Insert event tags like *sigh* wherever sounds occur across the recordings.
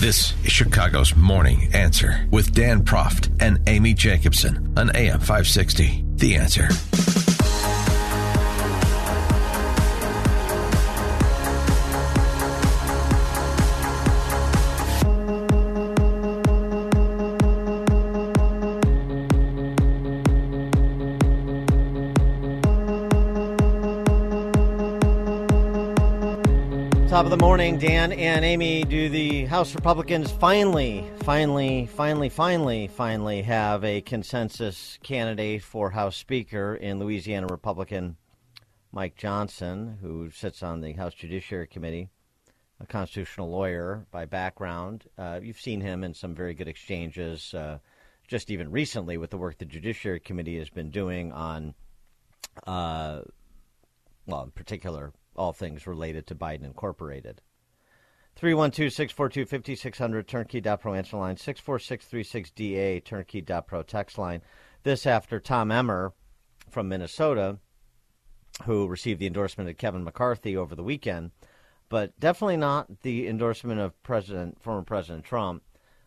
This is Chicago's Morning Answer with Dan Proft and Amy Jacobson on AM 560. The Answer. Top of the morning, Dan and Amy. Do the House Republicans finally, finally, finally, finally, finally have a consensus candidate for House Speaker in Louisiana Republican Mike Johnson, who sits on the House Judiciary Committee, a constitutional lawyer by background? Uh, you've seen him in some very good exchanges, uh, just even recently with the work the Judiciary Committee has been doing on, uh, well, in particular, all things related to Biden Incorporated. 312 642 5600, turnkey.pro answer line, 64636DA, turnkey.pro text line. This after Tom Emmer from Minnesota, who received the endorsement of Kevin McCarthy over the weekend, but definitely not the endorsement of President, former President Trump,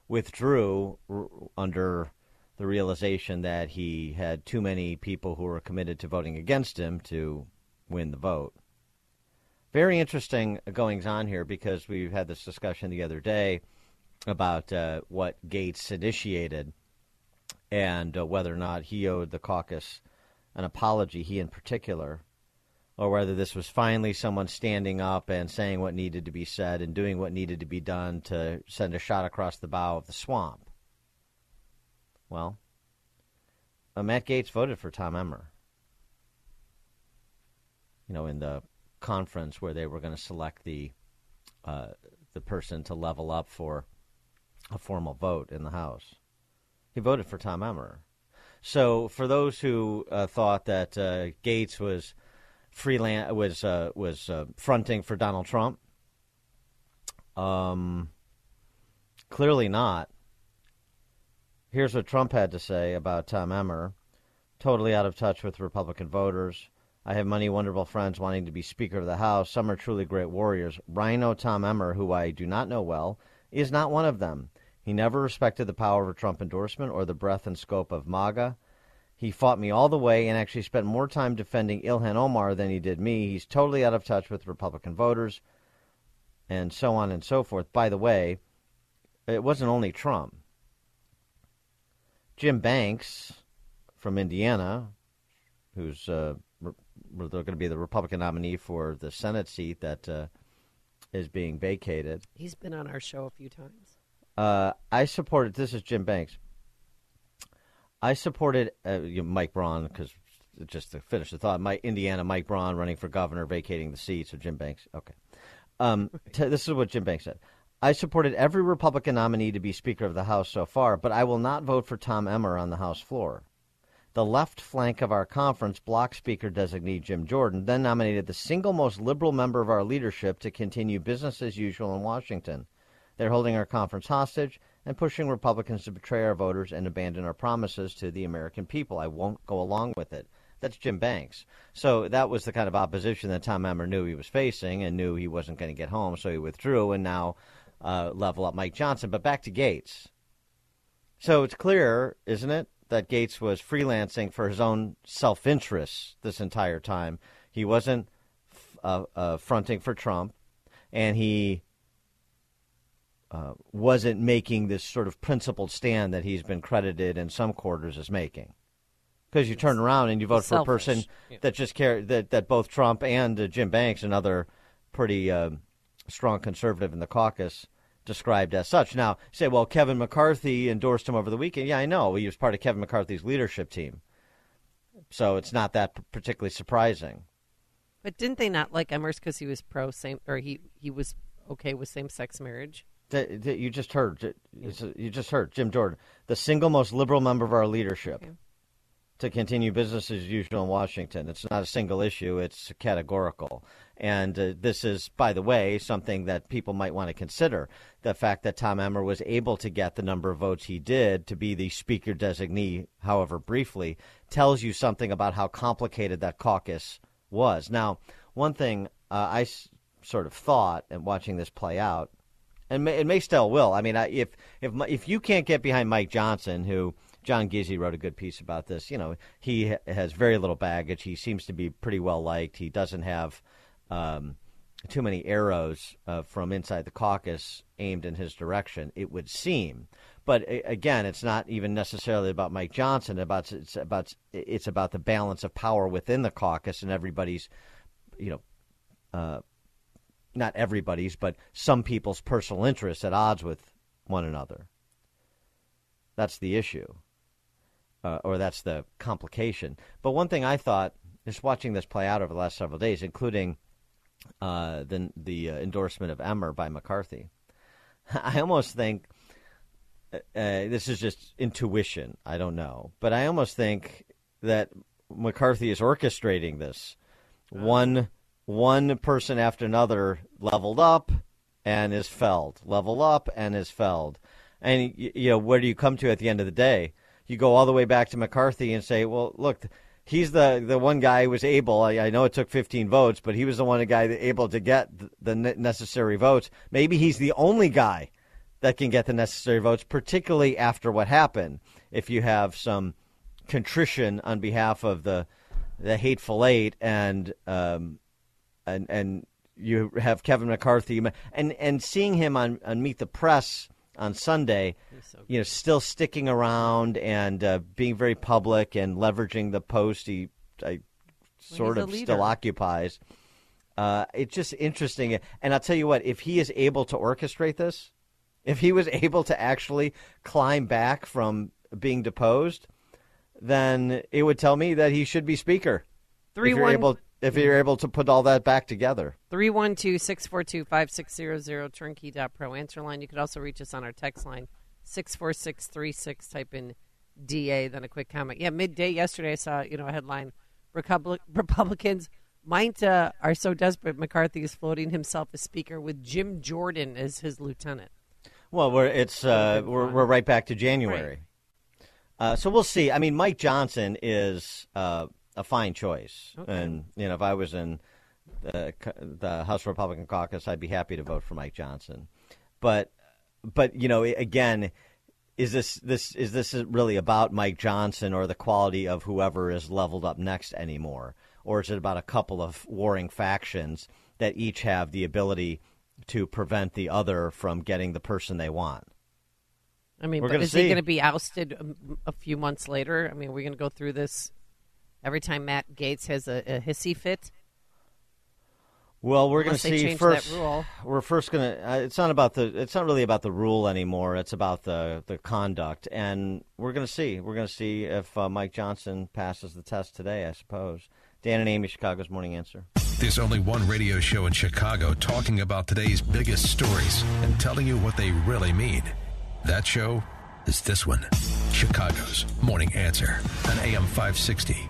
withdrew r- under the realization that he had too many people who were committed to voting against him to win the vote very interesting goings on here because we had this discussion the other day about uh, what Gaetz initiated and uh, whether or not he owed the caucus an apology, he in particular, or whether this was finally someone standing up and saying what needed to be said and doing what needed to be done to send a shot across the bow of the swamp. Well, uh, Matt Gaetz voted for Tom Emmer. You know, in the conference where they were going to select the uh, the person to level up for a formal vote in the House. He voted for Tom Emmer. So for those who uh, thought that uh, Gaetz was freelance was uh, was uh, fronting for Donald Trump, um, clearly not. Here's what Trump had to say about Tom Emmer: totally out of touch with Republican voters I have many wonderful friends wanting to be Speaker of the House. Some are truly great warriors. RINO Tom Emmer, who I do not know well, is not one of them. He never respected the power of a Trump endorsement or the breadth and scope of MAGA. He fought me all the way and actually spent more time defending Ilhan Omar than he did me. He's totally out of touch with Republican voters, and so on and so forth. By the way, it wasn't only Trump. Jim Banks from Indiana, who's uh, they're going to be the Republican nominee for the Senate seat that uh, is being vacated. He's been on our show a few times. Uh, I supported. This is Jim Banks. I supported uh, you know, Mike Braun because just to finish the thought, my Indiana Mike Braun running for governor, vacating the seat. So Jim Banks. Okay. Um, t- this is what Jim Banks said. I supported every Republican nominee to be Speaker of the House so far, but I will not vote for Tom Emmer on the House floor. The left flank of our conference, block speaker designee Jim Jordan, then nominated the single most liberal member of our leadership to continue business as usual in Washington. They're holding our conference hostage and pushing Republicans to betray our voters and abandon our promises to the American people. I won't go along with it. That's Jim Banks. So that was the kind of opposition that Tom Emmer knew he was facing and knew he wasn't going to get home, so he withdrew and now uh, level up Mike Johnson. But back to Gaetz. So it's clear, isn't it, that Gaetz was freelancing for his own self interest this entire time. He wasn't uh, uh, fronting for Trump, and he uh, wasn't making this sort of principled stand that he's been credited in some quarters as making. Because you turn around and you vote for a person yeah. that just care that that both Trump and uh, Jim Banks, another pretty uh, strong conservative in the caucus, described as such. Now, say, well, Kevin McCarthy endorsed him over the weekend. Yeah, I know. He was part of Kevin McCarthy's leadership team. So it's not that particularly surprising. But didn't they not like Emmers because he was pro same, or he, he was okay with same-sex marriage. That, that you just heard. You just heard Jim Jordan, the single most liberal member of our leadership, Okay. to continue business as usual in Washington. It's not a single issue; it's categorical. And uh, this is, by the way, something that people might want to consider: the fact that Tom Emmer was able to get the number of votes he did to be the speaker designee, however briefly, tells you something about how complicated that caucus was. Now, one thing uh, I s- sort of thought, and watching this play out and may, it may still will. I mean, I- if if if you can't get behind Mike Johnson, who John Gizzi wrote a good piece about this, you know, he ha- has very little baggage. He seems to be pretty well liked. He doesn't have um, too many arrows uh, from inside the caucus aimed in his direction. It would seem. But again, it's not even necessarily about Mike Johnson. About it's about it's about the balance of power within the caucus and everybody's, you know, uh, not everybody's, but some people's personal interests at odds with one another. That's the issue, uh, or that's the complication. But one thing I thought, just watching this play out over the last several days, including uh, the the uh, endorsement of Emmer by McCarthy, *laughs* I almost think uh, this is just intuition. I don't know, but I almost think that McCarthy is orchestrating this. One one person after another leveled up and is felled, level up and is felled. And you know, where do you come to at the end of the day? You go all the way back to McCarthy and say, well, look, he's the the one guy who was able. I, I know it took 15 votes, but he was the one guy that able to get the necessary votes. Maybe he's the only guy that can get the necessary votes, particularly after what happened. If you have some contrition on behalf of the the hateful eight and um, and and you have Kevin McCarthy and and seeing him on, on Meet the Press on Sunday, so you know, still sticking around and uh, being very public and leveraging the post he I, sort of still occupies. Uh, it's just interesting, and I'll tell you what: if he is able to orchestrate this, if he was able to actually climb back from being deposed, then it would tell me that he should be speaker. Three one able, if you're able to put all that back together. 312 642 5600 turnkey.pro answer line. You could also reach us on our text line 64636. Type in DA, then a quick comment. Yeah, midday yesterday I saw you know a headline Republic, *laughs* Republicans might uh, are so desperate McCarthy is floating himself as speaker with Jim Jordan as his lieutenant. Well, we're it's uh, we're we're right back to January, uh, so we'll see. I mean, Mike Johnson is uh, a fine choice, Okay. and you know, if I was in the the House Republican caucus, I'd be happy to vote for Mike Johnson. But but you know, again, is this this is this really about Mike Johnson or the quality of whoever is leveled up next anymore, or is it about a couple of warring factions that each have the ability to prevent the other from getting the person they want? I mean, is see. he going to be ousted a, a few months later? I mean, we're going to go through this every time Matt Gaetz has a, a hissy fit. Well, we're going to see change first. that rule. We're first going to. Uh, it's not about the. It's not really about the rule anymore. It's about the the conduct, and we're going to see. We're going to see if uh, Mike Johnson passes the test today. I suppose. Dan and Amy, Chicago's Morning Answer. There's only one radio show in Chicago talking about today's biggest stories and telling you what they really mean. That show is this one Chicago's Morning Answer on AM 560.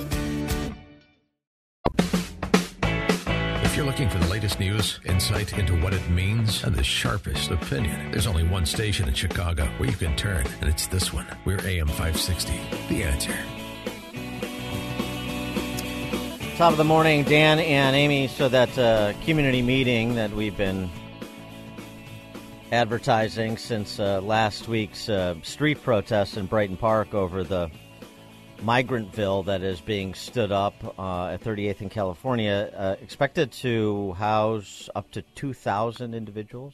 News, insight into what it means, and the sharpest opinion? There's only one station in Chicago where you can turn, and it's this one. We're AM 560. The answer. Top of the morning, Dan and Amy. So that uh, community meeting that we've been advertising since uh, last week's uh, street protest in Brighton Park over the migrant that is being stood up uh, at 38th in California, uh, expected to house up to 2,000 individuals.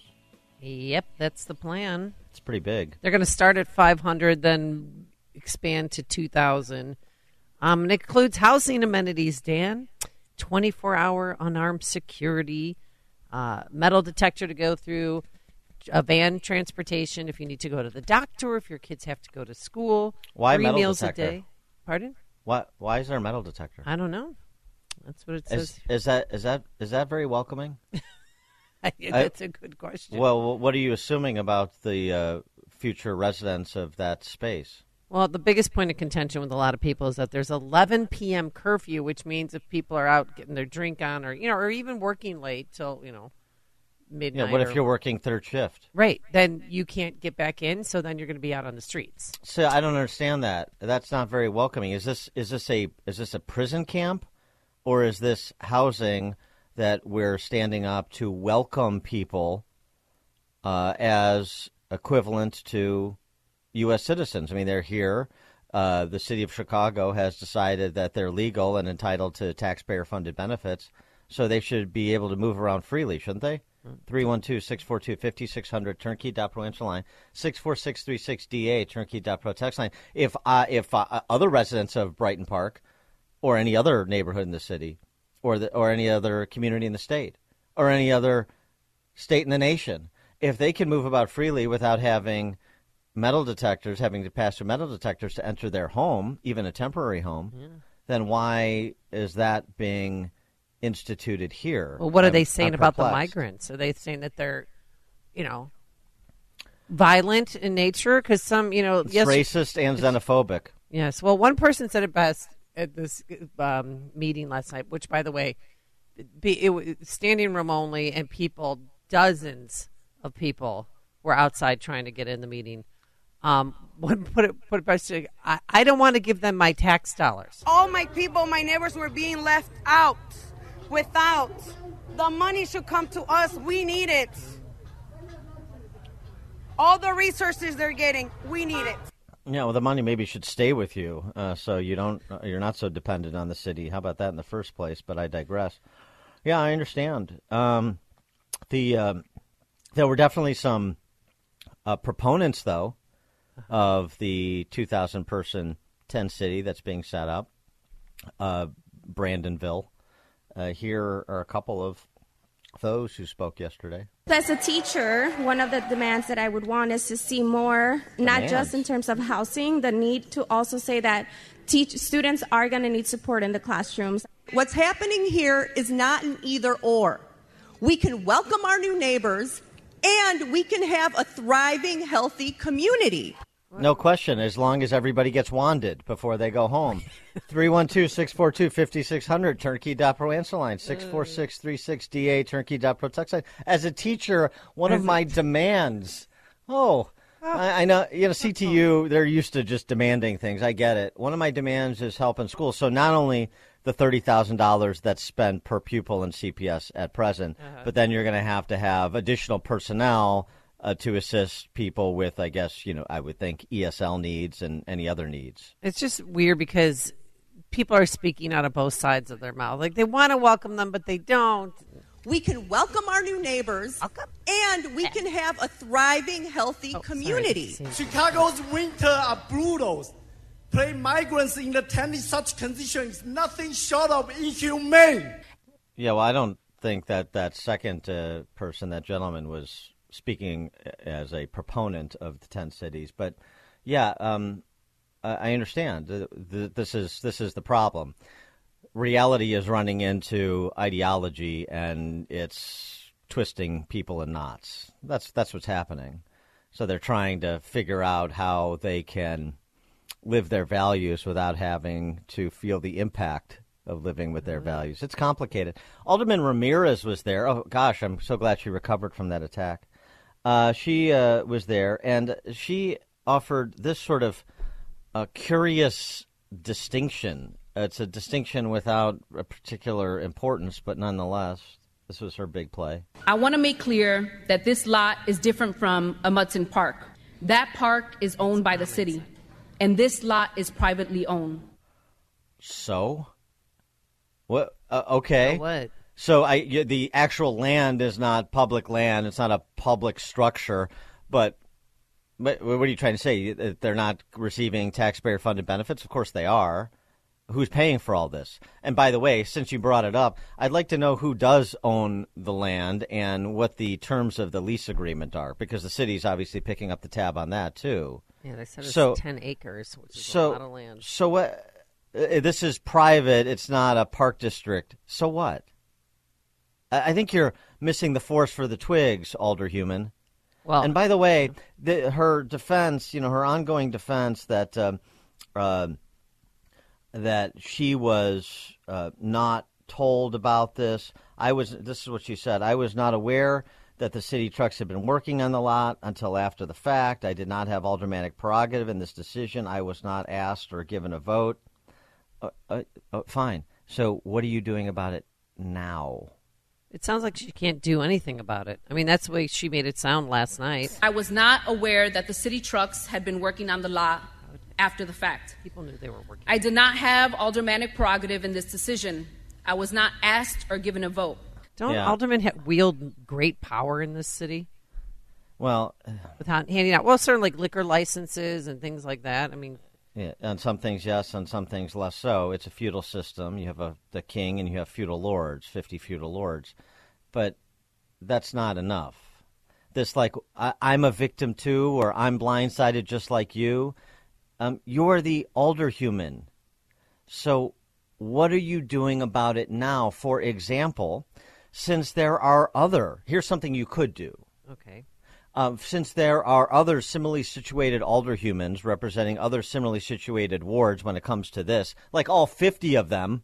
Yep, that's the plan. It's pretty big. They're going to start at 500, then expand to 2,000. Um, it includes housing amenities, Dan, 24 hour unarmed security, uh, metal detector to go through, a van transportation if you need to go to the doctor, if your kids have to go to school. Why three metal meals detector? a day. Pardon? What? Why is there a metal detector? I don't know. That's what it says. Is, is that is that is that very welcoming? *laughs* That's a good question. Well, what are you assuming about the uh, future residents of that space? Well, the biggest point of contention with a lot of people is that there's 11 p.m. curfew, which means if people are out getting their drink on, or you know, or even working late till you know midnight. Yeah, what if or- you're working third shift? right? Then you can't get back in, so then you're going to be out on the streets. So I don't understand that. That's not very welcoming. Is this is this a is this a prison camp, or is this housing that we're standing up to welcome people uh, as equivalent to U.S. citizens? I mean, they're here. Uh, the city of Chicago has decided that they're legal and entitled to taxpayer-funded benefits, so they should be able to move around freely, shouldn't they? 312-642-5600 turnkey.pro answer line 64636da turnkey.pro text line. If uh, if uh, other residents of Brighton Park or any other neighborhood in the city or the, or any other community in the state or any other state in the nation if they can move about freely without having metal detectors having to pass through metal detectors to enter their home even a temporary home then why is that being instituted here Well, what are I'm- they saying I'm about the migrants? Are they saying that they're, you know, violent in nature? Because some, you know, It's yes, racist and xenophobic. yes. Well, one person said it best at this um, meeting last night, which, by the way, be, it was standing room only, and people, dozens of people, were outside trying to get in the meeting. Um, *laughs* one put it put it best. I, I don't want to give them my tax dollars. all my people, my neighbors were being left out without. The money should come to us. We need it. All the resources they're getting, we need it. Yeah, well, the money maybe should stay with you, uh, so you don't uh, you're not so dependent on the city. How about that in the first place? But I digress. Yeah, I understand. Um, the um there were definitely some uh, proponents, though, of the 2,000 person tent city that's being set up, uh, Brandonville. Uh, here are a couple of those who spoke yesterday. As a teacher, one of the demands that I would want is to see more, not just in terms of housing, the need to also say that teach students are going to need support in the classrooms. What's happening here is not an either or. We can welcome our new neighbors and we can have a thriving, healthy community. No question, as long as everybody gets wanded before they go home. *laughs* 312 642 5600, turnkey.pro answer line, 64636DA, turnkey.pro text line. As a teacher, one of my demands, oh, oh, I, I know, you know, CTU, they're used to just demanding things. I get it. One of my demands is help in school. So not only the $30,000 that's spent per pupil in CPS at present, but then you're going to have to have additional personnel uh, to assist people with, I guess, you know, I would think ESL needs and any other needs. It's just weird because people are speaking out of both sides of their mouth. Like they want to welcome them, but they don't. We can welcome our new neighbors and we can have a thriving, healthy Oh, sorry. community. Chicago's winter are brutal. Putting migrants in the tent in such conditions is nothing short of inhumane. Yeah, well, I don't think that that second uh, person, that gentleman, was speaking as a proponent of the ten cities. But yeah, um, I understand. The, the, this is this is the problem. Reality is running into ideology, and it's twisting people in knots. That's that's what's happening. So they're trying to figure out how they can live their values without having to feel the impact of living with their values. It's complicated. Alderman Ramirez was there. Oh gosh, I'm so glad she recovered from that attack. Uh, she uh, was there, and she offered this sort of uh, curious distinction. It's a distinction without a particular importance, but nonetheless, this was her big play. I want to make clear that this lot is different from a Amundsen Park. That park is owned by the city, and this lot is privately owned. So, what? Uh, okay. So what? So I, the actual land is not public land. It's not a public structure. But, but what are you trying to say? That They're not receiving taxpayer-funded benefits? Of course they are. Who's paying for all this? And by the way, since you brought it up, I'd like to know who does own the land and what the terms of the lease agreement are, because the city's obviously picking up the tab on that too. Yeah, they said it's So- 10 acres, which is so, a lot of land. So what? uh, This is private. It's not a park district. So what? I I think you're missing the forest for the twigs, Alderhuman. Well, and by the way, the, her defense, you know, her ongoing defense that um, uh, that she was uh, not told about this. I was. This is what she said. I was not aware that the city trucks had been working on the lot until after the fact. I did not have aldermanic prerogative in this decision. I was not asked or given a vote. Uh, uh, uh, fine. So, what are you doing about it now? It sounds like she can't do anything about it. I mean, that's the way she made it sound last night. I was not aware that the city trucks had been working on the lot after the fact. People knew they were working. I did not have aldermanic prerogative in this decision. I was not asked or given a vote. Don't Yeah. aldermen ha- wield great power in this city Well, with han- handing out, well, certain like liquor licenses and things like that? I mean, Yeah, on some things yes, on some things less so. It's a feudal system. You have a the king and you have feudal lords, fifty feudal lords, but that's not enough. This like I, I'm a victim too, or I'm blindsided just like you. Um, you're the older human, so what are you doing about it now? For example, since there are other, here's something you could do okay. Um, since there are other similarly situated alder humans representing other similarly situated wards when it comes to this, like all 50 of them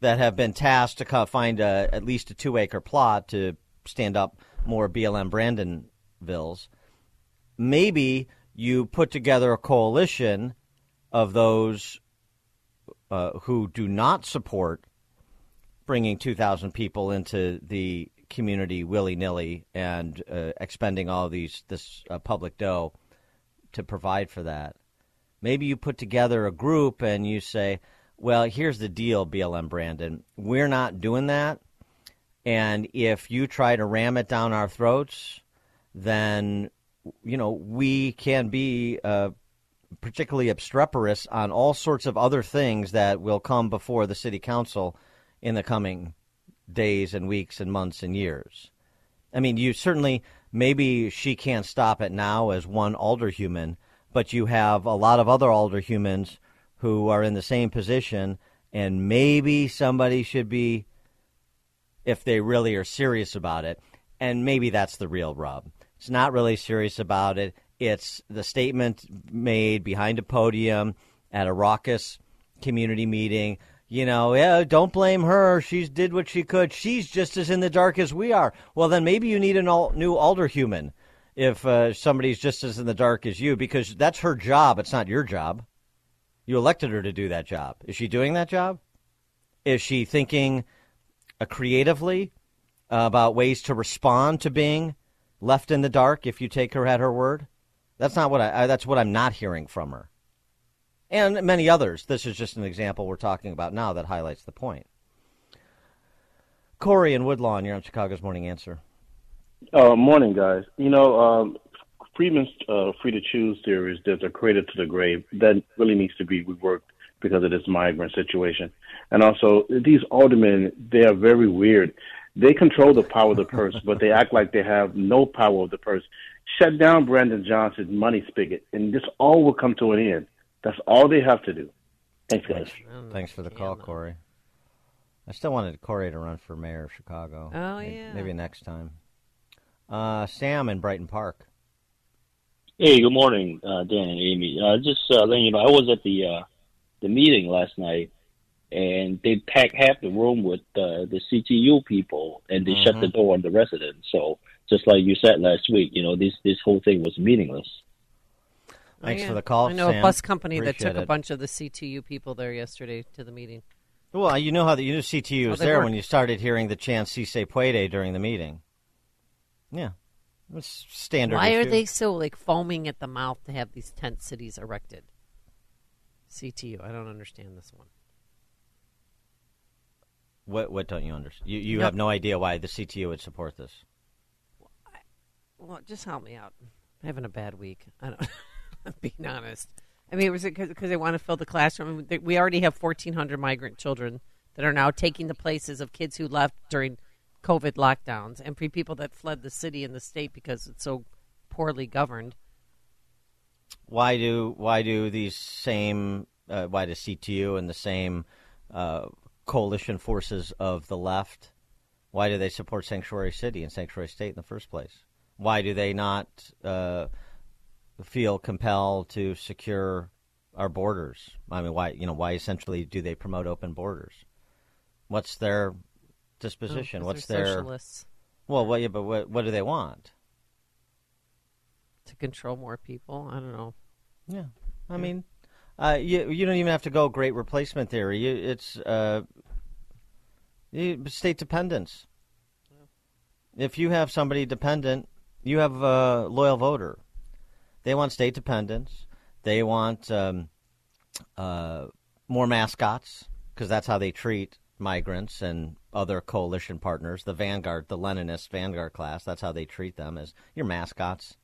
that have been tasked to find a, at least a two acre plot to stand up more BLM Brandonvilles, maybe you put together a coalition of those uh, who do not support bringing 2,000 people into the community willy nilly and uh, expending all these this uh, public dough to provide for that. Maybe you put together a group and you say, "Well, here's the deal, BLM Brandon. We're not doing that, and if you try to ram it down our throats, then you know we can be." Uh, particularly obstreperous on all sorts of other things that will come before the city council in the coming days and weeks and months and years. I mean, you certainly maybe she can't stop it now as one alder human, but you have a lot of other alder humans who are in the same position, and maybe somebody should be, if they really are serious about it, and maybe that's the real rub. It's not really serious about it. It's the statement made behind a podium at a raucous community meeting. You know, yeah, don't blame her. She did what she could. She's just as in the dark as we are. Well, then maybe you need a al- new alderhuman if uh, somebody's just as in the dark as you, because that's her job. It's not your job. You elected her to do that job. Is she doing that job? Is she thinking uh, creatively uh, about ways to respond to being left in the dark? If you take her at her word, that's not what I. I that's what I'm not hearing from her, and many others. This is just an example we're talking about now that highlights the point. Corey and Woodlawn, you're on Chicago's Morning Answer. Uh, morning, guys. You know, um, Friedman's uh, free to choose is there's a cradle to the grave that really needs to be reworked because of this migrant situation. And also, these aldermen, they are very weird. They control the power of the purse, but they act like they have no power of the purse. Shut down Brandon Johnson's money spigot, and this all will come to an end. That's all they have to do. Thanks, guys. Thanks for the call, Corey. I still wanted Corey to run for mayor of Chicago. Oh, Maybe- yeah. Maybe next time. Uh, Sam in Brighton Park. Hey, good morning, uh, Dan and Amy. Uh, just uh, letting you know, I was at the uh, the meeting last night, and they packed half the room with uh, the CTU people, and they shut the Mhm. door on the residents. So just like you said last week, you know, this this whole thing was meaningless. Thanks Oh, for the call, I know a bus company that Appreciate took a bunch of the CTU people there yesterday to the meeting. Well, you know how the you knew CTU Oh, was they there weren't. when you started hearing the chant "Si se puede" during the meeting. Yeah, it's standard. Why are they so like foaming at the mouth to have these tent cities erected? CTU, I don't understand this one. What what don't you understand? You you No. have no idea why the CTU would support this. Well, just help me out. I'm having a bad week. I don't. *laughs* *laughs* Being honest. I mean, was it because they want to fill the classroom? We already have 1,400 migrant children that are now taking the places of kids who left during COVID lockdowns and pre people that fled the city and the state because it's so poorly governed. Why do why do these same uh, why does CTU and the same uh, coalition forces of the left why do they support sanctuary city and sanctuary state in the first place? Why do they not uh, feel compelled to secure our borders? I mean, why you know why essentially do they promote open borders? What's their disposition? Oh, What's their socialists. well? What, yeah, but what, what do they want? to control more people. I don't know. Yeah, I mean, uh, you you don't even have to go great replacement theory. You, it's uh, state dependence. If you have somebody dependent, you have a loyal voter. They want state dependence. They want um, uh, more mascots because that's how they treat migrants and other coalition partners. The vanguard, the Leninist vanguard class. That's how they treat them as your mascots.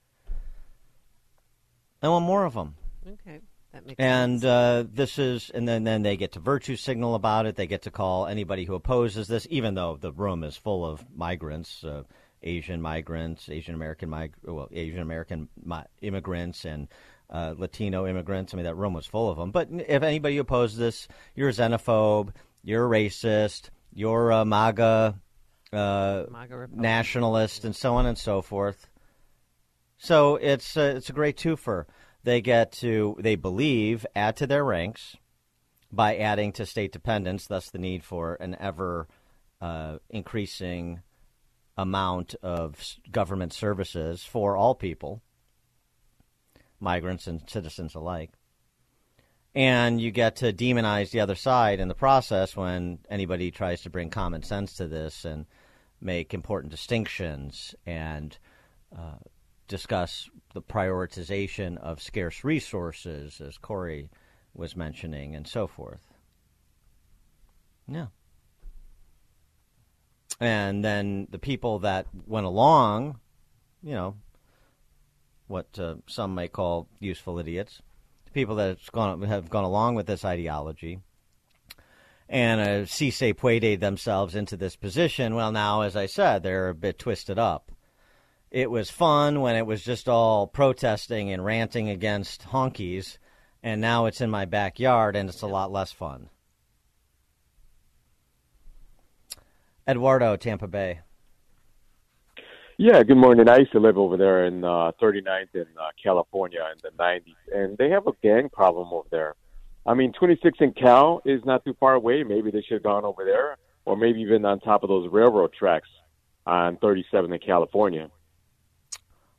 I want more of them. Okay, that makes And sense. uh, this is, and then then they get to virtue signal about it. They get to call anybody who opposes this, even though the room is full of migrants, uh, Asian migrants, Asian American mig- well, Asian American mi- immigrants, and uh, Latino immigrants. I mean, that room was full of them. But if anybody opposes this, you're a xenophobe, you're a racist, you're a MAGA, uh, MAGA nationalist, and so on and so forth. So it's uh, it's a great twofer. They get to they believe add to their ranks by adding to state dependence, thus the need for an ever uh, increasing amount of government services for all people, migrants and citizens alike. And you get to demonize the other side in the process when anybody tries to bring common sense to this and make important distinctions and uh, discuss the prioritization of scarce resources, as Corey was mentioning, and so forth. Yeah. And then the people that went along, you know, what uh, some may call useful idiots, the people that have gone, have gone along with this ideology and uh, Si se puede themselves into this position. Well, now, as I said, they're a bit twisted up. It was fun when it was just all protesting and ranting against honkies, and now it's in my backyard and it's a lot less fun. Eduardo, Tampa Bay. Yeah, good morning. I used to live over there in uh, 39th in uh, California in the 90s, and they have a gang problem over there. I mean, 26 in Cal is not too far away. Maybe they should have gone over there, or maybe even on top of those railroad tracks on 37 in California.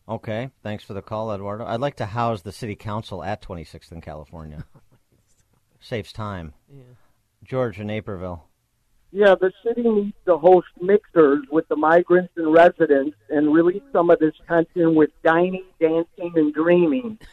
Okay, thanks for the call, Eduardo. I'd like to house the city council at 26th in California. *laughs* Saves time. Yeah. George in Naperville. Yeah, the city needs to host mixers with the migrants and residents and release some of this tension with dining, dancing, and dreaming. *laughs*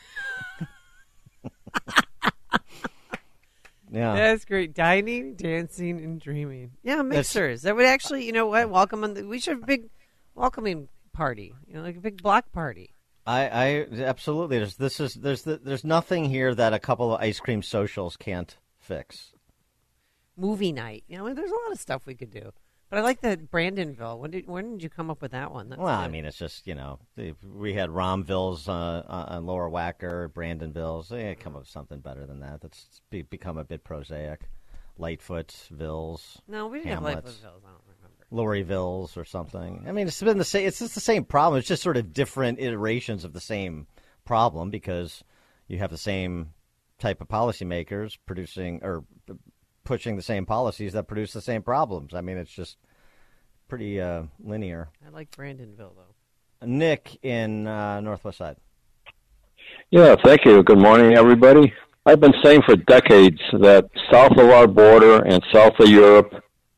Yeah. That's great. Dining, dancing, and dreaming. Yeah, That's- mixers. That would actually, you know what? Welcome. On the, we should have a big welcoming party. You know, like a big block party. I, I absolutely. There's this is there's the, there's nothing here that a couple of ice cream socials can't fix. Movie night. You know, there's a lot of stuff we could do. But I like that Brandonville. When did when did you come up with that one? That's well, I mean, it's just you know we had Rahmvilles uh, on Lower Wacker, Brandonvilles. They come up with something better than that. That's be, become a bit prosaic. Lightfootsvilles. No, we didn't have Hamlets. Lightfootsvilles, I don't remember. Lorivilles or something. I mean, it's been the same. It's just the same problem. It's just sort of different iterations of the same problem because you have the same type of policymakers producing or pushing the same policies that produce the same problems. I mean, it's just pretty uh, linear. I like Brandonville though. Nick in uh, Northwest Side. Yeah, thank you. Good morning, everybody. I've been saying for decades that south of our border and south of Europe,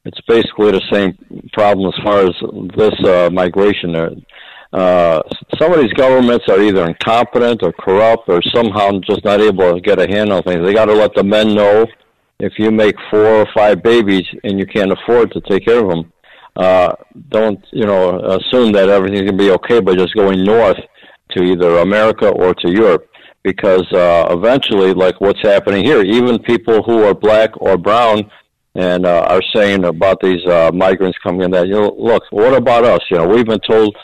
it's basically the same problem as far as this uh, migration. Uh, some of these governments are either incompetent or corrupt or somehow just not able to get a handle on things. They got to let the men know if you make four or five babies and you can't afford to take care of them, uh, don't you know assume that everything's gonna be okay by just going north to either America or to Europe because uh, eventually, like what's happening here, even people who are black or brown and uh, are saying about these uh, migrants coming in that you know, look, what about us? You know, we've been told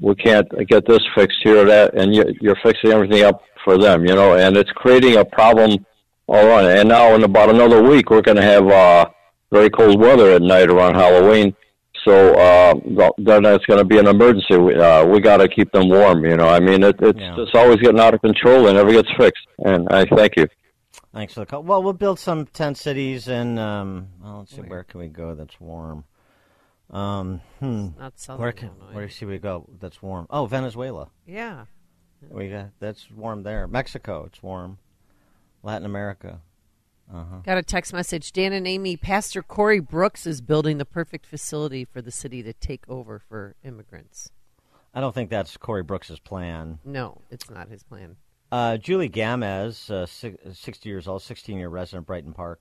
we can't get this fixed here or that, and you, you're fixing everything up for them. You know, and it's creating a problem all around. And now, in about another week, we're going to have uh, very cold weather at night around Halloween. So uh, then it's going to be an emergency. We, uh, we got to keep them warm. You know, I mean, it, it's Yeah. it's always getting out of control and never gets fixed. And I thank you. Thanks for the call. Well, we'll build some tent cities, and um, well, let's see, where can we go that's warm? Um, hmm. not Southern where can Illinois. where should we go that's warm? Oh, Venezuela. Yeah. We got that's warm there. Mexico, it's warm. Latin America. Uh huh. Got a text message. Dan and Amy, Pastor Corey Brooks is building the perfect facility for the city to take over for immigrants. I don't think that's Corey Brooks's plan. No, it's not his plan. Uh, Julie Gamez, uh, si- 60 years old, 16 year resident, Brighton Park.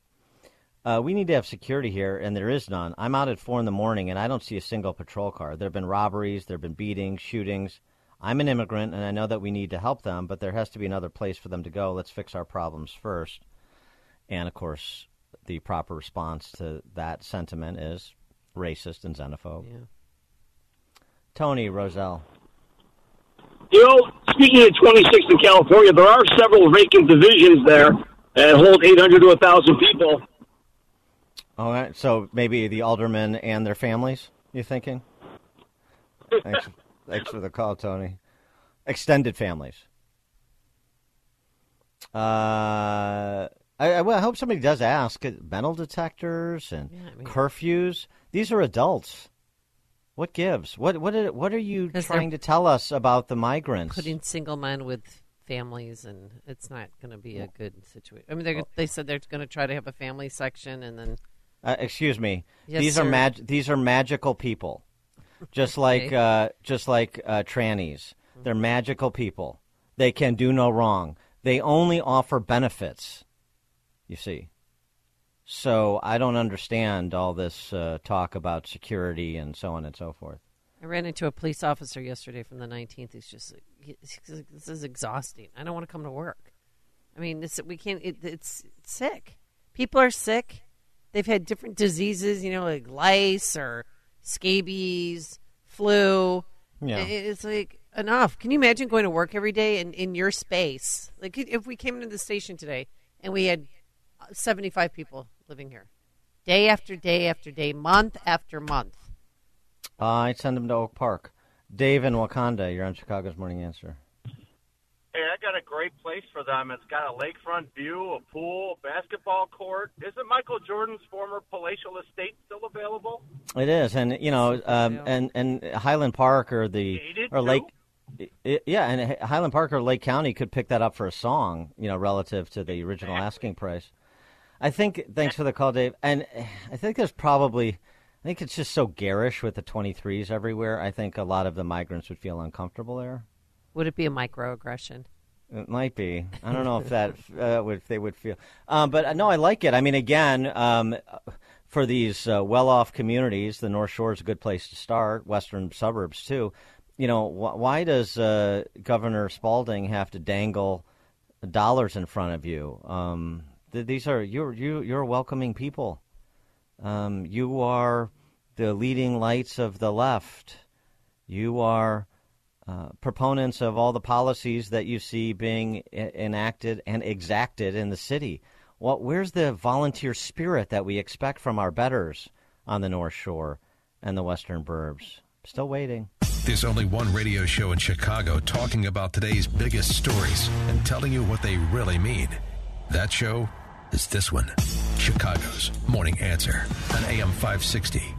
Uh, we need to have security here, and there is none. I'm out at four in the morning, and I don't see a single patrol car. There have been robberies, there have been beatings, shootings. I'm an immigrant, and I know that we need to help them, but there has to be another place for them to go. Let's fix our problems first. And of course, the proper response to that sentiment is racist and xenophobe. Yeah. Tony Roselle. You know, speaking of 26th in California, there are several vacant divisions there that hold 800 to 1,000 people. All right, so maybe the aldermen and their families. you're thinking? thanks, thanks for the call, Tony. Extended families. Uh, I, I, well, I hope somebody does ask. uh, Metal detectors and Yeah, I mean- curfews. These are adults. What gives? What what are, what are you trying to tell us about the migrants? Putting single men with families, and it's not going to be a good situation. I mean, they said they're going to try to have a family section, and then Uh, excuse me. Yes, these are sir. mag- These are magical people, just like Okay. uh, just like uh, trannies. They're magical people. They can do no wrong. They only offer benefits. You see. So I don't understand all this uh, talk about security and so on and so forth. I ran into a police officer yesterday from the 19th. He's just like, this is exhausting. I don't want to come to work. I mean, this, we can't. It, it's, it's sick. People are sick. They've had different diseases, you know, like lice or scabies, flu. Yeah. It's like enough. Can you imagine going to work every day and in your space? Like if we came into the station today and we had 75 people living here, day after day after day, month after month. Uh, I'd send them to Oak Park. Dave in Wauconda, you're on Chicago's Morning Answer. Hey, I got a great place for them. It's got a lakefront view, a pool, a basketball court. Isn't Michael Jordan's former palatial estate still available? It is, and you know, um, and and Highland Park or the or Lake, i- yeah, and Highland Park or Lake County could pick that up for a song, you know, relative to the original asking price. I think. Thanks for the call, Dave. And I think there's probably, I think it's just so garish with the 23s everywhere. I think a lot of the migrants would feel uncomfortable there. Would it be a microaggression? It might be. I don't know if that *laughs* uh, would if they would feel. Um, but uh, no, I like it. I mean, again, um, for these uh, well-off communities, the North Shore is a good place to start. Western suburbs too. You know, wh- why does uh, Governor Spalding have to dangle dollars in front of you? Um, th- these are you're you you're welcoming people. Um, you are the leading lights of the left. You are uh, proponents of all the policies that you see being enacted and exacted in the city. Well, where's the volunteer spirit that we expect from our betters on the North Shore and the Western Burbs? Still waiting. There's only one radio show in Chicago talking about today's biggest stories and telling you what they really mean. That show is this one Chicago's Morning Answer on AM 560.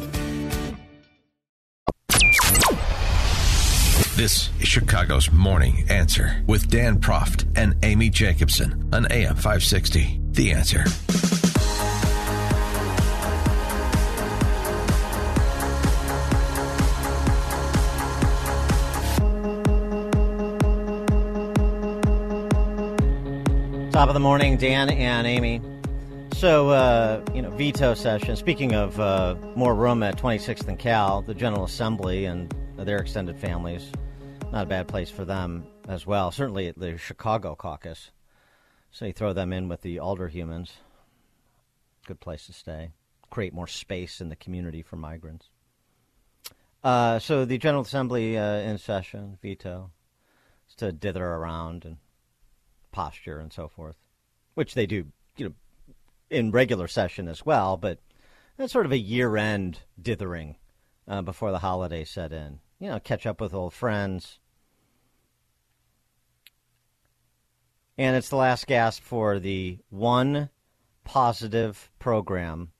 This is Chicago's Morning Answer with Dan Proft and Amy Jacobson on AM 560. The Answer. Top of the morning, Dan and Amy. So, uh, you know, veto session. Speaking of uh, more room at 26th and Cal, the General Assembly and their extended families, not a bad place for them as well. Certainly at the Chicago caucus. So you throw them in with the alder humans. Good place to stay. Create more space in the community for migrants. Uh, so the General Assembly uh, in session, veto, is to dither around and posture and so forth, which they do, you know, in regular session as well. But that's sort of a year-end dithering uh, before the holidays set in. You know, catch up with old friends. And it's the last gasp for the one positive program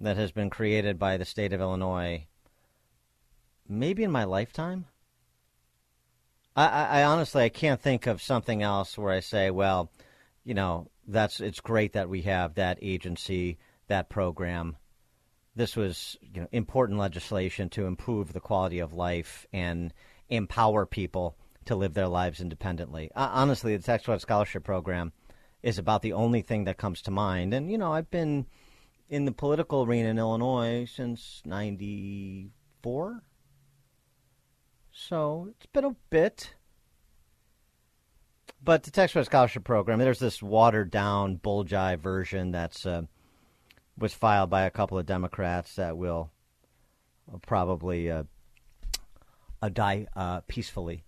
that has been created by the state of Illinois, maybe in my lifetime. I, I, I honestly I can't think of something else where I say, well, you know, that's it's great that we have that agency, that program. This was you know important legislation to improve the quality of life and empower people to live their lives independently. Uh, honestly, the Tax Credit Scholarship Program is about the only thing that comes to mind. And you know, I've been in the political arena in Illinois since '94. So it's been a bit. But the Tax Credit Scholarship Program, there's this watered down, bull jive version that's uh, was filed by a couple of Democrats that will probably uh, uh, die uh, peacefully.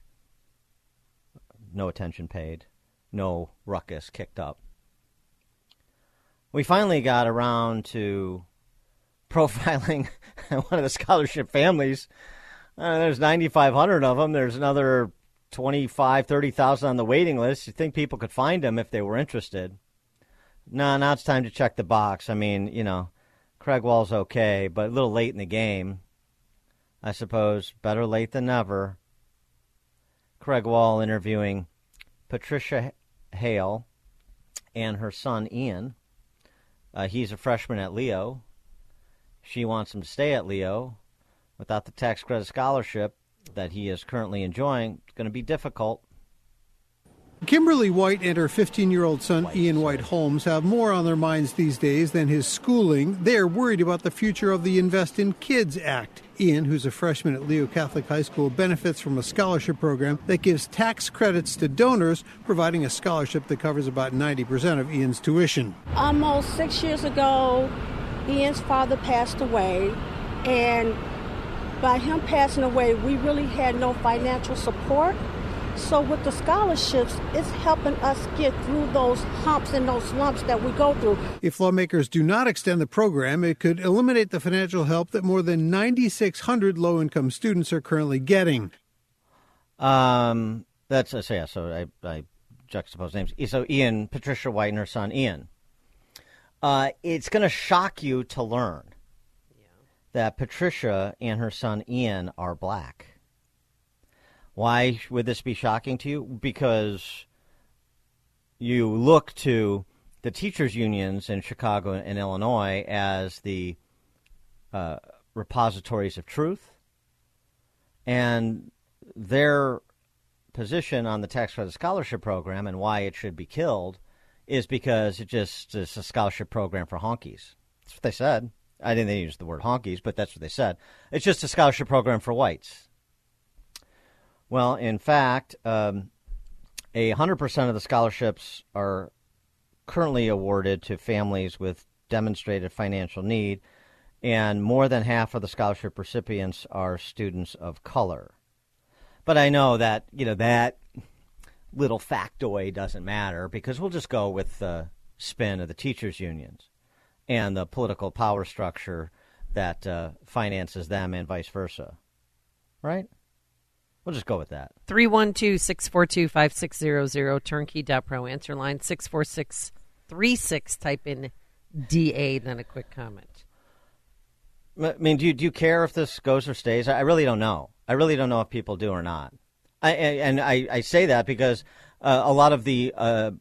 No attention paid, no ruckus kicked up. We finally got around to profiling *laughs* one of the scholarship families uh, there's 9,500 of them. There's another 25, 30,000 on the waiting list. You think people could find them if they were interested? No, now it's time to check the box. I mean, you know, Craig Wall's okay, but a little late in the game. I suppose better late than never. Craig Wall interviewing Patricia Hale and her son Ian. Uh, he's a freshman at Leo. She wants him to stay at Leo without the tax credit scholarship that he is currently enjoying, it's going to be difficult. Kimberly White and her 15 year old son Ian White Holmes have more on their minds these days than his schooling. They are worried about the future of the Invest in Kids Act. Ian, who's a freshman at Leo Catholic High School, benefits from a scholarship program that gives tax credits to donors, providing a scholarship that covers about 90% of Ian's tuition. Almost six years ago, Ian's father passed away, and by him passing away, we really had no financial support. So with the scholarships, it's helping us get through those humps and those lumps that we go through. If lawmakers do not extend the program, it could eliminate the financial help that more than 9,600 low-income students are currently getting. Um, that's uh, so yeah. So I, I juxtapose names. So Ian, Patricia White, and her son Ian. Uh, it's going to shock you to learn that Patricia and her son Ian are black. Why would this be shocking to you? Because you look to the teachers unions in Chicago and Illinois as the uh, repositories of truth, and their position on the tax credit scholarship program and why it should be killed is because it just is a scholarship program for honkies. That's what they said. I didn't use the word honkies, but that's what they said. It's just a scholarship program for whites. Well, in fact, um, a 100% of the scholarships are currently awarded to families with demonstrated financial need, and more than half of the scholarship recipients are students of color. But I know that, you know, that little factoid doesn't matter because we'll just go with the spin of the teachers' unions and the political power structure that uh, finances them and vice versa. Right? We'll just go with that. 312 642 5600, turnkey.pro. Answer line 64636. Type in DA, then a quick comment. I mean, do you, do you care if this goes or stays? I really don't know. I really don't know if people do or not. I, and I, I say that because uh, a lot of the uh,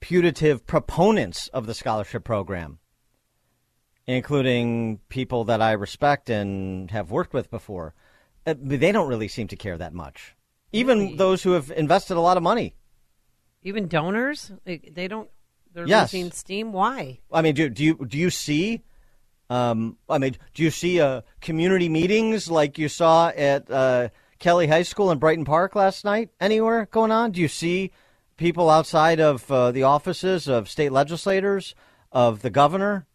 putative proponents of the scholarship program, including people that I respect and have worked with before, uh, they don't really seem to care that much. Even really? those who have invested a lot of money. Even donors, they don't. They're yes. losing steam. Why? I mean, do, do you do you see? Um, I mean, do you see uh, community meetings like you saw at uh, Kelly High School in Brighton Park last night anywhere going on? Do you see people outside of uh, the offices of state legislators, of the governor?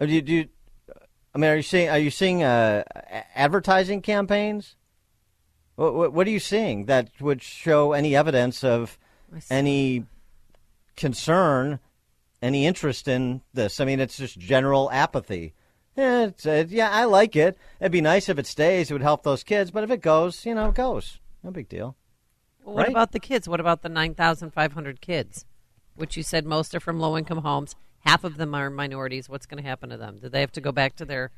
Or do you, do you, I mean, are you seeing are you seeing uh, advertising campaigns? What, what, what, are you seeing that would show any evidence of any concern, any interest in this? I mean, it's just general apathy. Yeah, uh, yeah, I like it. It'd be nice if it stays. It would help those kids. But if it goes, you know, it goes. No big deal. Well, what right? about the kids? What about the 9,500 kids, which you said most are from low income homes? Half of them are minorities. What's going to happen to them? Do they have to go back to their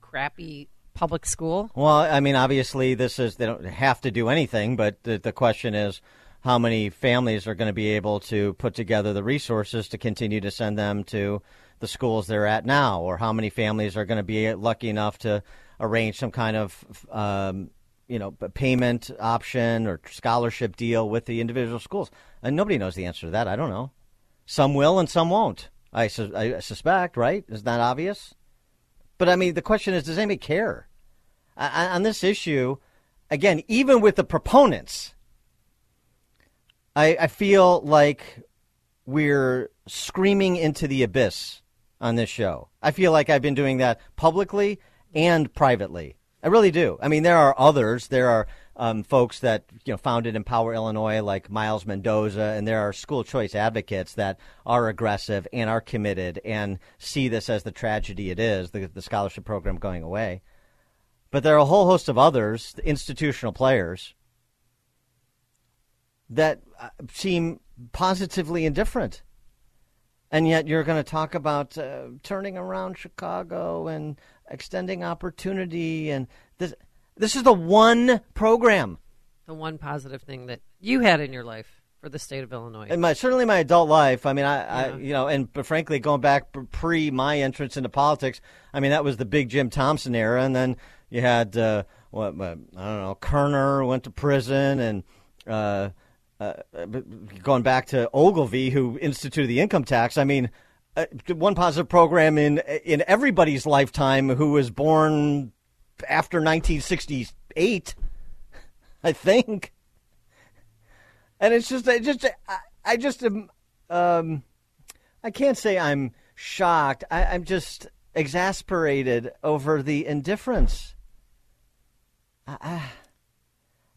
crappy public school? Well, I mean, obviously, this is, they don't have to do anything, but the, the question is how many families are going to be able to put together the resources to continue to send them to the schools they're at now, or how many families are going to be lucky enough to arrange some kind of um, you know payment option or scholarship deal with the individual schools. And nobody knows the answer to that. I don't know. Some will and some won't. I, su- I suspect, right? Isn't that obvious? But I mean, the question is, does anybody care I, on this issue? Again, even with the proponents, I, I feel like we're screaming into the abyss on this show. I feel like I've been doing that publicly and privately. I really do. I mean, there are others. There are um, folks that you know founded Empower Illinois, like Myles Mendoza, and there are school choice advocates that are aggressive and are committed and see this as the tragedy it is, the, the scholarship program going away. But there are a whole host of others, the institutional players, that uh, seem positively indifferent and yet you're going to talk about uh, turning around Chicago and extending opportunity and this this is the one program the one positive thing that you had in your life for the state of Illinois. In my certainly my adult life. I mean, I, yeah. I you know, and frankly, going back pre my entrance into politics, I mean that was the big Jim Thompson era, and then you had uh, what I don't know, Kerner went to prison, and uh, uh, going back to Ogilvie, who instituted the income tax. I mean, uh, one positive program in in everybody's lifetime who was born after 1968, I think. And it's just, I just, I, I just am, um, I can't say I'm shocked. I, I'm just exasperated over the indifference. I, I,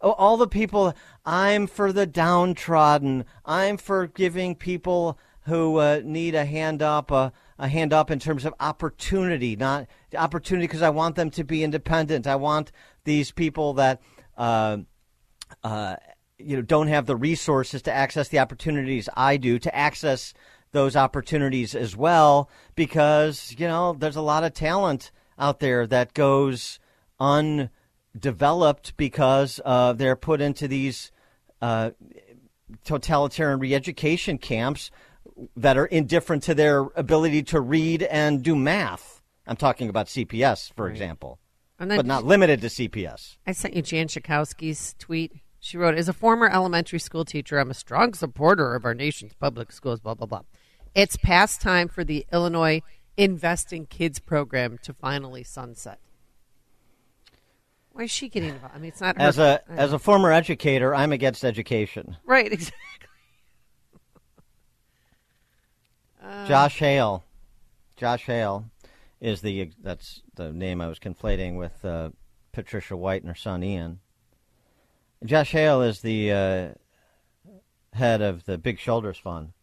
Oh, all the people, I'm for the downtrodden. I'm for giving people who uh, need a hand up, uh, a hand up in terms of opportunity, not opportunity because I want them to be independent. I want these people that, uh, uh, you know, don't have the resources to access the opportunities I do to access those opportunities as well because, you know, there's a lot of talent out there that goes undeveloped because uh, they're put into these uh, totalitarian re-education camps that are indifferent to their ability to read and do math. I'm talking about CPS, for Right. example, but not limited to CPS. I sent you Jan Schakowsky's tweet. She wrote, As a former elementary school teacher, I'm a strong supporter of our nation's public schools, blah, blah, blah. It's past time for the Illinois Invest in Kids program to finally sunset. Why is she getting involved? I mean, it's not her. As a as a former educator, I'm against education. Right, *laughs* exactly. Josh Hale, Josh Hale, is the that's the name I was conflating with uh, Patricia White and her son Ian. Josh Hale is the uh, head of the Big Shoulders Fund.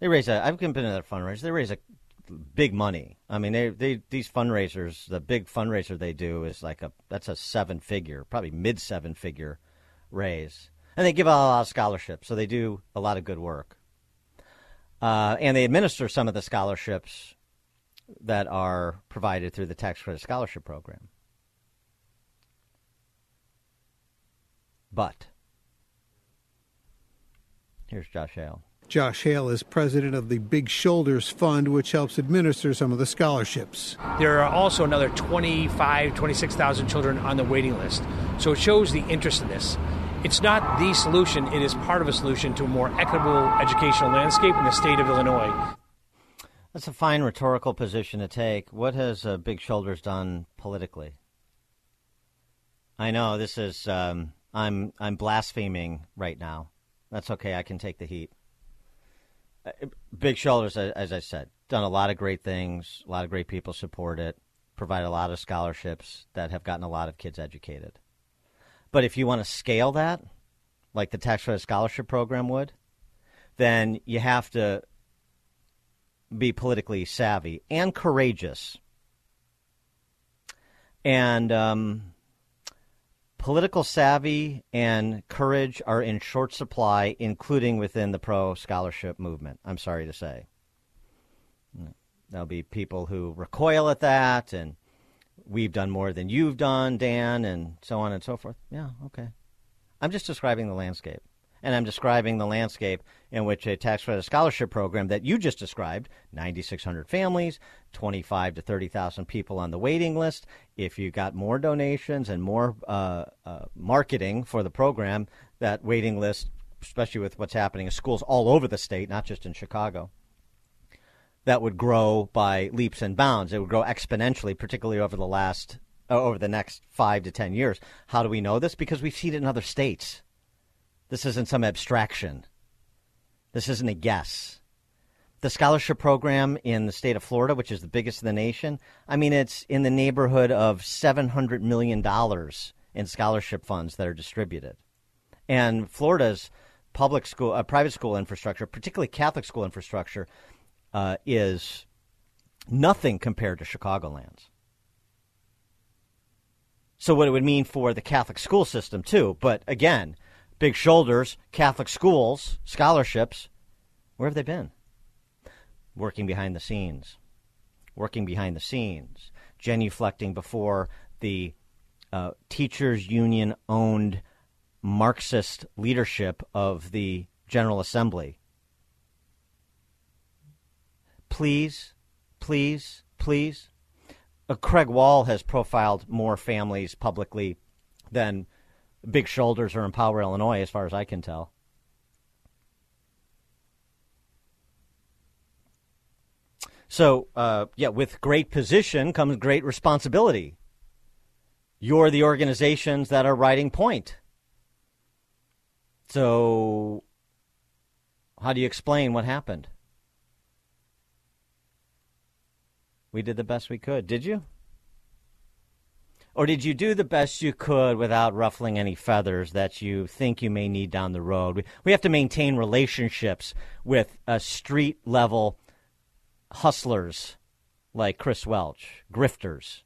They raise a. I've been to that fundraiser. They raise a big money. I mean, they they these fundraisers. The big fundraiser they do is like a that's a seven figure, probably mid seven figure raise, and they give out a lot of scholarships. So they do a lot of good work. Uh, and they administer some of the scholarships that are provided through the tax credit scholarship program. But here's Josh Hale. Josh Hale is president of the Big Shoulders Fund, which helps administer some of the scholarships. There are also another 25, 26,000 children on the waiting list. So it shows the interest in this. It's not the solution, it is part of a solution to a more equitable educational landscape in the state of Illinois. That's a fine rhetorical position to take. What has uh, Big Shoulders done politically? I know this is um, I'm I'm blaspheming right now. That's okay. I can take the heat. Uh, Big Shoulders, as I said, done a lot of great things. A lot of great people support it. Provide a lot of scholarships that have gotten a lot of kids educated. But if you want to scale that, like the tax credit scholarship program would, then you have to be politically savvy and courageous. And um, political savvy and courage are in short supply, including within the pro scholarship movement. I'm sorry to say. There'll be people who recoil at that, and we've done more than you've done, Dan, and so on and so forth. Yeah, okay. I'm just describing the landscape. And I'm describing the landscape in which a tax credit scholarship program that you just described 9,600 families, 25 to 30,000 people on the waiting list. If you got more donations and more uh, uh, marketing for the program, that waiting list, especially with what's happening in schools all over the state, not just in Chicago, that would grow by leaps and bounds. It would grow exponentially, particularly over the last, uh, over the next five to 10 years. How do we know this? Because we've seen it in other states. This isn't some abstraction. This isn't a guess. The scholarship program in the state of Florida, which is the biggest in the nation, I mean, it's in the neighborhood of $700 million in scholarship funds that are distributed. And Florida's public school, uh, private school infrastructure, particularly Catholic school infrastructure, uh, is nothing compared to Chicagoland's. So, what it would mean for the Catholic school system, too. But again, big shoulders, Catholic schools, scholarships, where have they been? Working behind the scenes. Working behind the scenes. Genuflecting before the uh, teachers' union owned Marxist leadership of the General Assembly. Please, please, please. Uh, Craig Wall has profiled more families publicly than Big Shoulders or Empower Illinois, as far as I can tell. So, uh, yeah, with great position comes great responsibility. You're the organizations that are writing point. So, how do you explain what happened? We did the best we could. Did you? Or did you do the best you could without ruffling any feathers that you think you may need down the road? We, we have to maintain relationships with uh, street level hustlers like Chris Welch, grifters,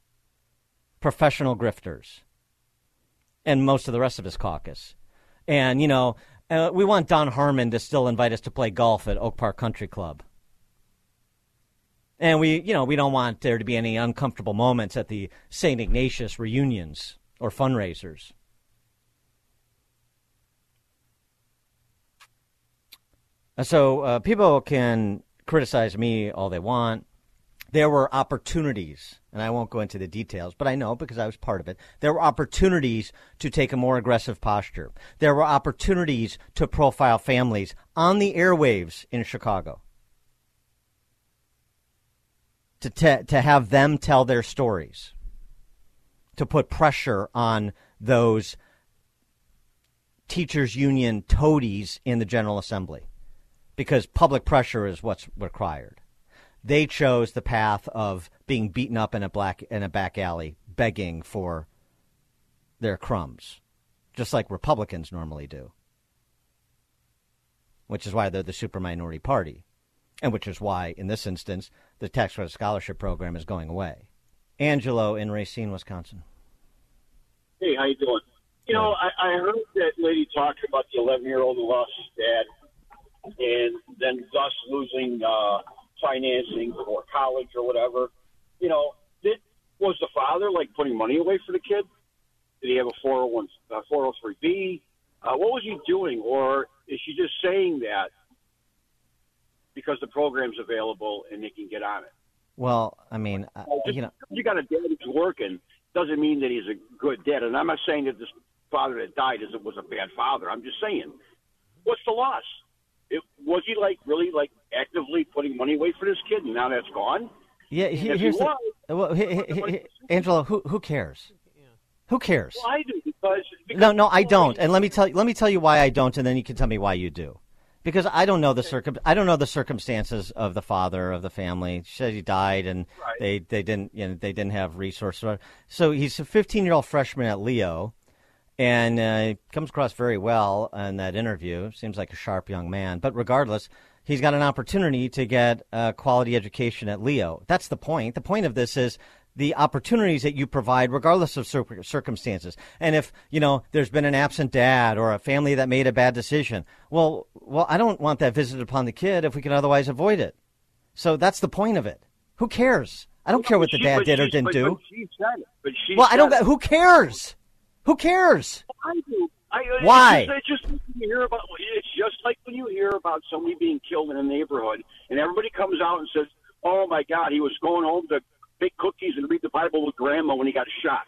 professional grifters, and most of the rest of his caucus. And, you know, uh, we want Don Harmon to still invite us to play golf at Oak Park Country Club. And we, you know, we don't want there to be any uncomfortable moments at the St. Ignatius reunions or fundraisers. So uh, people can criticize me all they want. There were opportunities, and I won't go into the details, but I know because I was part of it. There were opportunities to take a more aggressive posture. There were opportunities to profile families on the airwaves in Chicago. To, te- to have them tell their stories, to put pressure on those teachers union toadies in the General Assembly because public pressure is what's required. They chose the path of being beaten up in a black in a back alley, begging for their crumbs, just like Republicans normally do. Which is why they're the super minority party, and which is why, in this instance, the tax credit scholarship program is going away. Angelo in Racine, Wisconsin. Hey, how you doing? You know, I, I heard that lady talk about the 11 year old who lost his dad, and then thus losing uh, financing for college or whatever. You know, did, was the father like putting money away for the kid? Did he have a 401, uh, 403b? Uh, what was he doing, or is she just saying that because the program's available and they can get on it? Well, I mean, uh, Just you know, you got a dad who's working doesn't mean that he's a good dad. And I'm not saying that this father that died is was a bad father. I'm just saying, what's the loss? It, was he like really like actively putting money away for this kid, and now that's gone? yeah. He, if he here's the, was, well, he, he, he, Angelo. Who who cares? Who cares? well, I do because, because No, no, I don't. And let me tell you, let me tell you why I don't, and then you can tell me why you do. Because I don't know the circum, I don't know the circumstances of the father of the family. She said he died, and they they didn't you know they didn't have resources. So he's a 15 year old freshman at Leo, and uh, he comes across very well in that interview. Seems like a sharp young man. But regardless, he's got an opportunity to get a quality education at Leo. That's the point. The point of this is the opportunities that you provide regardless of cir- circumstances. And if, you know, there's been an absent dad or a family that made a bad decision, well, well, I don't want that visited upon the kid if we can otherwise avoid it. So that's the point of it. Who cares? I don't care what the She- dad did or didn't but- do. But she said it. But she Well, I don't. it. Who cares? Who cares? I do. I, it's Why? Just, it's just when you hear about. It's just like when you hear about somebody being killed in a neighborhood, and everybody comes out and says, "Oh my God, he was going home to bake cookies and read the Bible with Grandma when he got shot."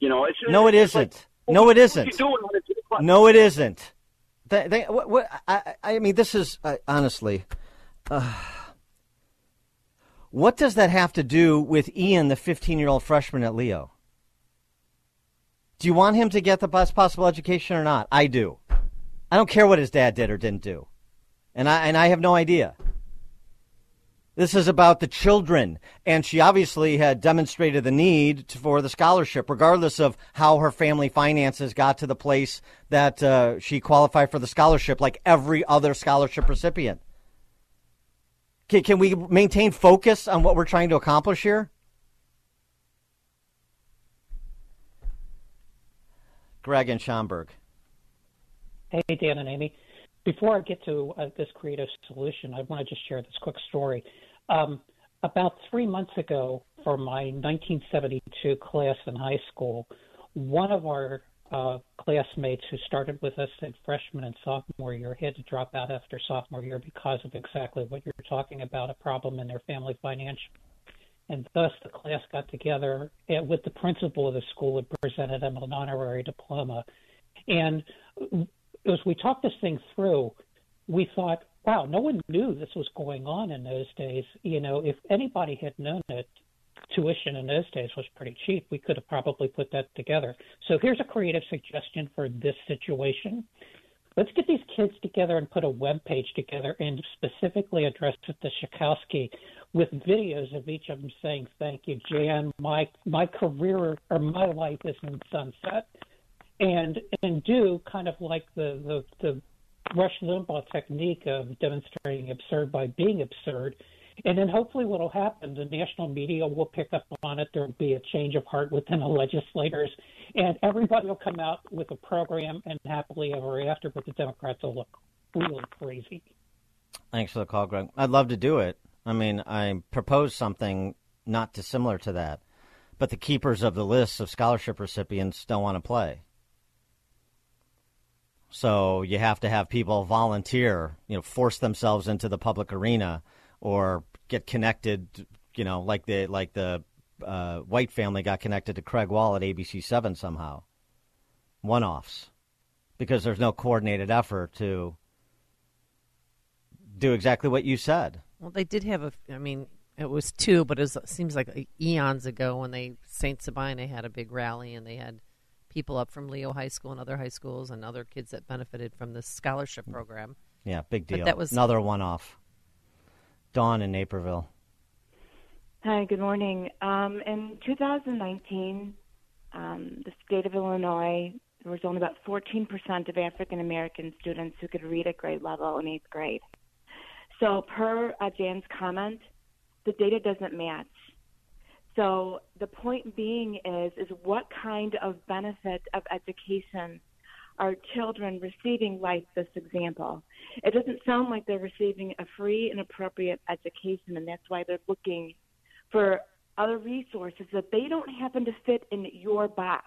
You know, it's No, it it's isn't. No, it what are you isn't. doing when it's eight o'clock? No, it isn't. They, they, what, what, I, I mean, this is uh, honestly. Uh, what does that have to do with Ian, the 15 year old freshman at Leo? Do you want him to get the best possible education or not? I do. I don't care what his dad did or didn't do, and I and I have no idea. This is about the children, and she obviously had demonstrated the need for the scholarship, regardless of how her family finances got to the place that uh, she qualified for the scholarship, like every other scholarship recipient. Can, can we maintain focus on what we're trying to accomplish here? Greg and Schaumburg. Hey, Dan and Amy. Before I get to uh, this creative solution, I want to just share this quick story. Um, about three months ago, for my 1972 class in high school, one of our uh, classmates who started with us in freshman and sophomore year had to drop out after sophomore year because of exactly what you're talking about a problem in their family financial. And thus, the class got together with the principal of the school and presented him an honorary diploma. And as we talked this thing through, we thought, wow, no one knew this was going on in those days. You know, if anybody had known it, tuition in those days was pretty cheap. We could have probably put that together. So here's a creative suggestion for this situation. Let's get these kids together and put a web page together and specifically address it to Schakowsky with videos of each of them saying, "Thank you, Jan. My my career or my life is in sunset." and and do kind of like the the, the Rush Limbaugh technique of demonstrating absurd by being absurd. And then hopefully what will happen, the national media will pick up on it. There will be a change of heart within the legislators, and everybody will come out with a program and happily ever after, but the Democrats will look really crazy. Thanks for the call, Greg. I'd love to do it. I mean, I proposed something not dissimilar to that, but the keepers of the lists of scholarship recipients don't want to play. So you have to have people volunteer, you know, force themselves into the public arena or get connected, you know, like the like the uh, White family got connected to Craig Wall at ABC Seven somehow. One offs, because there's no coordinated effort to do exactly what you said. Well, they did have a. I mean, it was two, but it, was, it seems like eons ago when they Saint Sabina had a big rally and they had people up from Leo High School and other high schools and other kids that benefited from this scholarship program. Yeah, big deal. But that was another one-off. Dawn in Naperville. Hi, good morning. Um, in 2019, um, the state of Illinois, there was only about 14% of African American students who could read at grade level in eighth grade. So, per uh, Jan's comment, the data doesn't match. So, the point being is, is what kind of benefit of education are children receiving like this example? It doesn't sound like they're receiving a free and appropriate education, and that's why they're looking for other resources that they don't happen to fit in your box.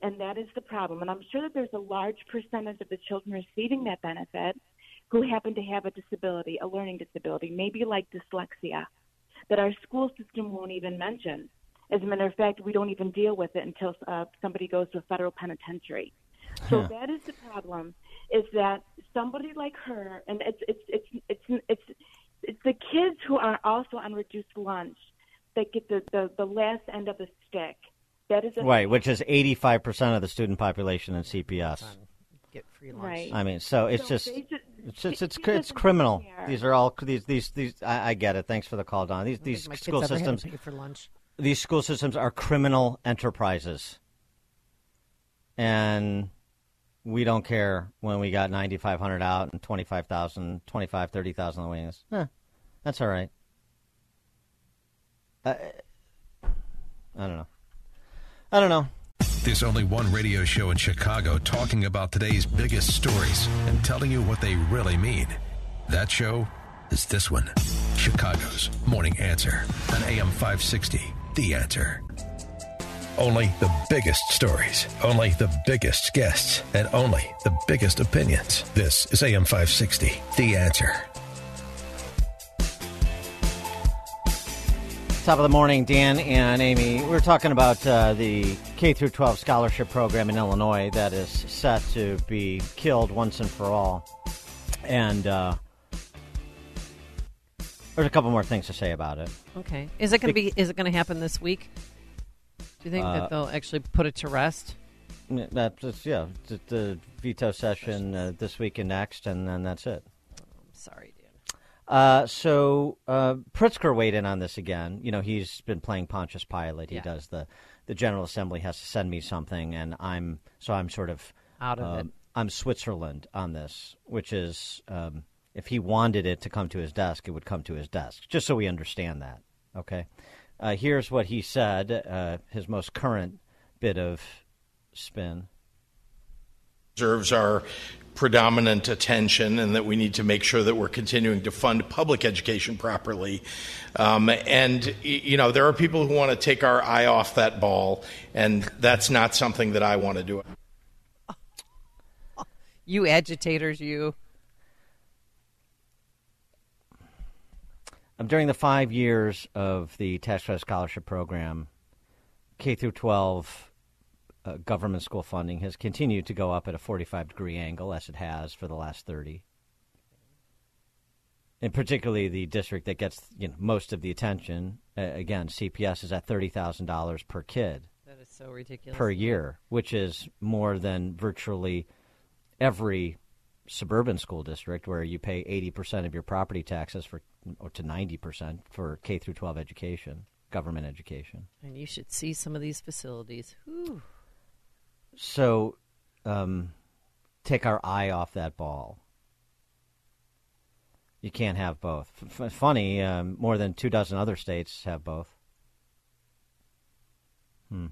And that is the problem. And I'm sure that there's a large percentage of the children receiving that benefit who happen to have a disability, a learning disability, maybe like dyslexia, that our school system won't even mention. As a matter of fact, we don't even deal with it until uh, somebody goes to a federal penitentiary. So that is the problem: is that somebody like her, and it's it's it's it's it's it's the kids who are also on reduced lunch that get the the, the last end of the stick. That is a right, which is eighty-five percent of the student population in CPS. Get free lunch. Right. I mean, so it's So just, just, it's it's it's, it's criminal. care. These are all these these these. I, I get it. Thanks for the call, Don. These I these think my kids school ever had to systems. pay for lunch. These school systems are criminal enterprises, and we don't care when we got 9,500 out and 25,000, 25, 30,000 on the waiting list. Eh, that's all right. I, I don't know. I don't know. There's only one radio show in Chicago talking about today's biggest stories and telling you what they really mean. That show is this one Chicago's Morning Answer on AM 560. The Answer. Only the biggest stories, only the biggest guests, and only the biggest opinions. This is AM 560. The Answer. Top of the morning, Dan and Amy. We're talking about uh, the K through 12 scholarship program in Illinois that is set to be killed once and for all. And uh, there's a couple more things to say about it. Okay. Is it going to be? Is it going to happen this week? Do you think Uh, that they'll actually put it to rest? Yeah, That's yeah, the, the veto session uh, this week and next, and then that's it. I'm sorry, Dan. Uh, so uh, Pritzker weighed in on this again. You know, he's been playing Pontius Pilate. He Yeah. does the the General Assembly has to send me something, and I'm so I'm sort of Out of um, it. I'm Switzerland on this, which is um, if he wanted it to come to his desk, it would come to his desk. Just so we understand that. Okay. Uh, here's what he said. Uh, his most current bit of spin. deserves our predominant attention and that we need to make sure that we're continuing to fund public education properly. Um, and, you know, there are people who want to take our eye off that ball, and that's not something that I want to do. You agitators, you. Um, during the five years of the tax credit scholarship program, K through 12 uh, government school funding has continued to go up at a 45 degree angle, as it has for the last 30. And particularly the district that gets you know, most of the attention, uh, again, CPS is at $30,000 per kid That is so ridiculous. per year, which is more than virtually every suburban school district where you pay 80% of your property taxes for or to 90% for K through 12 education, government education. And you should see some of these facilities. Whew. So um, take our eye off that ball. You can't have both. F- funny, um, more than two dozen other states have both. Hmm.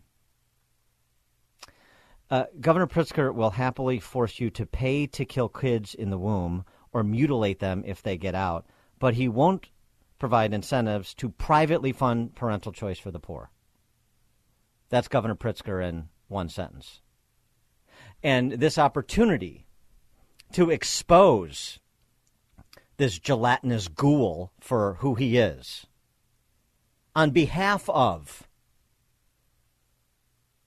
Uh, Governor Pritzker will happily force you to pay to kill kids in the womb or mutilate them if they get out, but he won't provide incentives to privately fund parental choice for the poor. That's Governor Pritzker in one sentence. And this opportunity to expose this gelatinous ghoul for who he is on behalf of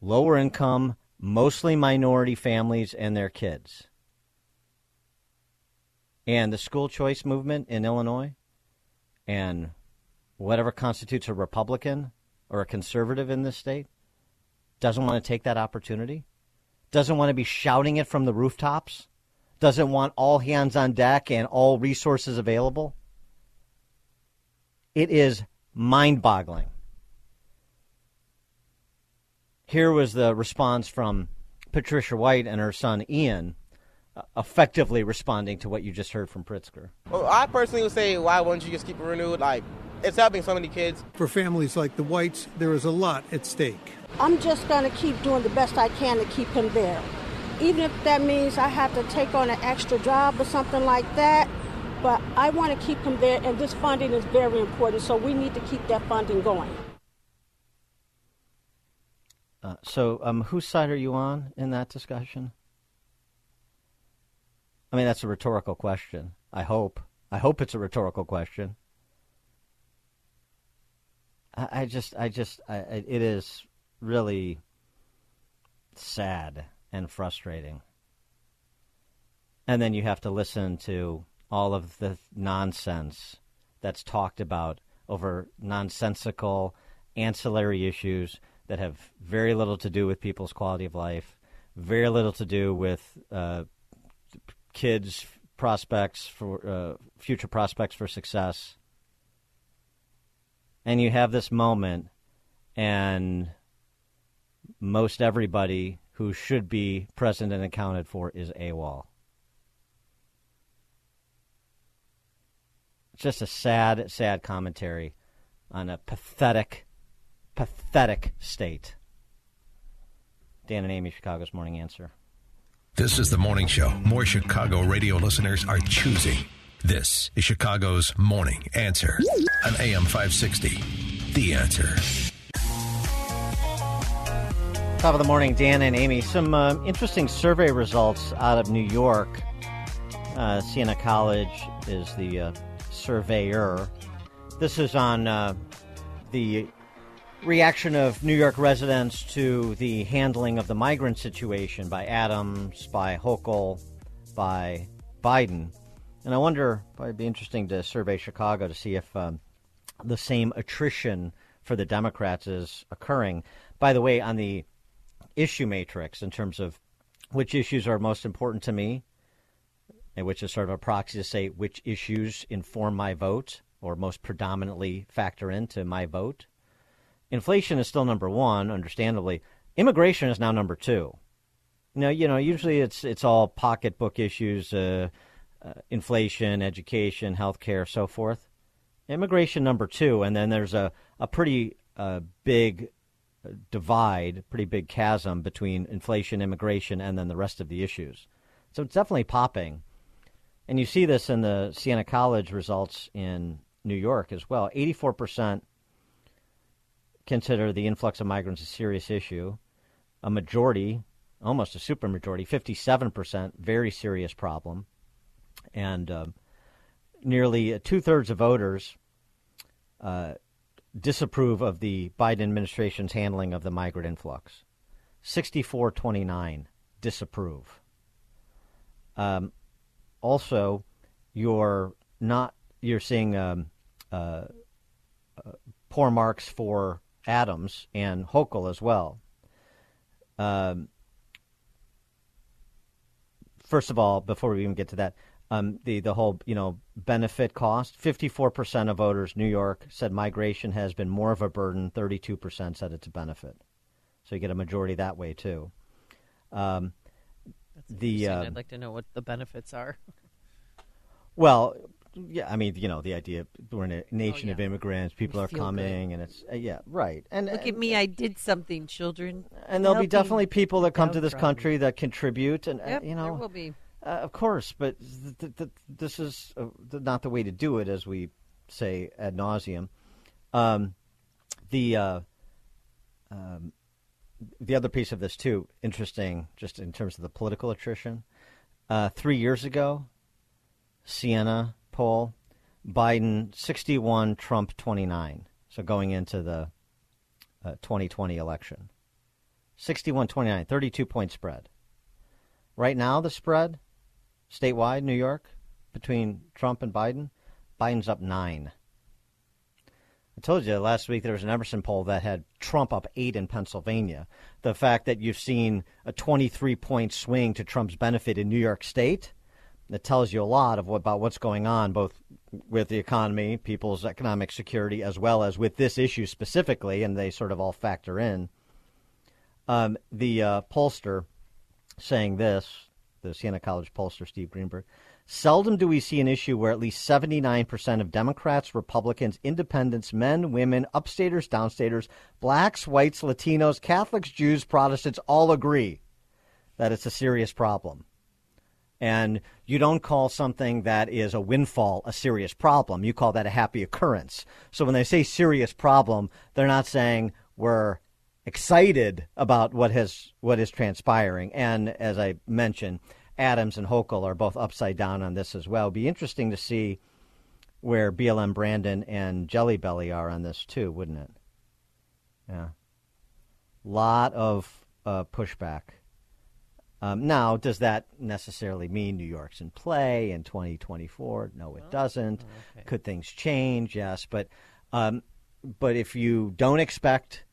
lower income, mostly minority families and their kids. And the school choice movement in Illinois and whatever constitutes a Republican or a conservative in this state doesn't want to take that opportunity, doesn't want to be shouting it from the rooftops, doesn't want all hands on deck and all resources available. It is mind boggling. Here was the response from Patricia White and her son Ian, uh, effectively responding to what you just heard from Pritzker. Well, I personally would say, why wouldn't you just keep it renewed? Like, it's helping so many kids. For families like the Whites, there is a lot at stake. I'm just going to keep doing the best I can to keep him there. Even if that means I have to take on an extra job or something like that, but I want to keep him there, and this funding is very important, so we need to keep that funding going. Uh, so, um, whose side are you on in that discussion? I mean, that's a rhetorical question. I hope. I hope it's a rhetorical question. I, I just, I just, I, it is really sad and frustrating. And then you have to listen to all of the nonsense that's talked about over nonsensical ancillary issues that have very little to do with people's quality of life, very little to do with uh, kids' prospects for uh, future prospects for success. And you have this moment, and most everybody who should be present and accounted for is AWOL. It's just a sad, sad commentary on a pathetic, pathetic state. Dan and Amy, Chicago's Morning Answer. This is the morning show more Chicago radio listeners are choosing. This is Chicago's Morning Answer on AM 560. The Answer. Top of the morning, Dan and Amy. Some uh, interesting survey results out of New York. Uh, Siena College is the uh, surveyor. This is on uh, the reaction of New York residents to the handling of the migrant situation by Adams, by Hochul, by Biden. And I wonder, it'd be interesting to survey Chicago to see if um, the same attrition for the Democrats is occurring. By the way, on the issue matrix in terms of which issues are most important to me, and which is sort of a proxy to say which issues inform my vote or most predominantly factor into my vote. Inflation is still number one, understandably. Immigration is now number two. Now, you know, usually it's it's all pocketbook issues, uh, uh, inflation, education, healthcare, so forth. Immigration number two, and then there's a a pretty uh, big divide, pretty big chasm between inflation, immigration, and then the rest of the issues. So it's definitely popping. And you see this in the Siena College results in New York as well. 84% consider the influx of migrants a serious issue. A majority, almost a supermajority, 57%, very serious problem. And uh, nearly two thirds of voters uh, disapprove of the Biden administration's handling of the migrant influx. 6429 disapprove. Um, also, you're not you're seeing um, uh, uh, poor marks for Adams and Hochul as well. Um, first of all, before we even get to that, um, the the whole you know benefit cost. Fifty four percent of voters, New York, said migration has been more of a burden. Thirty two percent said it's a benefit. So you get a majority that way too. Um, the uh, I'd like to know what the benefits are. well, yeah, I mean, you know, the idea we're in a nation oh, yeah. of immigrants, people We are coming, good. and it's uh, yeah, right. And Look at me, I did something, children. and there'll be definitely people that come to this downtrodden. country that contribute, and uh, you know, there will be. Uh, of course, but th- th- th- this is uh, not the way to do it, as we say ad nauseum. Um, the uh, um, the other piece of this too, interesting, just in terms of the political attrition. Uh, three years ago, Siena poll, Biden 61, Trump 29. So going into the uh, 2020 election. 61 29, 32 point spread. Right now, the spread statewide, New York, between Trump and Biden, Biden's up nine. I told you last week there was an Emerson poll that had Trump up eight in Pennsylvania. The fact that you've seen a 23 point swing to Trump's benefit in New York State, that tells you a lot of what, about what's going on, both with the economy, people's economic security, as well as with this issue specifically, and they sort of all factor in. Um, the uh, pollster saying this, the Siena College pollster, Steve Greenberg, Seldom do we see an issue where at least 79% of Democrats, Republicans, independents, men, women, upstaters, downstaters, blacks, whites, Latinos, Catholics, Jews, Protestants all agree that it's a serious problem. And you don't call something that is a windfall a serious problem. You call that a happy occurrence. So when they say serious problem, they're not saying we're excited about what has what is transpiring. And as I mentioned, Adams and Hochul are both upside down on this as well. It'd be interesting to see where BLM Brandon and Jelly Belly are on this too, wouldn't it? Yeah. Lot of uh, pushback. Um, now, does that necessarily mean New York's in play in 2024? No, it doesn't. Okay. Could things change? Yes, but um, but if you don't expect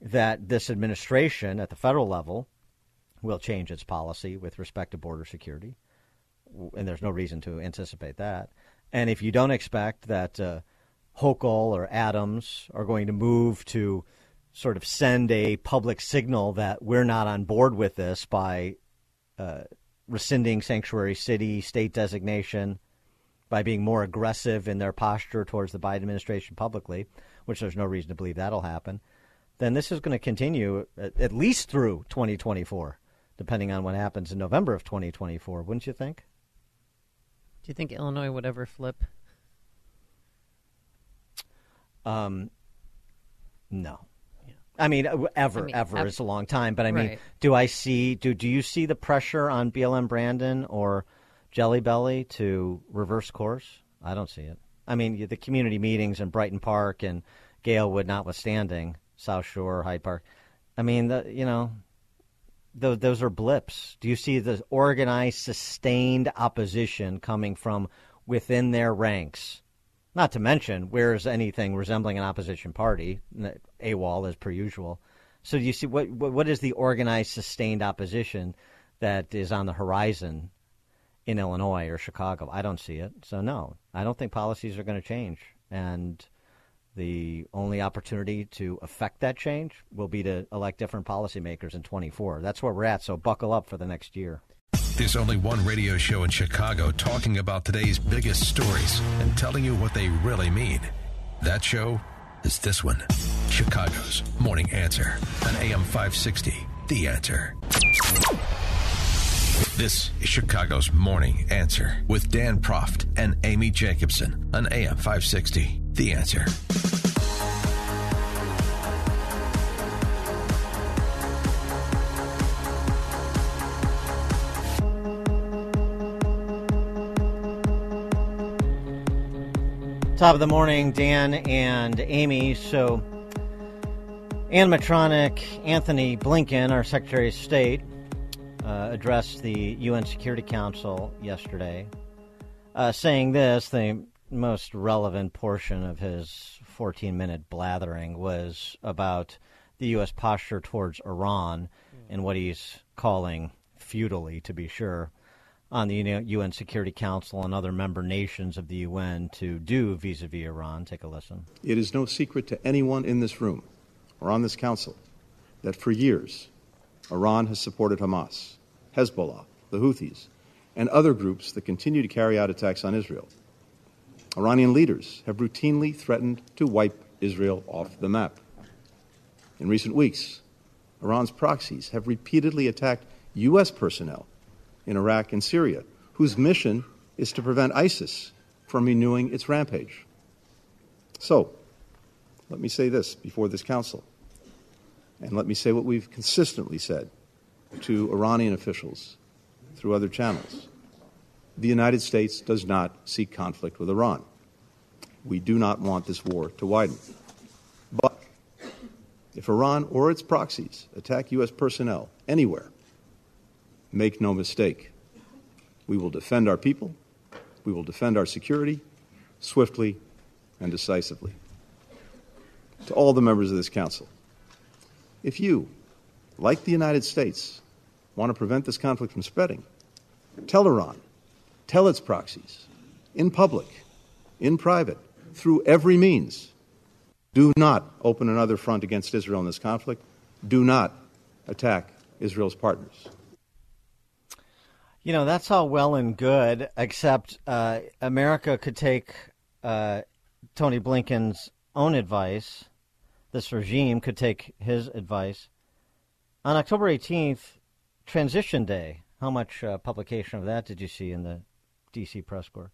that this administration at the federal level will change its policy with respect to border security, and there's no reason to anticipate that. And if you don't expect that uh, Hochul or Adams are going to move to sort of send a public signal that we're not on board with this by uh, rescinding sanctuary city state designation, by being more aggressive in their posture towards the Biden administration publicly, which there's no reason to believe that'll happen, then this is going to continue at, at least through 2024 depending on what happens in November of 2024, wouldn't you think? Do you think Illinois would ever flip? Um, no. Yeah. I mean, uh, ever, I mean, ever ab- is a long time. But I mean, right. do I see? Do do you see the pressure on BLM Brandon or Jelly Belly to reverse course? I don't see it. I mean, the community meetings in Brighton Park and Galewood, notwithstanding, South Shore, Hyde Park. I mean, the, you know, those are blips. Do you see the organized, sustained opposition coming from within their ranks? Not to mention, where's anything resembling an opposition party? AWOL as per usual. So do you see what what is the organized, sustained opposition that is on the horizon in Illinois or Chicago? I don't see it. So no, I don't think policies are going to change. And the only opportunity to affect that change will be to elect different policymakers in 24. That's where we're at, so buckle up for the next year. There's only one radio show in Chicago talking about today's biggest stories and telling you what they really mean. That show is this one Chicago's Morning Answer on AM 560. The Answer. This is Chicago's Morning Answer with Dan Proft and Amy Jacobson on AM 560 the answer. Top of the morning, Dan and Amy. So, animatronic Anthony Blinken, our Secretary of State, uh, addressed the UN Security Council yesterday, uh, saying this: the most relevant portion of his 14 minute blathering was about the U.S. posture towards Iran and what he's calling futilely, to be sure, on the UN Security Council and other member nations of the UN to do vis a vis Iran. Take a listen. It is no secret to anyone in this room or on this council that for years Iran has supported Hamas, Hezbollah, the Houthis, and other groups that continue to carry out attacks on Israel. Iranian leaders have routinely threatened to wipe Israel off the map. In recent weeks, Iran's proxies have repeatedly attacked U.S. personnel in Iraq and Syria, whose mission is to prevent ISIS from renewing its rampage. So, let me say this before this Council, and let me say what we've consistently said to Iranian officials through other channels. The United States does not seek conflict with Iran. We do not want this war to widen. But if Iran or its proxies attack U.S. personnel anywhere, make no mistake, we will defend our people, we will defend our security swiftly and decisively. To all the members of this council, if you, like the United States, want to prevent this conflict from spreading, tell Iran, tell its proxies, in public, in private, through every means, do not open another front against Israel in this conflict. Do not attack Israel's partners. You know, that's all well and good, except uh, America could take uh, Tony Blinken's own advice. This regime could take his advice. On October 18th, Transition Day, how much uh, publication of that did you see in the D.C. press corps?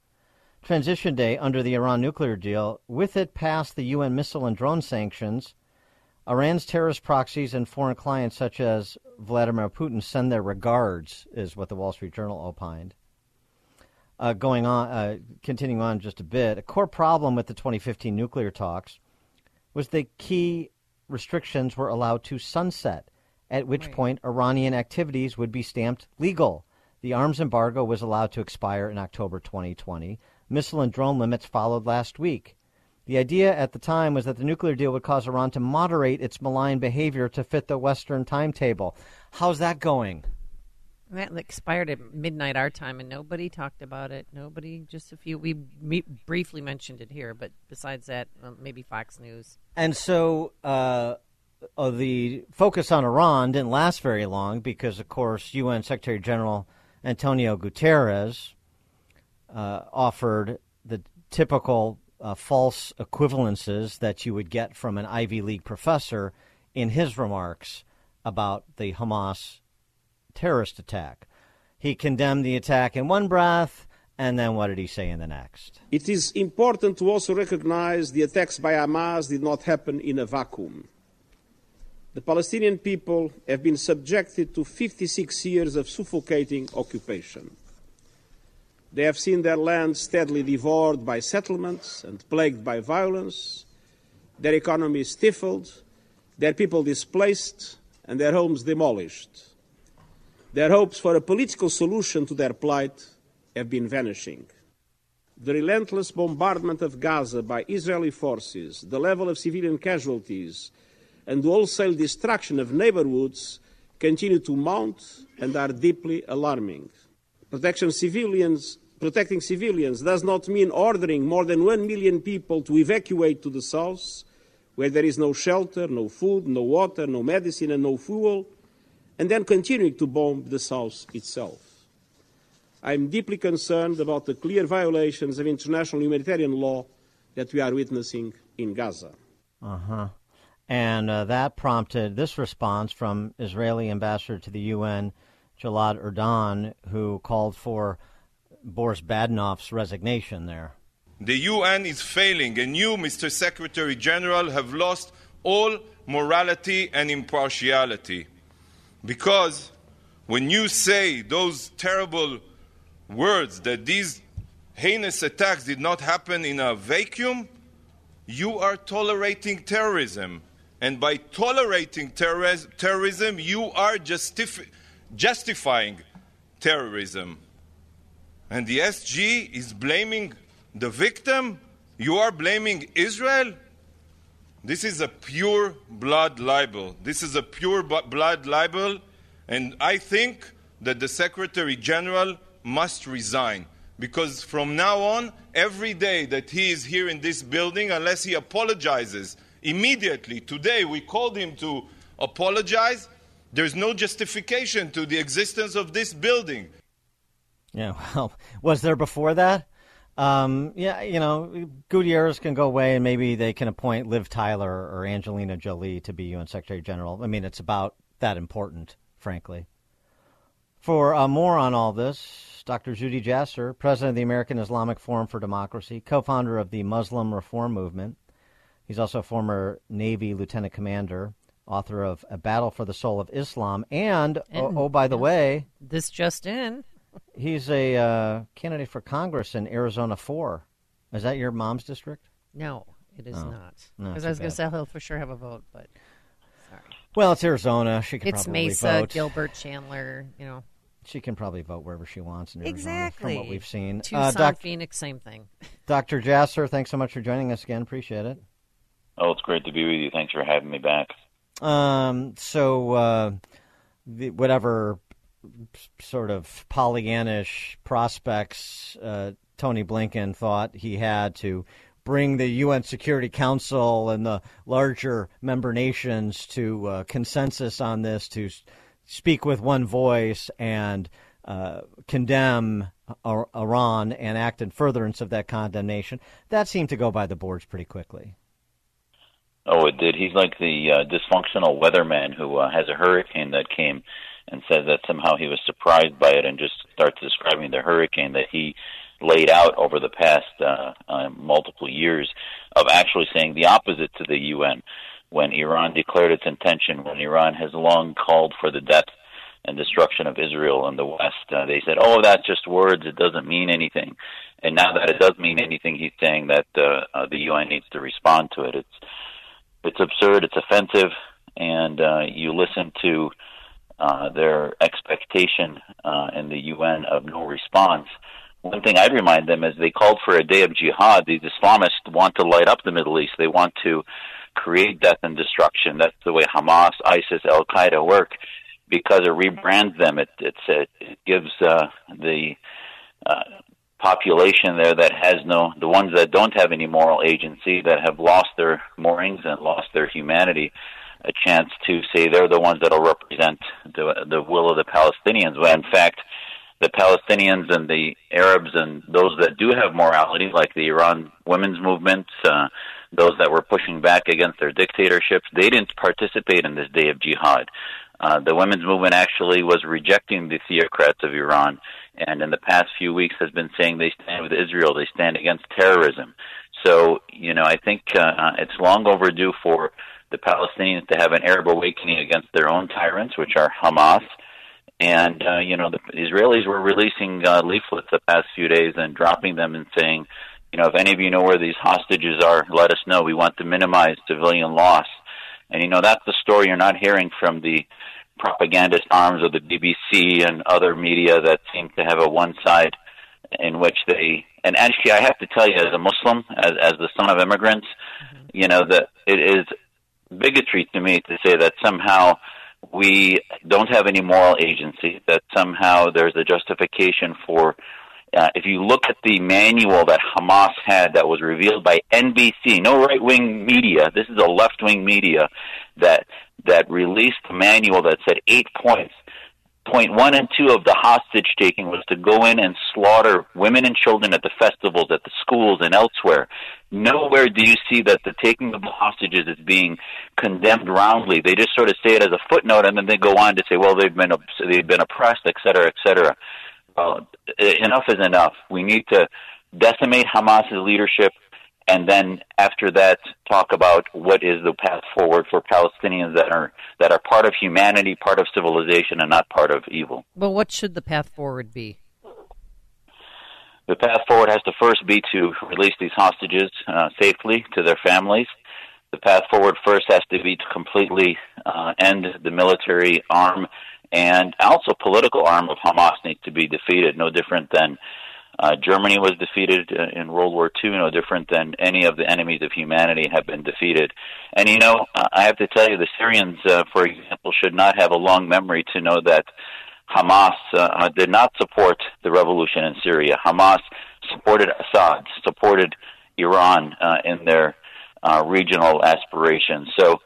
Transition Day under the Iran nuclear deal, with it passed the UN missile and drone sanctions. Iran's terrorist proxies and foreign clients such as Vladimir Putin send their regards, is what the Wall Street Journal opined. Uh, going on, uh, continuing on just a bit, a core problem with the 2015 nuclear talks was the key restrictions were allowed to sunset, at which point Iranian activities would be stamped legal. The arms embargo was allowed to expire in October 2020. Missile and drone limits followed last week. The idea at the time was that the nuclear deal would cause Iran to moderate its malign behavior to fit the Western timetable. How's that going? That expired at midnight our time, and nobody talked about it. Nobody, just a few. We briefly mentioned it here, but besides that, um, maybe Fox News. And so uh, uh, the focus on Iran didn't last very long because, of course, UN Secretary General Antonio Guterres uh, offered the typical uh, false equivalences that you would get from an Ivy League professor in his remarks about the Hamas terrorist attack. He condemned the attack in one breath, and then what did he say in the next? It is important to also recognize the attacks by Hamas did not happen in a vacuum. The Palestinian people have been subjected to 56 years of suffocating occupation. They have seen their land steadily devoured by settlements and plagued by violence, their economy stifled, their people displaced, and their homes demolished. Their hopes for a political solution to their plight have been vanishing. The relentless bombardment of Gaza by Israeli forces, the level of civilian casualties, and wholesale destruction of neighborhoods continue to mount and are deeply alarming. Protection civilians protecting civilians does not mean ordering more than one million people to evacuate to the south, where there is no shelter, no food, no water, no medicine, and no fuel, and then continuing to bomb the south itself. I am deeply concerned about the clear violations of international humanitarian law that we are witnessing in Gaza. Uh huh. And uh, that prompted this response from Israeli ambassador to the UN, Gilad Erdan, who called for Boris Badenov's resignation there. The UN is failing, and you, Mr. Secretary General, have lost all morality and impartiality. Because when you say those terrible words that these heinous attacks did not happen in a vacuum, you are tolerating terrorism. And by tolerating terrorism, you are justif- justifying terrorism and the SG is blaming the victim, you are blaming Israel? This is a pure blood libel. This is a pure blood libel, and I think that the Secretary General must resign. Because from now on, every day that he is here in this building, unless he apologizes immediately, today we called him to apologize, there's no justification to the existence of this building. Yeah, *laughs* well, was there before that? Um, yeah, you know, Gutierrez can go away and maybe they can appoint Liv Tyler or Angelina Jolie to be UN Secretary General. I mean, it's about that important, frankly. For uh, more on all this, Dr. Zuhdi Jasser, president of the American Islamic Forum for Democracy, co founder of the Muslim Reform Movement. He's also a former Navy lieutenant commander, author of A Battle for the Soul of Islam, and, oh, And- oh, by the way, This just in. he's a uh, candidate for Congress in Arizona 4. Is that your mom's district? No, it is Oh. not. Because too I was going to say he'll for sure have a vote, but sorry. Well, it's Arizona. She can probably vote. it's Mesa, vote. Gilbert, Chandler. You know, She can probably vote wherever she wants in Arizona, exactly. from what we've seen. Tucson, Doc- Phoenix, same thing. Dr. Jasser, thanks so much for joining us again. Appreciate it. Oh, it's great to be with you. Thanks for having me back. Um, so, uh, whatever sort of Pollyannish prospects uh, Tony Blinken thought he had to bring the UN Security Council and the larger member nations to uh, consensus on this, to speak with one voice and uh, condemn Ir- Iran and act in furtherance of that condemnation, that seemed to go by the boards pretty quickly. Oh, it did. He's like the uh, dysfunctional weatherman who uh, has a hurricane that came and says that somehow he was surprised by it and just starts describing the hurricane that he laid out over the past uh, uh, multiple years of actually saying the opposite to the UN when Iran declared its intention, when Iran has long called for the death and destruction of Israel and the West. Uh, they said, "Oh, that's just words; it doesn't mean anything." And now that it does mean anything, he's saying that uh, uh, the UN needs to respond to it. It's it's absurd, it's offensive, and uh, you listen to uh, their expectation uh, in the UN of no response. One thing I'd remind them is they called for a day of jihad. These Islamists want to light up the Middle East. They want to create death and destruction. That's the way Hamas, ISIS, Al Qaeda work because it rebrands them. It it, it gives uh, the uh, population there that has no the ones that don't have any moral agency that have lost their moorings and lost their humanity a chance to say they're the ones that'll represent the the will of the Palestinians. When in fact the Palestinians and the Arabs and those that do have morality like the Iran women's movement uh those that were pushing back against their dictatorships they didn't participate in this day of jihad. Uh, the women's movement actually was rejecting the theocrats of Iran, and in the past few weeks has been saying they stand with Israel, they stand against terrorism. So, you know, I think uh, it's long overdue for the Palestinians to have an Arab awakening against their own tyrants, which are Hamas. And, uh, you know, the Israelis were releasing uh, leaflets the past few days and dropping them and saying, you know, if any of you know where these hostages are, let us know. We want to minimize civilian loss. And you know that's the story you're not hearing from the propagandist arms of the BBC and other media that seem to have a one side in which they and actually I have to tell you as a Muslim, as as the son of immigrants, you know, that it is bigotry to me to say that somehow we don't have any moral agency, that somehow there's a justification for uh, if you look at the manual that Hamas had that was revealed by NBC, no right wing media, this is a left wing media that that released a manual that said eight points. Point one and two of the hostage taking was to go in and slaughter women and children at the festivals, at the schools, and elsewhere. Nowhere do you see that the taking of the hostages is being condemned roundly. They just sort of say it as a footnote, and then they go on to say, "Well, they've been they've been oppressed, et cetera, et cetera." Well, enough is enough. We need to decimate Hamas's leadership, and then after that, talk about what is the path forward for Palestinians that are that are part of humanity, part of civilization, and not part of evil. But what should the path forward be? The path forward has to first be to release these hostages uh, safely to their families. The path forward first has to be to completely uh, end the military arm and also political arm of Hamas needs to be defeated. No different than uh, Germany was defeated uh, in World War II. No different than any of the enemies of humanity have been defeated. And you know, I have to tell you, the Syrians, uh, for example, should not have a long memory to know that Hamas uh, did not support the revolution in Syria. Hamas supported Assad, supported Iran uh, in their uh, regional aspirations. So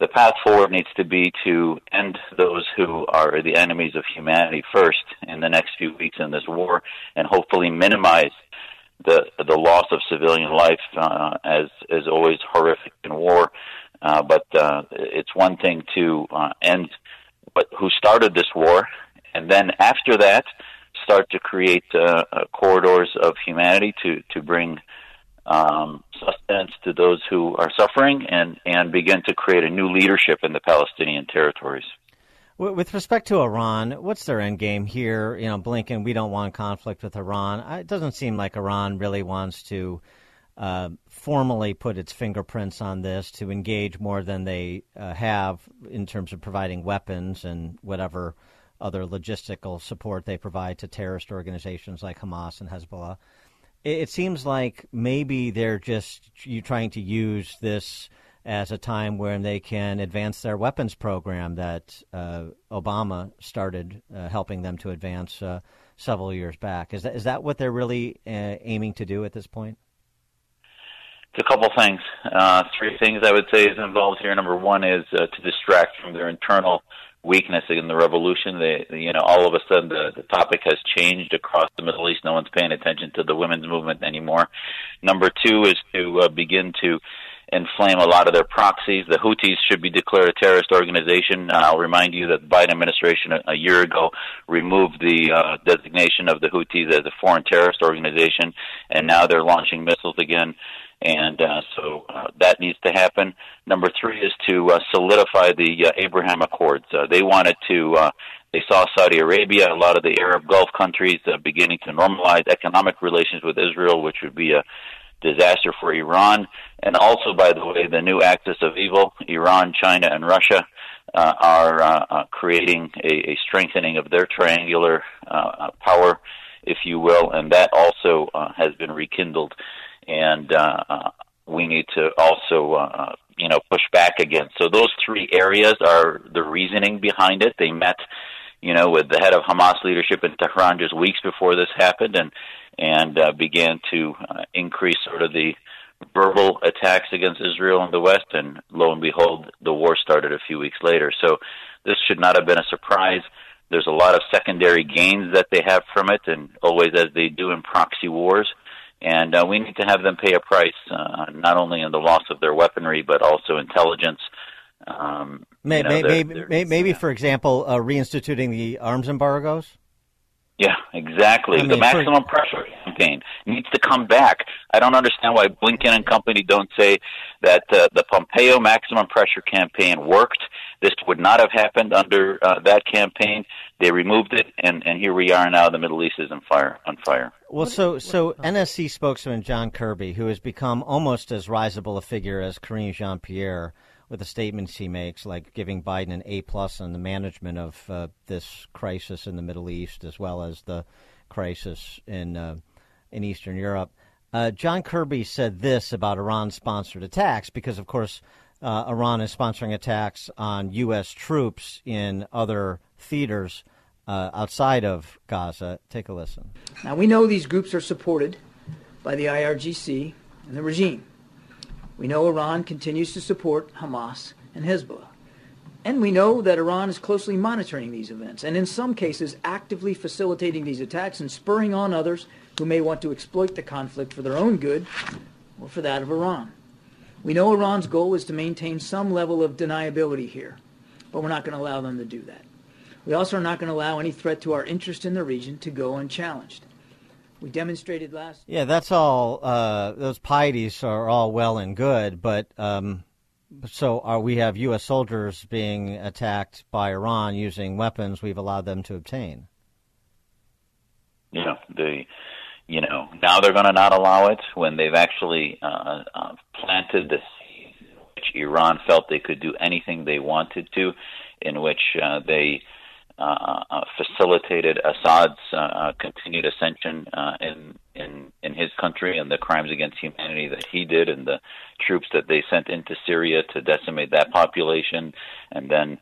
the path forward needs to be to end those who are the enemies of humanity first in the next few weeks in this war, and hopefully minimize the the loss of civilian life uh, as is always horrific in war. Uh, but uh, it's one thing to uh, end what, who started this war, and then after that, start to create uh, uh, corridors of humanity to to bring um, sustenance to those who are suffering and, and begin to create a new leadership in the Palestinian territories. With respect to Iran, what's their end game here? You know, Blinken, we don't want conflict with Iran. It doesn't seem like Iran really wants to uh, formally put its fingerprints on this, to engage more than they uh, have in terms of providing weapons and whatever other logistical support they provide to terrorist organizations like Hamas and Hezbollah. It, seems like maybe they're just you trying to use this as a time when they can advance their weapons program that uh, Obama started uh, helping them to advance uh, several years back. Is that is that what they're really uh, aiming to do at this point? It's a couple things. Uh, three things I would say is involved here. Number one is uh, to distract from their internal weakness in the revolution. They, you know, all of a sudden the, the topic has changed across the Middle East. No one's paying attention to the women's movement anymore. Number two is to uh, begin to inflame a lot of their proxies. The Houthis should be declared a terrorist organization. I'll remind you that the Biden administration a, a year ago removed the uh, designation of the Houthis as a foreign terrorist organization, and now they're launching missiles again. And uh, so uh, that needs to happen. Number three is to uh, solidify the uh, Abraham Accords. Uh, they wanted to. Uh, they saw Saudi Arabia, a lot of the Arab Gulf countries, beginning to normalize economic relations with Israel, which would be a disaster for Iran. And also, by the way, the new axis of evil, Iran, China, and Russia, are creating a, a, strengthening of their triangular power, if you will, and that also uh, has been rekindled. And we need to also, you know, push back against. So those three areas are the reasoning behind it. They met, you know, with the head of Hamas leadership in Tehran just weeks before this happened, and and uh, began to uh, increase sort of the verbal attacks against Israel and the West, and lo and behold, the war started a few weeks later. So this should not have been a surprise. There's a lot of secondary gains that they have from it, and always as they do in proxy wars. And uh, we need to have them pay a price, uh, not only in the loss of their weaponry, but also intelligence. Um, maybe, you know, maybe, maybe, maybe, for example, uh, reinstituting the arms embargoes. Yeah, exactly. I mean, the maximum for... pressure needs to come back. I don't understand why Blinken and company don't say that uh, the Pompeo maximum pressure campaign worked. This would not have happened under uh, that campaign. They removed it, and, and here we are now. The Middle East is on fire. On fire. Well, so so NSC spokesman John Kirby, who has become almost as risible a figure as Karine Jean Pierre with the statements he makes, like giving Biden an A plus on the management of uh, this crisis in the Middle East, as well as the crisis in uh, in Eastern Europe. Uh, John Kirby said this about Iran-sponsored attacks because, of course, uh, Iran is sponsoring attacks on U.S. troops in other theaters uh, outside of Gaza. Take a listen. Now we know these groups are supported by the IRGC and the regime. We know Iran continues to support Hamas and Hezbollah. And we know that Iran is closely monitoring these events and, in some cases, actively facilitating these attacks and spurring on others who may want to exploit the conflict for their own good or for that of Iran. We know Iran's goal is to maintain some level of deniability here, but we're not going to allow them to do that. We also are not going to allow any threat to our interest in the region to go unchallenged. We demonstrated last. Yeah, that's all. Uh, those pieties are all well and good, but um, so are we have U.S. soldiers being attacked by Iran using weapons we've allowed them to obtain. Yeah, the you know now they're going to not allow it when they've actually uh, uh, planted the seeds, which Iran felt they could do anything they wanted to, in which uh, they uh, uh, facilitated Assad's uh, continued ascension uh, in in in his country and the crimes against humanity that he did, and the troops that they sent into Syria to decimate that population, and then.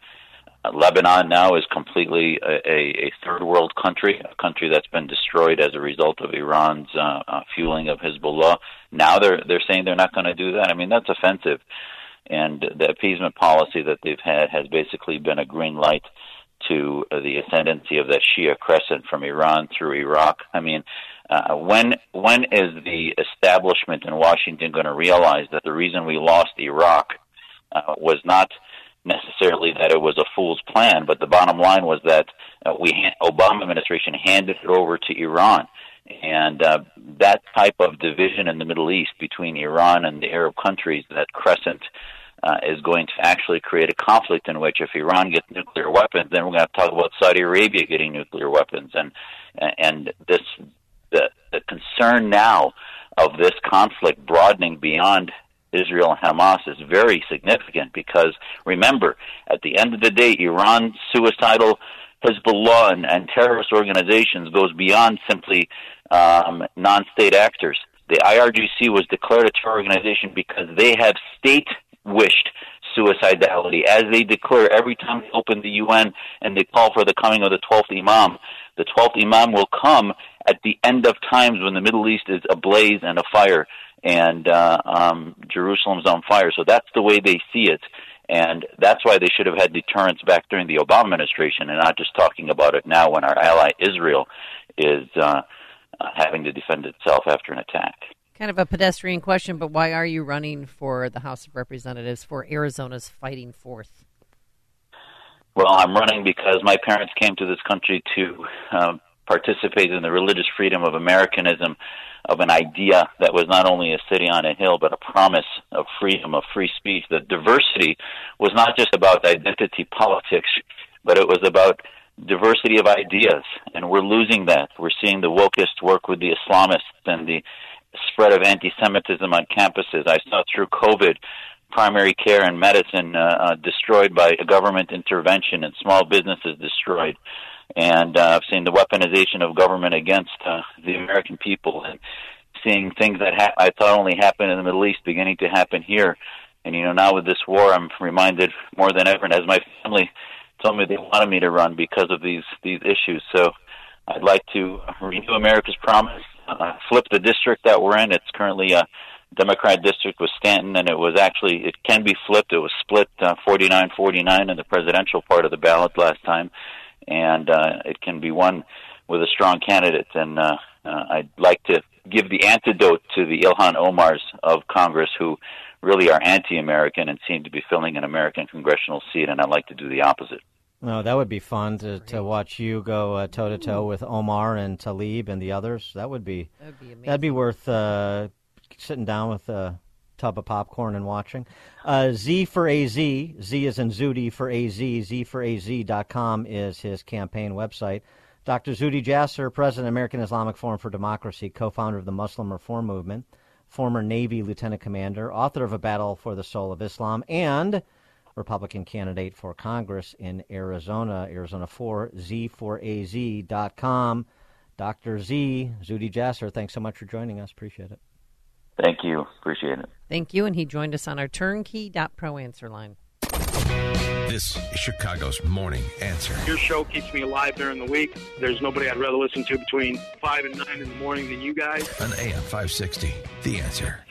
Lebanon now is completely a, a, a third world country, a country that's been destroyed as a result of Iran's uh, uh, fueling of Hezbollah. Now they're they're saying they're not going to do that. I mean that's offensive, and the appeasement policy that they've had has basically been a green light to uh, the ascendancy of that Shia crescent from Iran through Iraq. I mean, uh, when when is the establishment in Washington going to realize that the reason we lost Iraq uh, was not necessarily that it was a fool's plan, but the bottom line was that uh, we Obama administration handed it over to Iran, And uh, that type of division in the Middle East between Iran and the Arab countries, that crescent, uh, is going to actually create a conflict in which if Iran gets nuclear weapons, then we're going to talk about Saudi Arabia getting nuclear weapons, and and this the the concern now of this conflict broadening beyond Israel and Hamas is very significant because remember, at the end of the day, Iran's suicidal Hezbollah and, and terrorist organizations goes beyond simply um, non-state actors. The IRGC was declared a terror organization because they have state wished suicidality, as they declare every time they open the UN and they call for the coming of the 12th Imam. The 12th Imam will come at the end of times when the Middle East is ablaze and afire and uh, um, Jerusalem's on fire. So that's the way they see it. And that's why they should have had deterrence back during the Obama administration and not just talking about it now when our ally Israel is uh, having to defend itself after an attack. Kind of a pedestrian question, but why are you running for the House of Representatives for Arizona's Fighting Fourth? Well, I'm running because my parents came to this country to uh, participate in the religious freedom of Americanism, of an idea that was not only a city on a hill, but a promise of freedom, of free speech. That diversity was not just about identity politics, but it was about diversity of ideas, and we're losing that. We're seeing the wokest work with the Islamists and the spread of anti-Semitism on campuses. I saw through COVID primary care and medicine uh, uh, destroyed by government intervention and small businesses destroyed. And uh, I've seen the weaponization of government against uh, the American people and seeing things that ha- I thought only happened in the Middle East beginning to happen here. And, you know, now with this war, I'm reminded more than ever, and as my family told me they wanted me to run because of these, these issues. So I'd like to renew America's promise, uh, flip the district that we're in. It's currently a Democrat district with Stanton, and it was actually it can be flipped. It was split uh, 49-49 in the presidential part of the ballot last time, and uh, it can be won with a strong candidate. And uh, uh, I'd like to give the antidote to the Ilhan Omars of Congress, who really are anti-American and seem to be filling an American congressional seat. And I'd like to do the opposite. No, that would be fun to, to watch you go toe to toe with Omar and Tlaib and the others. That would be that'd be, that'd be worth uh, sitting down with a tub of popcorn and watching. Uh, Z for AZ, Z is in Zuhdi for AZ, Z for AZ.com is his campaign website. Dr. Zuhdi Jasser, President, American Islamic Forum for Democracy, co founder of the Muslim Reform Movement, former Navy Lieutenant Commander, author of A Battle for the Soul of Islam, and Republican candidate for Congress in Arizona, Arizona 4, Z4AZ.com. Dr. Z, Zuhdi Jasser, thanks so much for joining us. Appreciate it. Thank you. Appreciate it. Thank you. And he joined us on our turnkey.pro answer line. This is Chicago's Morning Answer. Your show keeps me alive during the week. There's nobody I'd rather listen to between 5 and 9 in the morning than you guys. On AM 560, The Answer.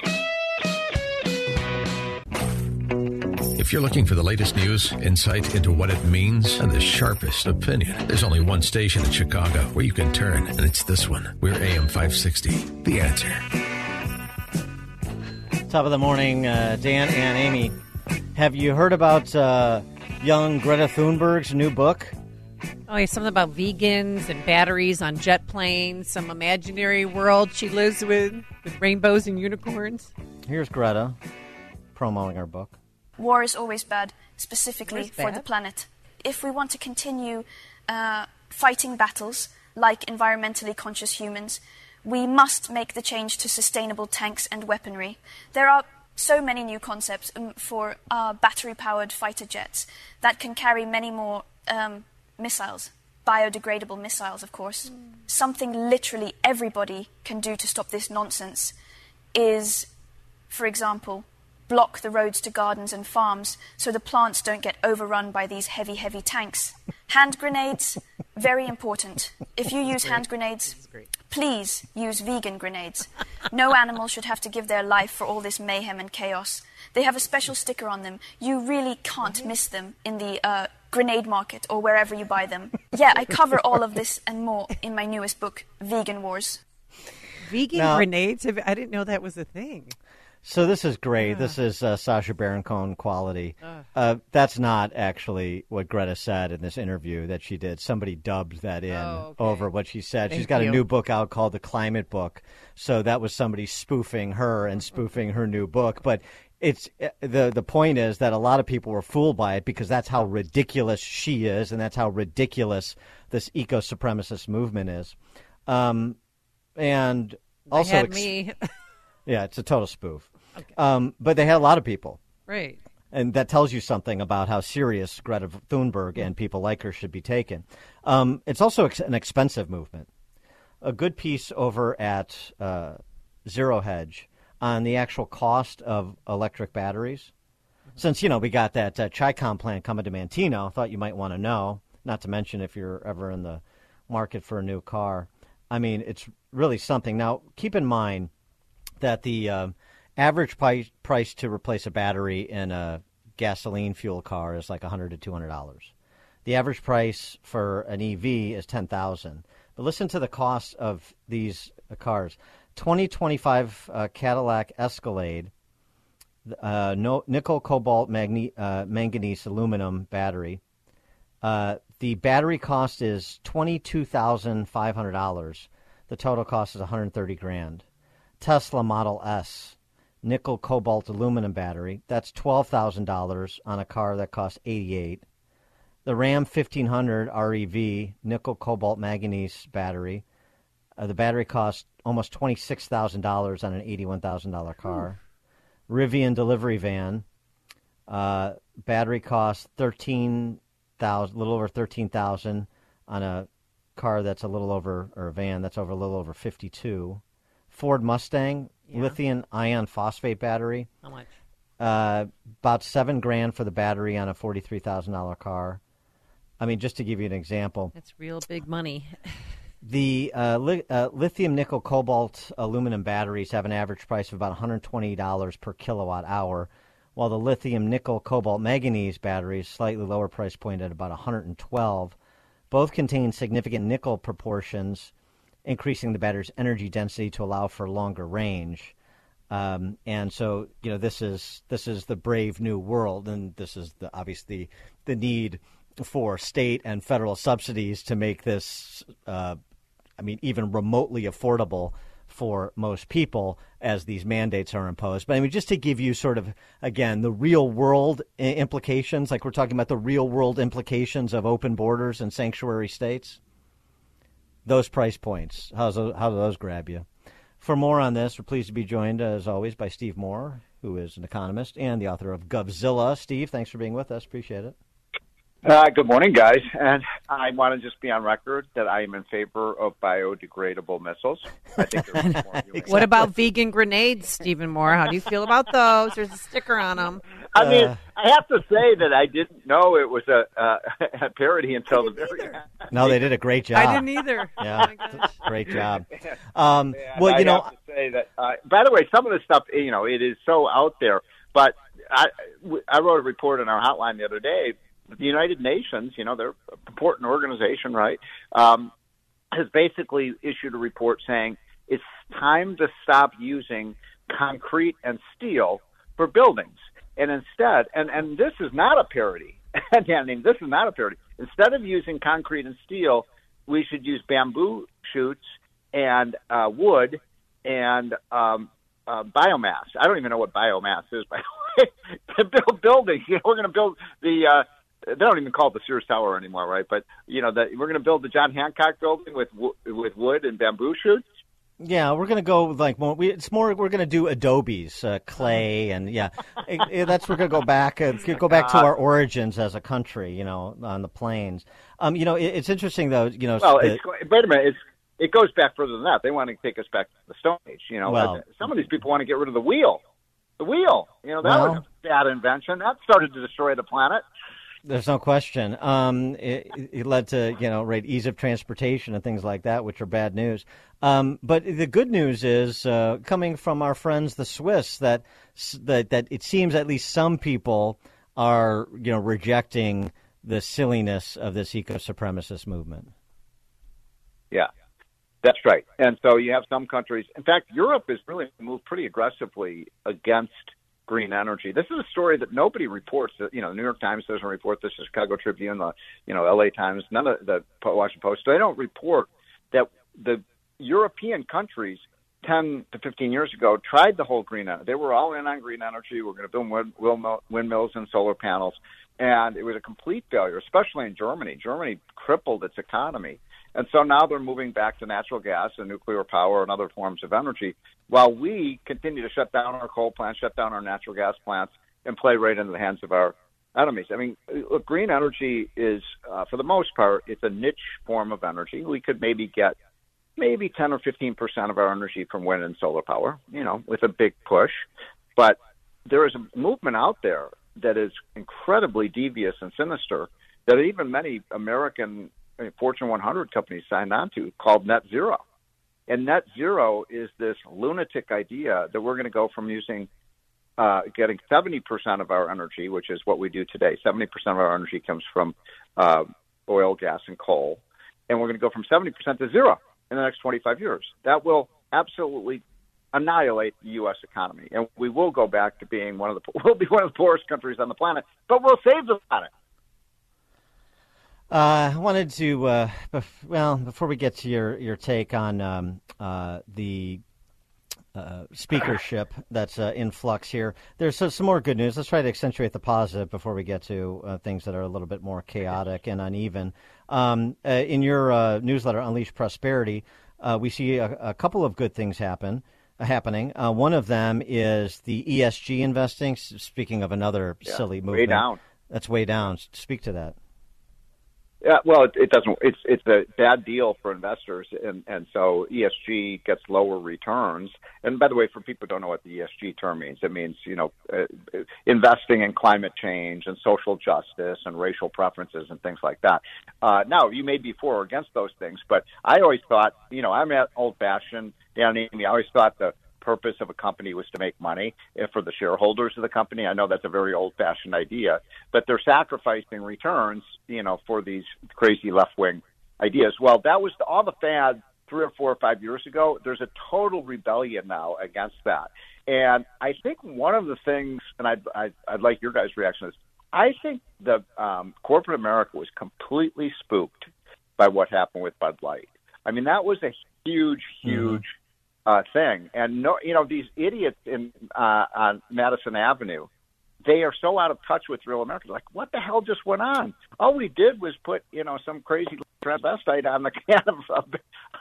If you're looking for the latest news, insight into what it means, and the sharpest opinion, there's only one station in Chicago where you can turn, and it's this one. We're AM 560, The Answer. Top of the morning, uh, Dan and Amy. Have you heard about uh, young Greta Thunberg's new book? Oh, yeah, something about vegans and batteries on jet planes, some imaginary world she lives with, with rainbows and unicorns. Here's Greta promoting her book. War is always bad, specifically War's for bad? the planet. If we want to continue uh, fighting battles like environmentally conscious humans, we must make the change to sustainable tanks and weaponry. There are so many new concepts um, for uh, battery powered fighter jets that can carry many more um, missiles. Biodegradable missiles, of course. Something literally everybody can do to stop this nonsense is, for example, block the roads to gardens and farms so the plants don't get overrun by these heavy, heavy tanks. Hand grenades, very important. If you use hand grenades, please use vegan grenades. No animal should have to give their life for all this mayhem and chaos. They have a special sticker on them. You really can't miss them in the uh, grenade market or wherever you buy them. Yeah, I cover all of this and more in my newest book, Vegan Wars. Vegan Now- grenades? I didn't know that was a thing. So this is great. This is uh, Sacha Baron Cohen quality. Uh, that's not actually what Greta said in this interview that she did. Somebody dubbed that in Oh, okay. over what she said. She's got you. a new book out called The Climate Book. So that was somebody spoofing her and spoofing her new book. But it's uh, the the point is that a lot of people were fooled by it because that's how ridiculous she is, and that's how ridiculous this eco supremacist movement is. Um, and They also ex- *laughs* yeah, it's a total spoof. Um, but they had a lot of people. Right. And that tells you something about how serious Greta Thunberg and people like her should be taken. Um, it's also ex- an expensive movement. A good piece over at uh, Zero Hedge on the actual cost of electric batteries. Since, you know, we got that uh, Chicom plant coming to Manteno, I thought you might want to know, not to mention if you're ever in the market for a new car. I mean, it's really something. Now, keep in mind that the um average price, price to replace a battery in a gasoline fuel car is like 100 to 200 dollars. The average price for an EV is 10,000. But listen to the cost of these uh, cars. 2025 uh, Cadillac Escalade, uh, no, nickel, cobalt, magne- uh, manganese, aluminum battery. Uh, the battery cost is twenty-two thousand five hundred dollars. The total cost is one hundred thirty grand. Tesla Model S, nickel, cobalt, aluminum battery. That's twelve thousand dollars on a car that costs eighty-eight. The Ram fifteen hundred REV, nickel, cobalt, manganese battery. Uh, the battery costs almost twenty-six thousand dollars on an eighty-one thousand dollar car. Rivian delivery van. Uh, battery costs thirteen thousand, little over thirteen thousand on a car that's a little over, or a van that's over a little over fifty-two. Ford Mustang lithium ion phosphate battery. How much? Uh, about seven grand for the battery on a forty-three thousand dollar car. I mean, just to give you an example, That's real big money. *laughs* the uh, li- uh, lithium nickel cobalt aluminum batteries have an average price of about $120 per kilowatt hour, while the lithium nickel cobalt manganese batteries slightly lower price point at about 112. Both contain significant nickel proportions, increasing the battery's energy density to allow for longer range. Um, and so, you know, this is this is the brave new world, and this is the obviously the need for state and federal subsidies to make this, uh, I mean, even remotely affordable for most people as these mandates are imposed. But I mean, just to give you sort of again the real world implications, like we're talking about the real world implications of open borders and sanctuary states. Those price points, how's those, how do those grab you? For more on this, we're pleased to be joined, as always, by Steve Moore, who is an economist and the author of Govzilla. Steve, thanks for being with us. Appreciate it. Uh, good morning, guys. And I want to just be on record that I am in favor of biodegradable missiles. I think there's more *laughs* What about vegan grenades, Stephen Moore? How do you feel about those? There's a sticker on them. I mean, I have to say that I didn't know it was a, uh, *laughs* a parody until the very end. No, they did a great job. I didn't either. Yeah, great job. *laughs* Um, And well, I you know, have to say that. Uh, by the way, some of the stuff, you know, it is so out there. But I, I wrote a report in our hotline the other day. The United Nations, you know, they're an important organization, right? Um, has basically issued a report saying it's time to stop using concrete and steel for buildings, and instead, and and this is not a parody. *laughs* I mean, this is not a parody. Instead of using concrete and steel, we should use bamboo shoots and uh, wood and um, uh, biomass. I don't even know what biomass is, *laughs* by the way. to build buildings, you know, we're going to build the. Uh, they don't even call it the Sears Tower anymore, right? But you know, that we're going to build the John Hancock building with with wood and bamboo shoots. Yeah, we're gonna go like more. We, it's more. We're gonna do adobes, uh, clay, and yeah, It- it- that's we're gonna go back. Uh, *laughs* go back to our origins as a country. You know, on the plains. Um, you know, it, it's interesting though. You know, Well, the- it's, wait a minute, it's it goes back further than that. They want to take us back to the Stone Age. You know, Well- some of these people want to get rid of the wheel. The wheel, you know, that Well- was a bad invention. That started to destroy the planet. There's no question. Um, it, it led to you know right ease of transportation and things like that, which are bad news. Um, but the good news is uh, coming from our friends the Swiss that that that it seems at least some people are you know rejecting the silliness of this eco supremacist movement. Yeah, That's right. And so you have some countries. In fact, Europe has really moved pretty aggressively against green energy. This is a story that nobody reports. You know, the New York Times doesn't report this. The Chicago Tribune, the you know L.A. Times, none of the Washington Post. They don't report that the European countries 10 to 15 years ago tried the whole green energy. They were all in on green energy. We're going to build windmills and solar panels. And it was a complete failure, especially in Germany. Germany crippled its economy. And so now they're moving back to natural gas and nuclear power and other forms of energy while we continue to shut down our coal plants, shut down our natural gas plants, and play right into the hands of our enemies. I mean, look, green energy is, uh, for the most part, it's a niche form of energy. We could maybe get maybe 10 or 15 percent of our energy from wind and solar power, you know, with a big push. But there is a movement out there that is incredibly devious and sinister that even many American Fortune 100 companies signed on to called net zero. And net zero is this lunatic idea that we're going to go from using uh, getting 70% of our energy, which is what we do today. 70% of our energy comes from uh, oil, gas, and coal. And we're going to go from 70% to zero in the next 25 years. That will absolutely annihilate the U.S. economy, and we will go back to being one of the *laughs* we'll be one of the poorest countries on the planet, but we'll save the planet. Uh, I wanted to, uh, bef- well, before we get to your, your take on um, uh, the uh, speakership that's uh, in flux here, there's some more good news. Let's try to accentuate the positive before we get to uh, things that are a little bit more chaotic and uneven. Um, in your newsletter, Unleash Prosperity, we see a, a, couple of good things happen. Happening. one of them is the ESG investing. Speaking of another yeah, silly movement, way down. That's way down. Speak to that. Yeah, well, it, it doesn't. It's it's a bad deal for investors, and and so ESG gets lower returns. And by the way, for people who don't know what the ESG term means, it means you know uh, investing in climate change and social justice and racial preferences and things like that. Uh, now, you may be for or against those things, but I always thought, you know, I'm old fashioned. Dan I always thought the purpose of a company was to make money for the shareholders of the company. I know that's a very old-fashioned idea, but they're sacrificing returns, you know, for these crazy left-wing ideas. Well, that was all the fad three or four or five years ago. There's a total rebellion now against that, and I think one of the things, and I'd I'd, I'd like your guys' reaction is, I think the um, corporate America was completely spooked by what happened with Bud Light. I mean, that was a huge, huge. Uh, thing. And no, you know, these idiots in uh, on Madison Avenue, they are so out of touch with real Americans. Like, what the hell just went on? All we did was put, you know, some crazy transvestite on the *laughs* can of,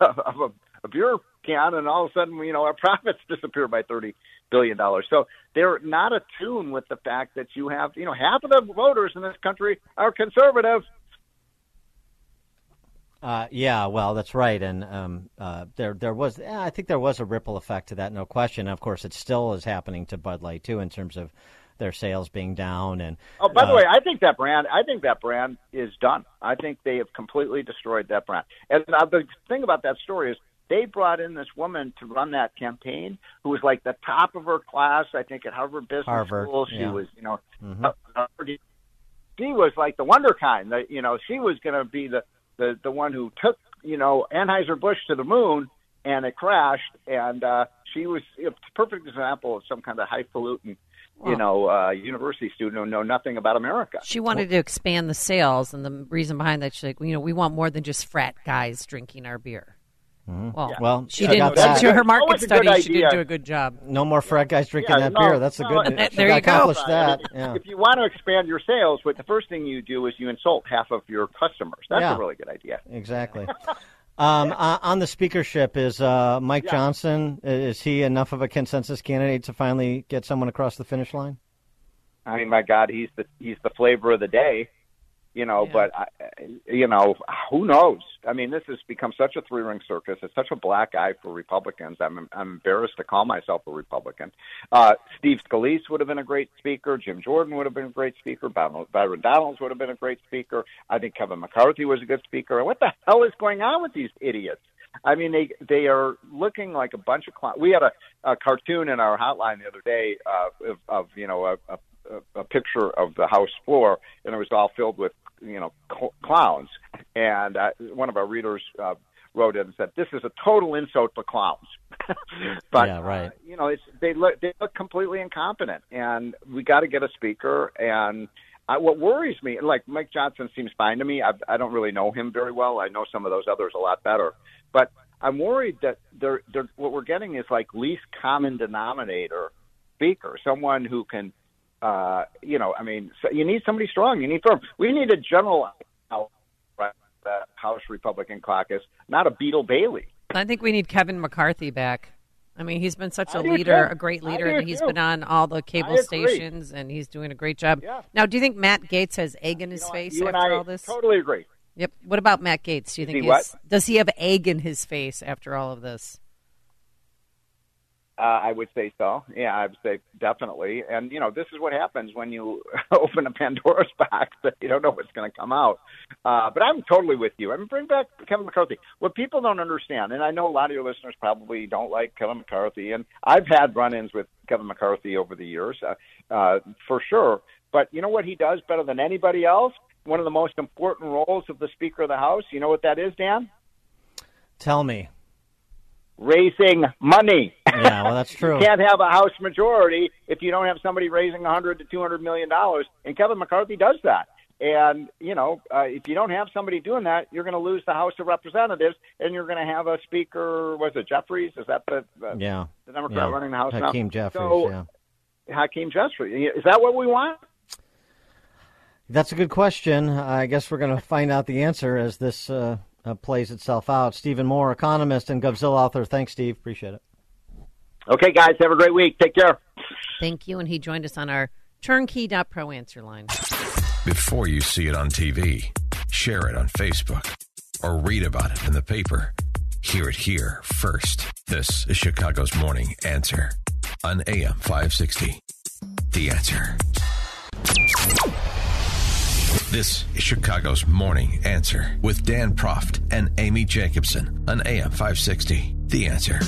of, of a, a beer can, and all of a sudden, you know, our profits *laughs* disappear by thirty billion dollars. So they're not attuned with the fact that you have, you know, half of the voters in this country are conservative. Uh, yeah, well, that's right, and um, uh, there there was yeah, I think there was a ripple effect to that, no question. Of course, it still is happening to Bud Light too, in terms of their sales being down. And oh, by uh, the way, I think that brand, I think that brand is done. I think they have completely destroyed that brand. And uh, the thing about that story is they brought in this woman to run that campaign who was like the top of her class. I think at Harvard Business Harvard, School, she yeah. was, you know, mm-hmm. uh, she was like the wonder kind. That you know, she was going to be the the the one who took you know Anheuser Busch to the moon, and it crashed. And uh, she was a perfect example of some kind of highfalutin, you know, uh, university student who know nothing about America. She wanted to expand the sales, and the reason behind that, she's like, you know, we want more than just frat guys drinking our beer. Mm-hmm. Well, yeah. well, she didn't. That. To her market study, she didn't do a good job. No more frat guys drinking yeah, that no, beer. That's no, a good. No, she there you accomplished go. that. If, yeah. if you want to expand your sales, what the first thing you do is you insult half of your customers. That's yeah. a really good idea. Exactly. um, *laughs* uh, on the speakership, is uh, Mike Yeah. Johnson? Is he enough of a consensus candidate to finally get someone across the finish line? I mean, my God, he's the he's the flavor of the day, you know. But I, you know, who knows? I mean, this has become such a three ring circus. It's such a black eye for Republicans. I'm I'm embarrassed to call myself a Republican. Uh, Steve Scalise would have been a great speaker. Jim Jordan would have been a great speaker. Byron Byron Donalds would have been a great speaker. I think Kevin McCarthy was a good speaker. What the hell is going on with these idiots? I mean, they they are looking like a bunch of clowns. We had a, a cartoon in our hotline the other day uh, of, of you know a, a a picture of the house floor, and it was all filled with you know cl- clowns. And uh, one of our readers uh, wrote in and said, "This is a total insult to clowns." *laughs* but yeah, right. uh, you know, it's they look they look completely incompetent, and we got to get a speaker. And I, what worries me, like Mike Johnson seems fine to me. I, I don't really know him very well. I know some of those others a lot better, but I'm worried that they're, they're what we're getting is like least common denominator speaker, someone who can. Uh, you know, I mean, so you need somebody strong. You need firm. We need a general out the House Republican caucus, not a Beetle Bailey. I think we need Kevin McCarthy back. I mean, he's been such a leader, too. a great leader, and he's too. been on all the cable stations, and he's doing a great job. Yeah. Now, do you think Matt Gaetz has egg in his face you and after I all this? totally agree. Yep. What about Matt Gaetz? Do you think he does he have egg in his face after all of this? Uh, I would say so. Yeah, I would say definitely. And you know, this is what happens when you *laughs* open a Pandora's *laughs* box that you don't know what's going to come out. Uh, but I'm totally with you. I mean, bring back Kevin McCarthy. What people don't understand, and I know a lot of your listeners probably don't like Kevin McCarthy, and I've had run-ins with Kevin McCarthy over the years, uh, uh, for sure. But you know what he does better than anybody else? One of the most important roles of the Speaker of the House. You know what that is, Dan? Tell me. Raising money. Yeah, well, that's *laughs* true. You can't have a House majority if you don't have somebody raising 100 to 200 million dollars, and Kevin McCarthy does that. And you know, uh, if you don't have somebody doing that, you're going to lose the House of Representatives, and you're going to have a Speaker. Was it Jeffries? Is that the, the Yeah. the Democrat Yeah. running the House now? Hakeem Jeffries, So, yeah. Hakeem Jeffries. Is that what we want? That's a good question. I guess we're going to find out the answer as this uh, uh, plays itself out. Stephen Moore, economist and Govzilla author. Thanks, Steve. Appreciate it. Okay, guys, have a great week. Take care. Thank you. And he joined us on our turnkey.pro answer line. Before you see it on TV, share it on Facebook, or read about it in the paper. Hear it here first. This is Chicago's Morning Answer on AM 560. The Answer. This is Chicago's Morning Answer with Dan Proft and Amy Jacobson on AM 560. The Answer.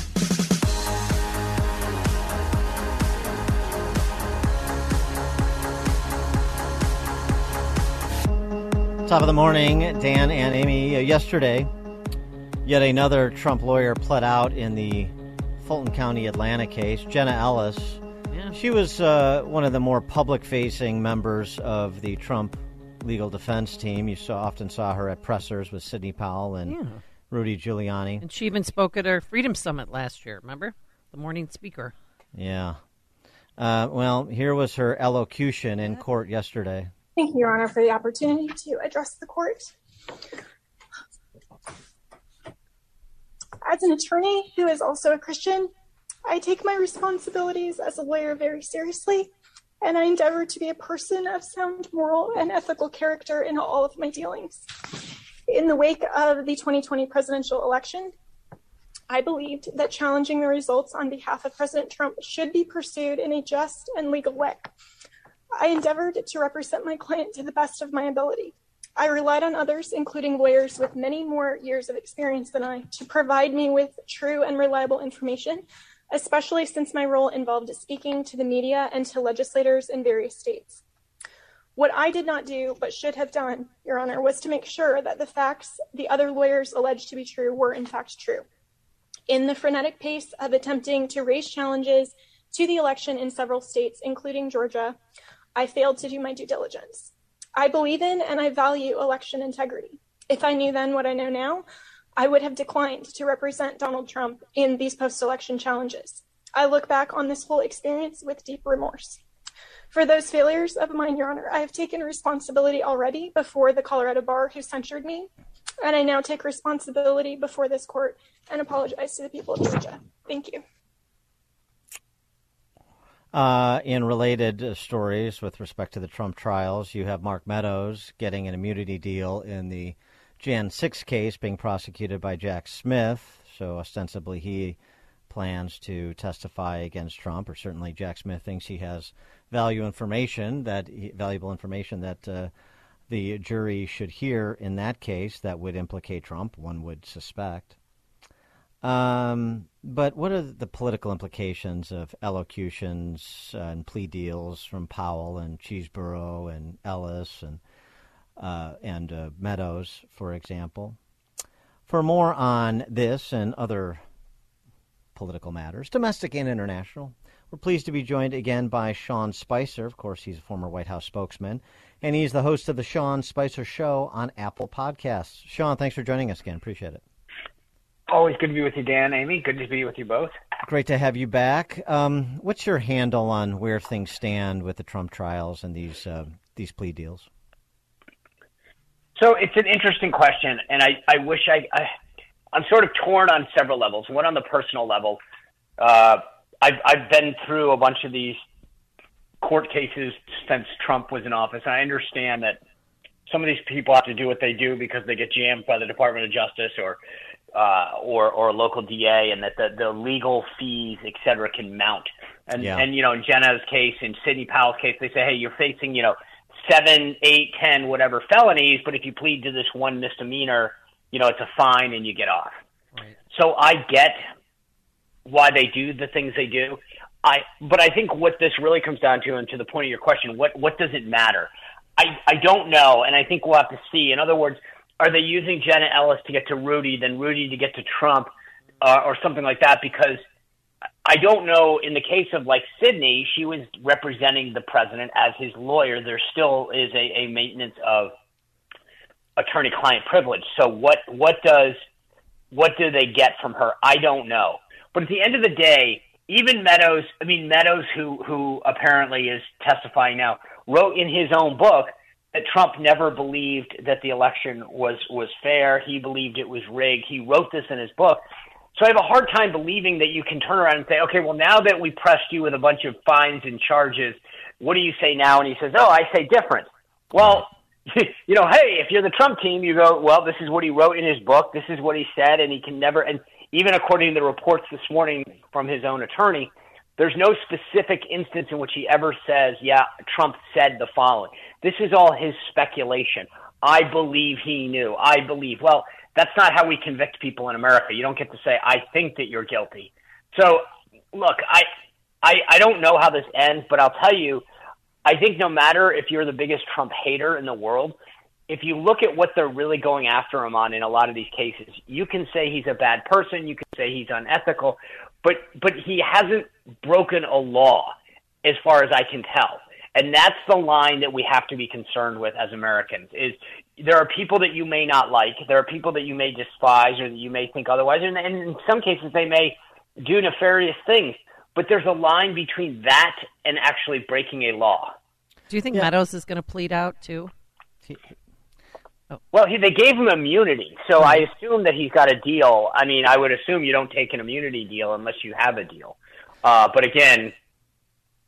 Top of the morning, Dan and Amy. Uh, yesterday, yet another Trump lawyer pled out in the Fulton County Atlanta case. Jenna Ellis. yeah. She was uh, one of the more public-facing members of the Trump legal defense team. You saw often saw her at pressers with Sidney Powell and Yeah. Rudy Giuliani. And she even spoke at our Freedom Summit last year, remember? The morning speaker. Yeah. Uh, well, here was her elocution in court yesterday. Thank you, Your Honor, for the opportunity to address the court. As an attorney who is also a Christian, I take my responsibilities as a lawyer very seriously, and I endeavor to be a person of sound moral and ethical character in all of my dealings. In the wake of the 2020 presidential election, I believed that challenging the results on behalf of President Trump should be pursued in a just and legal way. I endeavored to represent my client to the best of my ability. I relied on others, including lawyers with many more years of experience than I, to provide me with true and reliable information, especially since my role involved speaking to the media and to legislators in various states. What I did not do, but should have done, Your Honor, was to make sure that the facts the other lawyers alleged to be true were in fact true. In the frenetic pace of attempting to raise challenges to the election in several states, including Georgia, I failed to do my due diligence. I believe in and I value election integrity. If I knew then what I know now, I would have declined to represent Donald Trump in these post election challenges. I look back on this whole experience with deep remorse. For those failures of mine, Your Honor, I have taken responsibility already before the Colorado bar who censured me, and I now take responsibility before this court and apologize to the people of Georgia. Thank you. Uh, in related uh, stories with respect to the Trump trials, you have Mark Meadows getting an immunity deal in the Jan 6 case being prosecuted by Jack Smith. So, ostensibly, he plans to testify against Trump, or certainly Jack Smith thinks he has value information that valuable information that uh, the jury should hear in that case that would implicate Trump. One would suspect. Um, but what are the political implications of elocutions uh, and plea deals from Powell and Chesebro and Ellis and uh, and uh, Meadows, for example? For more on this and other political matters, domestic and international, we're pleased to be joined again by Sean Spicer. Of course, he's a former White House spokesman, and he's the host of the Sean Spicer Show on Apple Podcasts. Sean, thanks for joining us again. Appreciate it. Always good to be with you, Dan, Amy. Good to be with you both. Great to have you back. Um, what's your handle on where things stand with the Trump trials and these uh, these plea deals? So it's an interesting question, and I, I wish I, I I'm sort of torn on several levels. One on the personal level, uh, I've I've been through a bunch of these court cases since Trump was in office. and I understand that some of these people have to do what they do because they get jammed by the Department of Justice or uh, or or a local DA, and that the, the legal fees, et cetera, can mount. And Yeah. and you know, in Jenna's case, in Sidney Powell's case, they say, hey, you're facing you know seven, eight, ten, whatever felonies, but if you plead to this one misdemeanor, you know, it's a fine and you get off. So I get why they do the things they do. I but I think what this really comes down to, and to the point of your question, what what does it matter? I I don't know, and I think we'll have to see. In other words, are they using Jenna Ellis to get to Rudy, then Rudy to get to Trump, uh, or something like that? Because I don't know. In the case of like Sidney, she was representing the president as his lawyer. There still is a, a maintenance of attorney-client privilege. So what what does what do they get from her? I don't know. But at the end of the day, even Meadows, I mean Meadows, who who apparently is testifying now, wrote in his own book that Trump never believed that the election was was fair. He believed it was rigged. He wrote this in his book. So I have a hard time believing that you can turn around and say, okay, well now that we pressed you with a bunch of fines and charges, what do you say now? And he says, oh, I say different. Well, *laughs* you know, hey, if you're the Trump team, you go, well, this is what he wrote in his book. This is what he said, and he can never. And even according to the reports this morning from his own attorney, there's no specific instance in which he ever says, yeah, Trump said the following. This is all his speculation. I believe he knew. I believe. Well, that's not how we convict people in America. You don't get to say, I think that you're guilty. So, look, I, I, I don't know how this ends, but I'll tell you, I think no matter if you're the biggest Trump hater in the world, if you look at what they're really going after him on in a lot of these cases, you can say he's a bad person, you can say he's unethical, but but he hasn't broken a law as far as I can tell. And that's the line that we have to be concerned with as Americans is there are people that you may not like, there are people that you may despise or that you may think otherwise, and, and in some cases they may do nefarious things. But there's a line between that and actually breaking a law. Do you think Meadows is going to plead out too? Well, he, they gave him immunity, so I assume that he's got a deal. I mean, I would assume you don't take an immunity deal unless you have a deal. Uh, but again,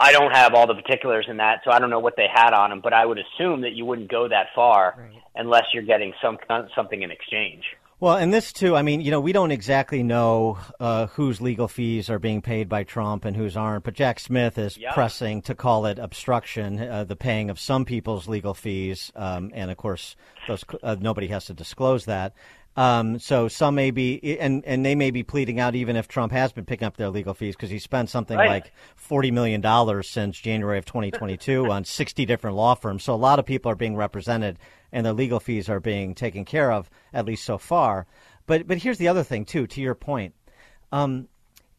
I don't have all the particulars in that, so I don't know what they had on him. But I would assume that you wouldn't go that far unless you're getting some something in exchange. Well, and this too, I mean, you know, we don't exactly know uh, whose legal fees are being paid by Trump and whose aren't, but Jack Smith is Yeah. pressing to call it obstruction, uh, the paying of some people's legal fees, um, and of course, those uh, nobody has to disclose that. Um, so some may be, and and they may be pleading out even if Trump has been picking up their legal fees because he spent something Right. like forty million dollars since January of 2022 *laughs* on 60 different law firms. So a lot of people are being represented, and their legal fees are being taken care of at least so far. But but here's the other thing too. To your point, um,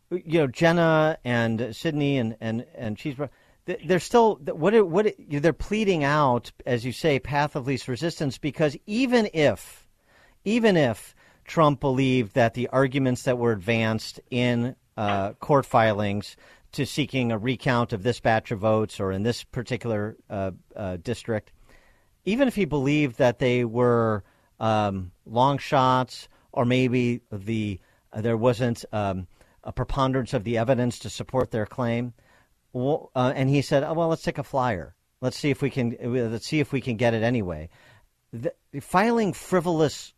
you know Jenna and Sidney and and and Cheeseburger. They're still what what they're pleading out, as you say, path of least resistance. Because even if even if Trump believed that the arguments that were advanced in uh, court filings to seeking a recount of this batch of votes or in this particular uh, uh, district, even if he believed that they were um, long shots or maybe the there wasn't um, a preponderance of the evidence to support their claim, well, uh, and he said, oh, "Well, let's take a flyer. Let's see if we can. Let's see if we can get it anyway." The, filing frivolous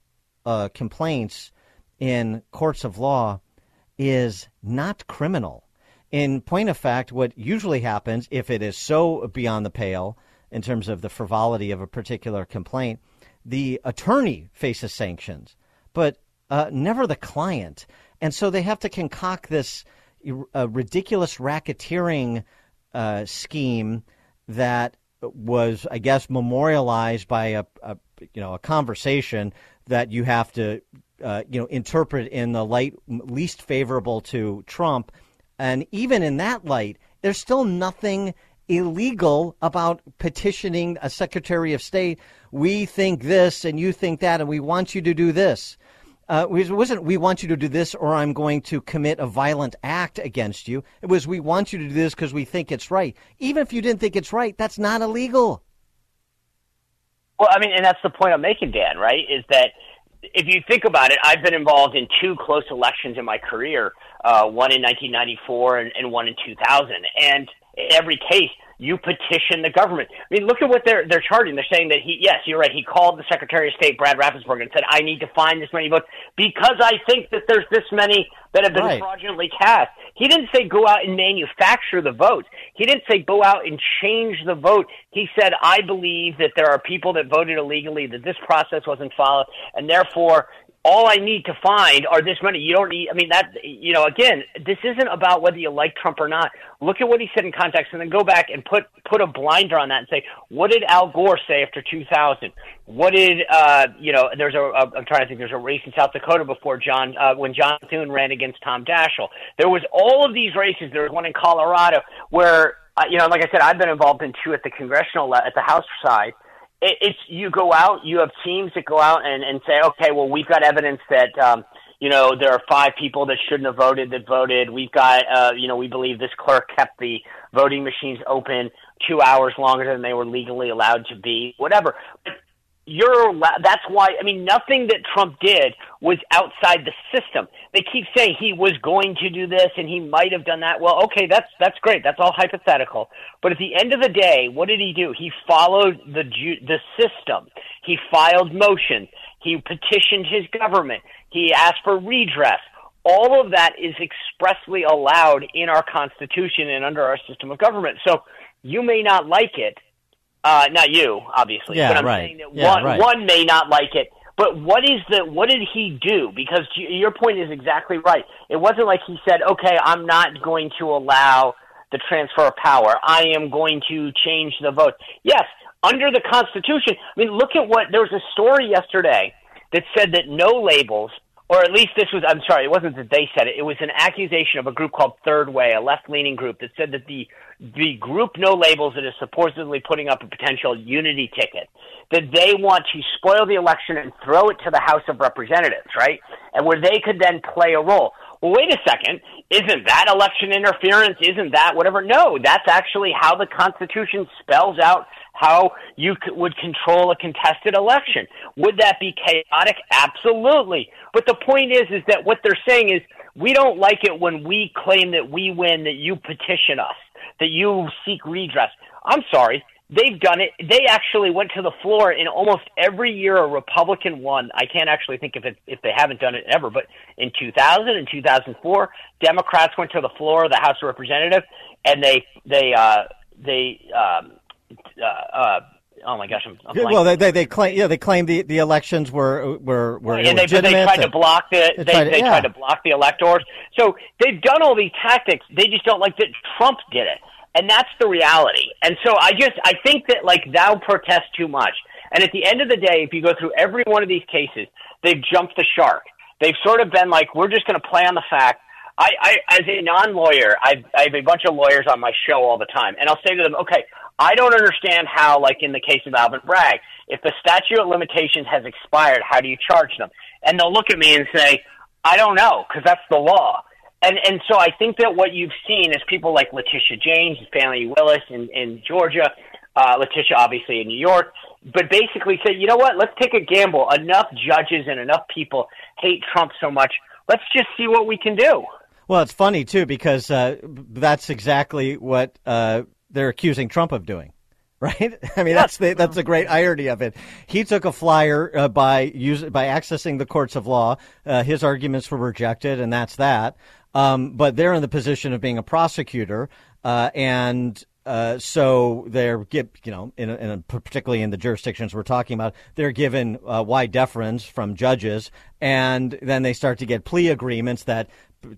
uh, complaints in courts of law is not criminal. In point of fact, what usually happens if it is so beyond the pale in terms of the frivolity of a particular complaint, the attorney faces sanctions, but uh, never the client. And so they have to concoct this uh, ridiculous racketeering uh, scheme that was, I guess, memorialized by a, a you know a conversation that you have to, uh, you know, interpret in the light least favorable to Trump. And even in that light, there's still nothing illegal about petitioning a Secretary of State. We think this and you think that, and we want you to do this. Uh, it wasn't we want you to do this or I'm going to commit a violent act against you. It was we want you to do this because we think it's right. Even if you didn't think it's right, that's not illegal. Well, I mean, and that's the point I'm making, Dan, right? Is that if you think about it, I've been involved in two close elections in my career, uh, one in 1994 and, and one in 2000. And every case, you petition the government. I mean, look at what they're they're charging. They're saying that he, yes, you're right. He called the Secretary of State Brad Raffensperger and said, "I need to find this many votes because I think that there's this many that have been Right. fraudulently cast." He didn't say go out and manufacture the votes. He didn't say go out and change the vote. He said, "I believe that there are people that voted illegally, that this process wasn't followed, and therefore." All I need to find are this many. You don't need. I mean, that you know. Again, this isn't about whether you like Trump or not. Look at what he said in context, and then go back and put put a blinder on that and say, what did Al Gore say after 2000? What did uh, you know? There's a. a I'm trying to think. There's a race in South Dakota before John uh, when John Thune ran against Tom Daschle. There was all of these races. There was one in Colorado where uh, you know, like I said, I've been involved in two at the congressional at the House side it, it's you go out, you have teams that go out and, and say, okay, well, we've got evidence that um, you know there are five people that shouldn't have voted that voted. We've got, uh, you know, we believe this clerk kept the voting machines open two hours longer than they were legally allowed to be. Whatever. But you're that's why I mean nothing that Trump did was outside the system. They keep saying he was going to do this and he might have done that. Well, okay, that's that's great. That's all hypothetical. But at the end of the day, what did he do? He followed the the system. He filed motions. He petitioned his government. He asked for redress. All of that is expressly allowed in our constitution and under our system of government. So you may not like it, uh, not you, obviously. Yeah, but I'm right. saying that Yeah, one right. one may not like it. But what is the what did he do? Because your point is exactly right. It wasn't like he said, "Okay, I'm not going to allow the transfer of power. I am going to change the vote." Yes, under the Constitution. I mean, look at what there was a story yesterday that said that no labels or at least this was I'm sorry, it wasn't that they said it. It was an accusation of a group called Third Way, a left-leaning group that said that the the group No Labels that is supposedly putting up a potential unity ticket, that they want to spoil the election and throw it to the House of Representatives, right? And where they could then play a role. Well, wait a second. Isn't that election interference? Isn't that whatever? No, that's actually how the Constitution spells out how you would control a contested election. Would that be chaotic? Absolutely. But the point is, is that what they're saying is we don't like it when we claim that we win, that you petition us, that you seek redress. I'm sorry. They've done it. They actually went to the floor in almost every year a Republican won. I can't actually think if it if they haven't done it ever, but in 2000 and 2004, Democrats went to the floor of the House of Representatives and they they uh, they um, uh, uh, oh my gosh, I'm, I'm well, they, they, they claim yeah they claim the, the elections were were were and they, they tried to block the They they, tried to- they yeah. tried to block the electors. So they've done all these tactics. They just don't like that Trump did it, and that's the reality. And so I just I think that like thou protest too much. And at the end of the day, if you go through every one of these cases, they've jumped the shark. They've sort of been like, we're just going to play on the fact. I, I as a non-lawyer, I, I have a bunch of lawyers on my show all the time, and I'll say to them, okay, I don't understand how, like in the case of Alvin Bragg, if the statute of limitations has expired, how do you charge them? And they'll look at me and say, I don't know, because that's the law. And and so I think that what you've seen is people like Letitia James, and Fani Willis in, in Georgia, uh, Letitia obviously in New York, but basically say, you know what, let's take a gamble. Enough judges and enough people hate Trump so much. Let's just see what we can do. Well, it's funny too because uh, that's exactly what uh, they're accusing Trump of doing, *laughs* right? I mean, that's the, that's the great irony of it. He took a flyer uh, by use, by accessing the courts of law. Uh, his arguments were rejected, and that's that. Um, but they're in the position of being a prosecutor, uh, and uh, so they're give you know in, a, in a, particularly in the jurisdictions we're talking about, they're given uh, wide deference from judges, and then they start to get plea agreements that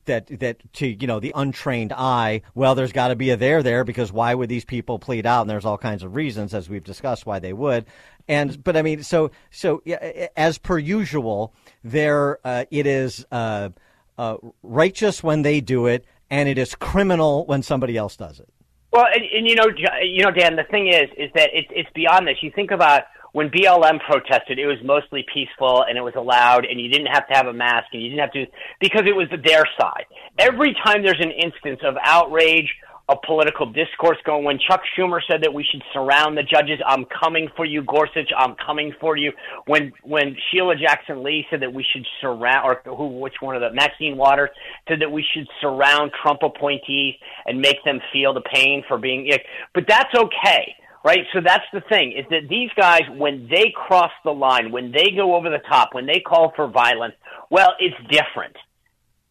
that that to you know the untrained eye, well, there's got to be a there there because why would these people plead out? And there's all kinds of reasons, as we've discussed, why they would. And but I mean, so so yeah, as per usual, there uh, it is uh, uh, righteous when they do it, and it is criminal when somebody else does it. Well, and, and you know, you know, Dan. The thing is, is that it's it's beyond this. You think about when BLM protested, it was mostly peaceful and it was allowed, and you didn't have to have a mask, and you didn't have to because it was their side. Every time there's an instance of outrage, of political discourse going. When Chuck Schumer said that we should surround the judges, I'm coming for you, Gorsuch, I'm coming for you. When when Sheila Jackson Lee said that we should surround, or who, which one of the Maxine Waters said that we should surround Trump appointees and make them feel the pain for being. But that's okay right? So that's the thing is that these guys, when they cross the line, when they go over the top, when they call for violence, well, it's different.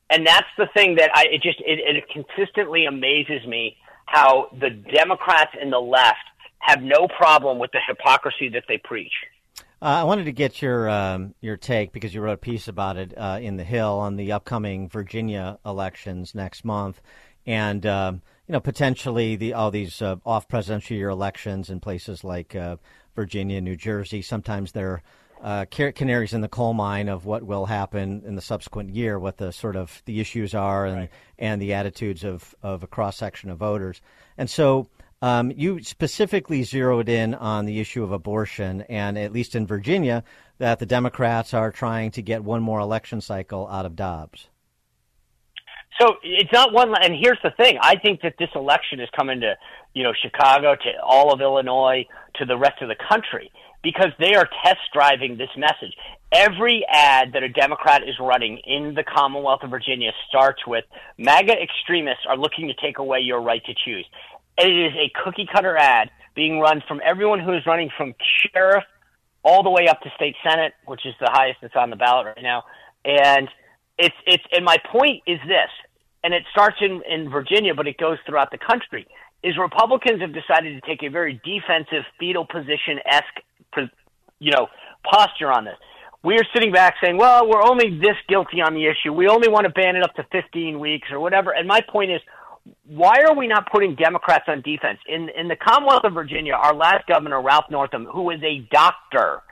And that's the thing that I, it just, it, it consistently amazes me how the Democrats and the left have no problem with the hypocrisy that they preach. Uh, I wanted to get your um, your take because you wrote a piece about it uh, in the Hill on the upcoming Virginia elections next month, and um, you know, potentially the all these uh, off presidential year elections in places like uh, Virginia, New Jersey. Sometimes they're uh, canaries in the coal mine of what will happen in the subsequent year, what the sort of the issues are, and right. and the attitudes of of a cross section of voters. And so. Um, you specifically zeroed in on the issue of abortion, and at least in Virginia, that the Democrats are trying to get one more election cycle out of Dobbs. So it's not one. And here's the thing: I think that this election is coming to, you know, Chicago, to all of Illinois, to the rest of the country, because they are test driving this message. Every ad that a Democrat is running in the Commonwealth of Virginia starts with "MAGA extremists are looking to take away your right to choose." It is a cookie cutter ad being run from everyone who is running from sheriff all the way up to state senate, which is the highest that's on the ballot right now, and it's it's and my point is this, and it starts in in Virginia, but it goes throughout the country. Is Republicans have decided to take a very defensive, fetal position esque, you know, posture on this. We are sitting back saying, "Well, we're only this guilty on the issue. We only want to ban it up to 15 weeks or whatever." And my point is, why are we not putting Democrats on defense? In in the Commonwealth of Virginia, our last governor, Ralph Northam, who is a doctor,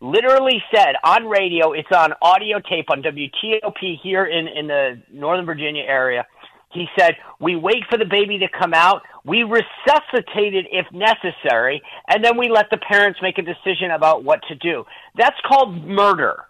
literally said on radio, it's on audio tape on WTOP here in, in the Northern Virginia area. He said, We wait for the baby to come out, we resuscitate it if necessary, and then we let the parents make a decision about what to do. That's called murder.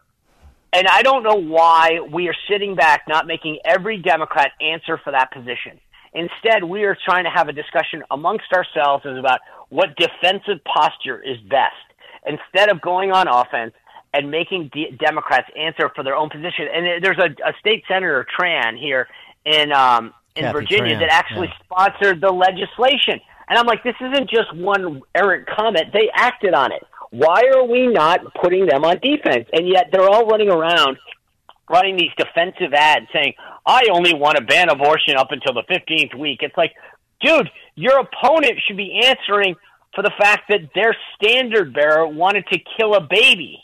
And I don't know why we are sitting back not making every Democrat answer for that position. Instead, we are trying to have a discussion amongst ourselves about what defensive posture is best instead of going on offense and making D- Democrats answer for their own position. And there's a, a state senator Tran here in um, in Kathy Virginia Tran, that actually yeah. sponsored the legislation. And I'm like, this isn't just one errant comment; they acted on it. Why are we not putting them on defense? And yet they're all running around running these defensive ads saying, I only want to ban abortion up until the 15th week. It's like, dude, your opponent should be answering for the fact that their standard bearer wanted to kill a baby.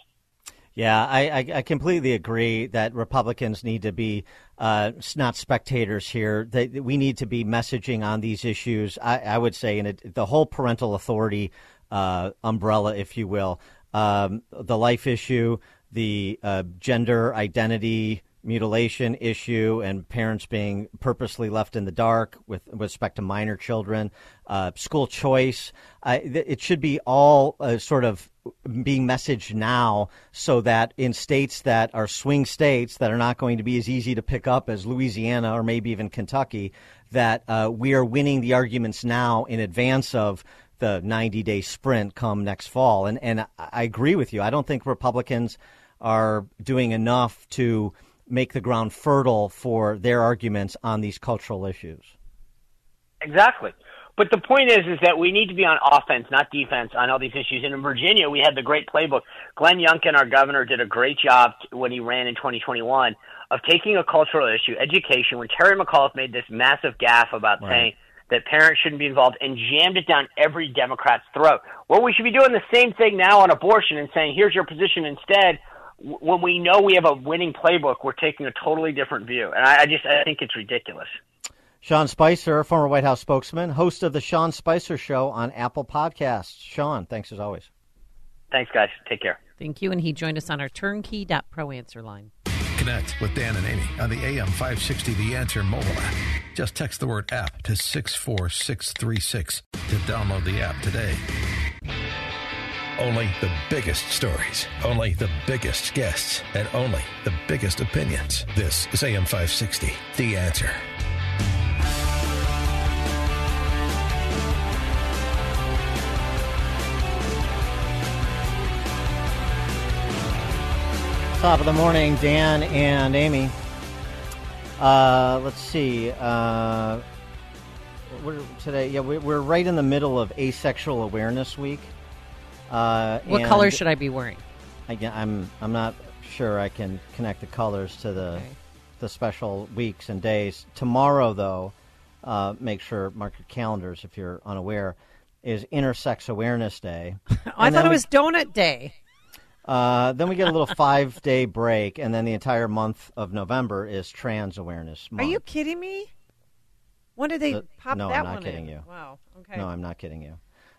Yeah, I, I, completely agree that Republicans need to be uh, not spectators here. They, we need to be messaging on these issues. I, I would say, and the whole parental authority uh, umbrella, if you will, um, the life issue, the uh, gender identity mutilation issue and parents being purposely left in the dark with, with respect to minor children, uh, school choice. Uh, it should be all uh, sort of being messaged now so that in states that are swing states that are not going to be as easy to pick up as Louisiana or maybe even Kentucky, that uh, we are winning the arguments now in advance of the 90 day sprint come next fall. And, and I agree with you. I don't think Republicans are doing enough to make the ground fertile for their arguments on these cultural issues. Exactly. But the point is, is that we need to be on offense, not defense, on all these issues. And in Virginia, we had the great playbook. Glenn Youngkin, our governor, did a great job when he ran in 2021 of taking a cultural issue, education. When Terry McAuliffe made this massive gaffe about Right. saying that parents shouldn't be involved and jammed it down every Democrat's throat. Well, we should be doing the same thing now on abortion and saying, here's your position instead. W- when we know we have a winning playbook, we're taking a totally different view, and I, I just I think it's ridiculous. Sean Spicer, former White House spokesman, host of the Sean Spicer Show on Apple Podcasts. Sean, thanks as always. Thanks, guys. Take care. Thank you. And he joined us on our turnkey.pro answer line. Connect with Dan and Amy on the AM 560 The Answer mobile app. Just text the word app to 64636 to download the app today. Only the biggest stories, only the biggest guests, and only the biggest opinions. This is AM 560 The Answer. Top of the morning, Dan and Amy. Uh, let's see. Uh, we're today, yeah, we- we're right in the middle of Asexual Awareness Week. Uh, What color should I be wearing? Again, I'm I'm not sure I can connect the colors to the the special weeks and days. Tomorrow, though, uh, make sure mark your calendars if you're unaware. Is Intersex Awareness Day. Oh, *laughs* I thought it we- was Donut Day. uh, then we get a little five day break, and then the entire month of November is Trans Awareness Month. Are you kidding me? When did they Uh, pop no, that I'm not kidding in? you. Wow. Okay. No, I'm not kidding you.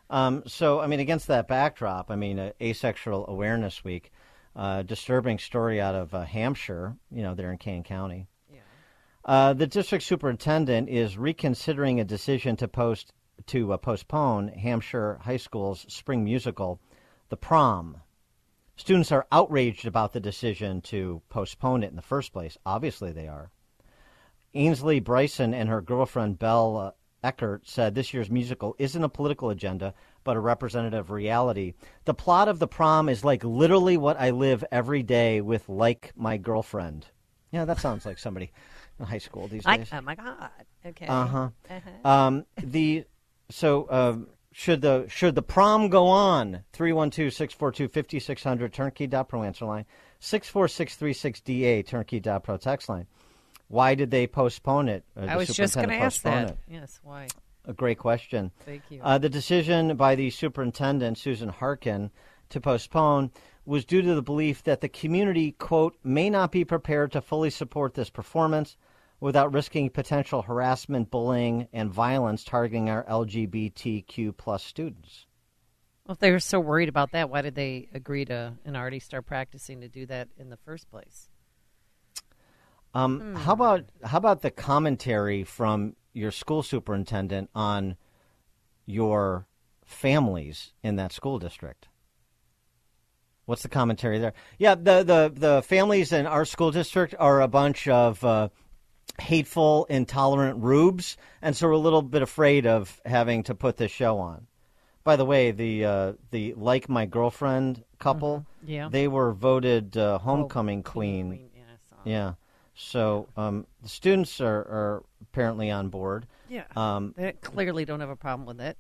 Um, so, I mean, against that backdrop, I mean, uh, Asexual Awareness Week, uh, disturbing story out of uh, Hampshire, you know, there in Kane County. Uh, the district superintendent is reconsidering a decision to post to uh, postpone Hampshire High School's spring musical, The Prom. Students are outraged about the decision to postpone it in the first place. Obviously, they are. Ainsley Bryson and her girlfriend Belle uh, Eckert said this year's musical isn't a political agenda, but a representative reality. The plot of the prom is like literally what I live every day with, like my girlfriend. Yeah, that sounds like somebody in high school these Like, days. oh my God. Okay. Uh-huh. Uh-huh. Um, the so um, should the should the prom go on? 312-642-5600 turnkey.pro answer line 64636DA turnkey.pro text line. Why did they postpone it? Uh, I was just going to ask that. it? Yes. Why? A great question. Thank you. Uh, the decision by the superintendent, Susan Harkin, to postpone was due to the belief that the community, quote, may not be prepared to fully support this performance without risking potential harassment, bullying, and violence targeting our LGBTQ plus students. Well, if they were so worried about that, why did they agree to and already start practicing to do that in the first place? Um, Hmm. How about how about the commentary from your school superintendent on your families in that school district? What's the commentary there? Yeah, the the the families in our school district are a bunch of uh, hateful, intolerant rubes, and so we're a little bit afraid of having to put this show on. By the way, the uh, the like my girlfriend couple, Mhm. Yeah. they were voted uh, homecoming queen. Yeah. So um, the students are, are apparently on board. Yeah. Um, they clearly don't have a problem with it.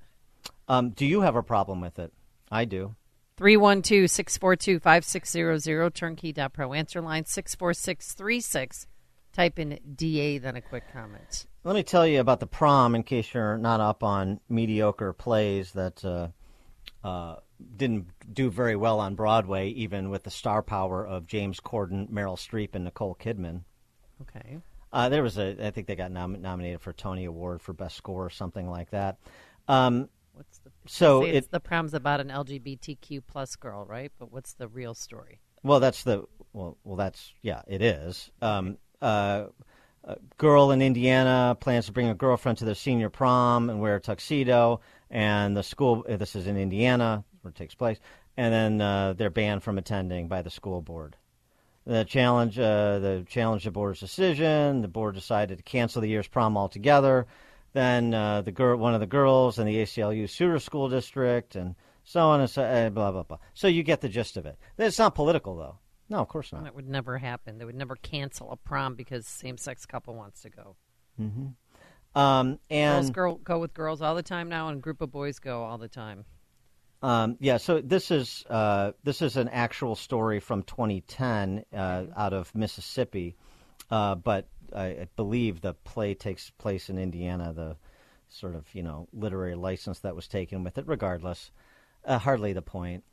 um, do you have a problem with it? I do. 312 642 5600 turnkey.pro answer line 64636. Type in DA, then a quick comment. Let me tell you about the prom in case you're not up on mediocre plays that uh, uh, didn't do very well on Broadway, even with the star power of James Corden, Meryl Streep, and Nicole Kidman. Okay. Uh, there was a, I think they got nom- nominated for Tony Award for Best Score or something like that. Um, What's the so it's it the prom's about an LGBTQ plus girl, right? But what's the real story? Well, that's the well. Well, that's yeah. It is. Um, uh, a girl in Indiana plans to bring a girlfriend to their senior prom and wear a tuxedo, and the school. uh, This is in Indiana where it takes place, and then uh, they're banned from attending by the school board. The challenge, uh, the challenge the board's decision. The board decided to cancel the year's prom altogether. Then uh, the girl, one of the girls, in the ACLU sued her school district, and so on and so uh, blah blah blah. So you get the gist of it. It's not political, though. No, of course not. That would never happen. They would never cancel a prom because same sex couple wants to go. Mm-hmm. Um, girls and girl, go with girls all the time now, and group of boys go all the time. Um, yeah, so this is uh, this is an actual story from 2010 uh, out of Mississippi, uh, but I, I believe the play takes place in Indiana. The sort of you know literary license that was taken with it, regardless, uh, hardly the point.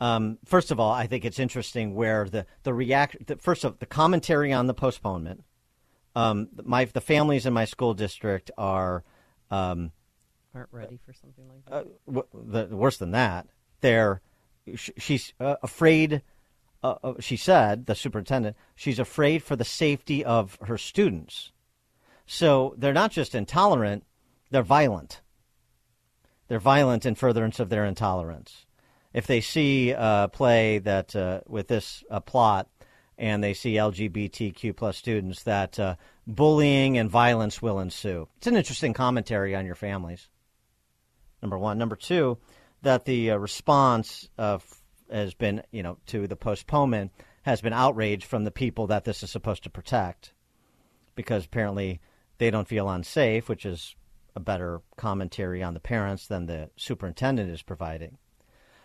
Um, first of all, I think it's interesting where the the react. The, first of the commentary on the postponement. Um, my the families in my school district are um, Aren't ready for something like that. uh, w- the, worse than that. They're sh- she's uh, afraid. Uh, uh, she said the superintendent she's afraid for the safety of her students. So they're not just intolerant; they're violent. They're violent in furtherance of their intolerance. If they see a play that uh, with this uh, plot and they see LGBTQ plus students, that uh, bullying and violence will ensue. It's an interesting commentary on your families. Number one. Number two, that the uh, response of has been, you know, to the postponement has been outrage from the people that this is supposed to protect, because apparently they don't feel unsafe, which is a better commentary on the parents than the superintendent is providing.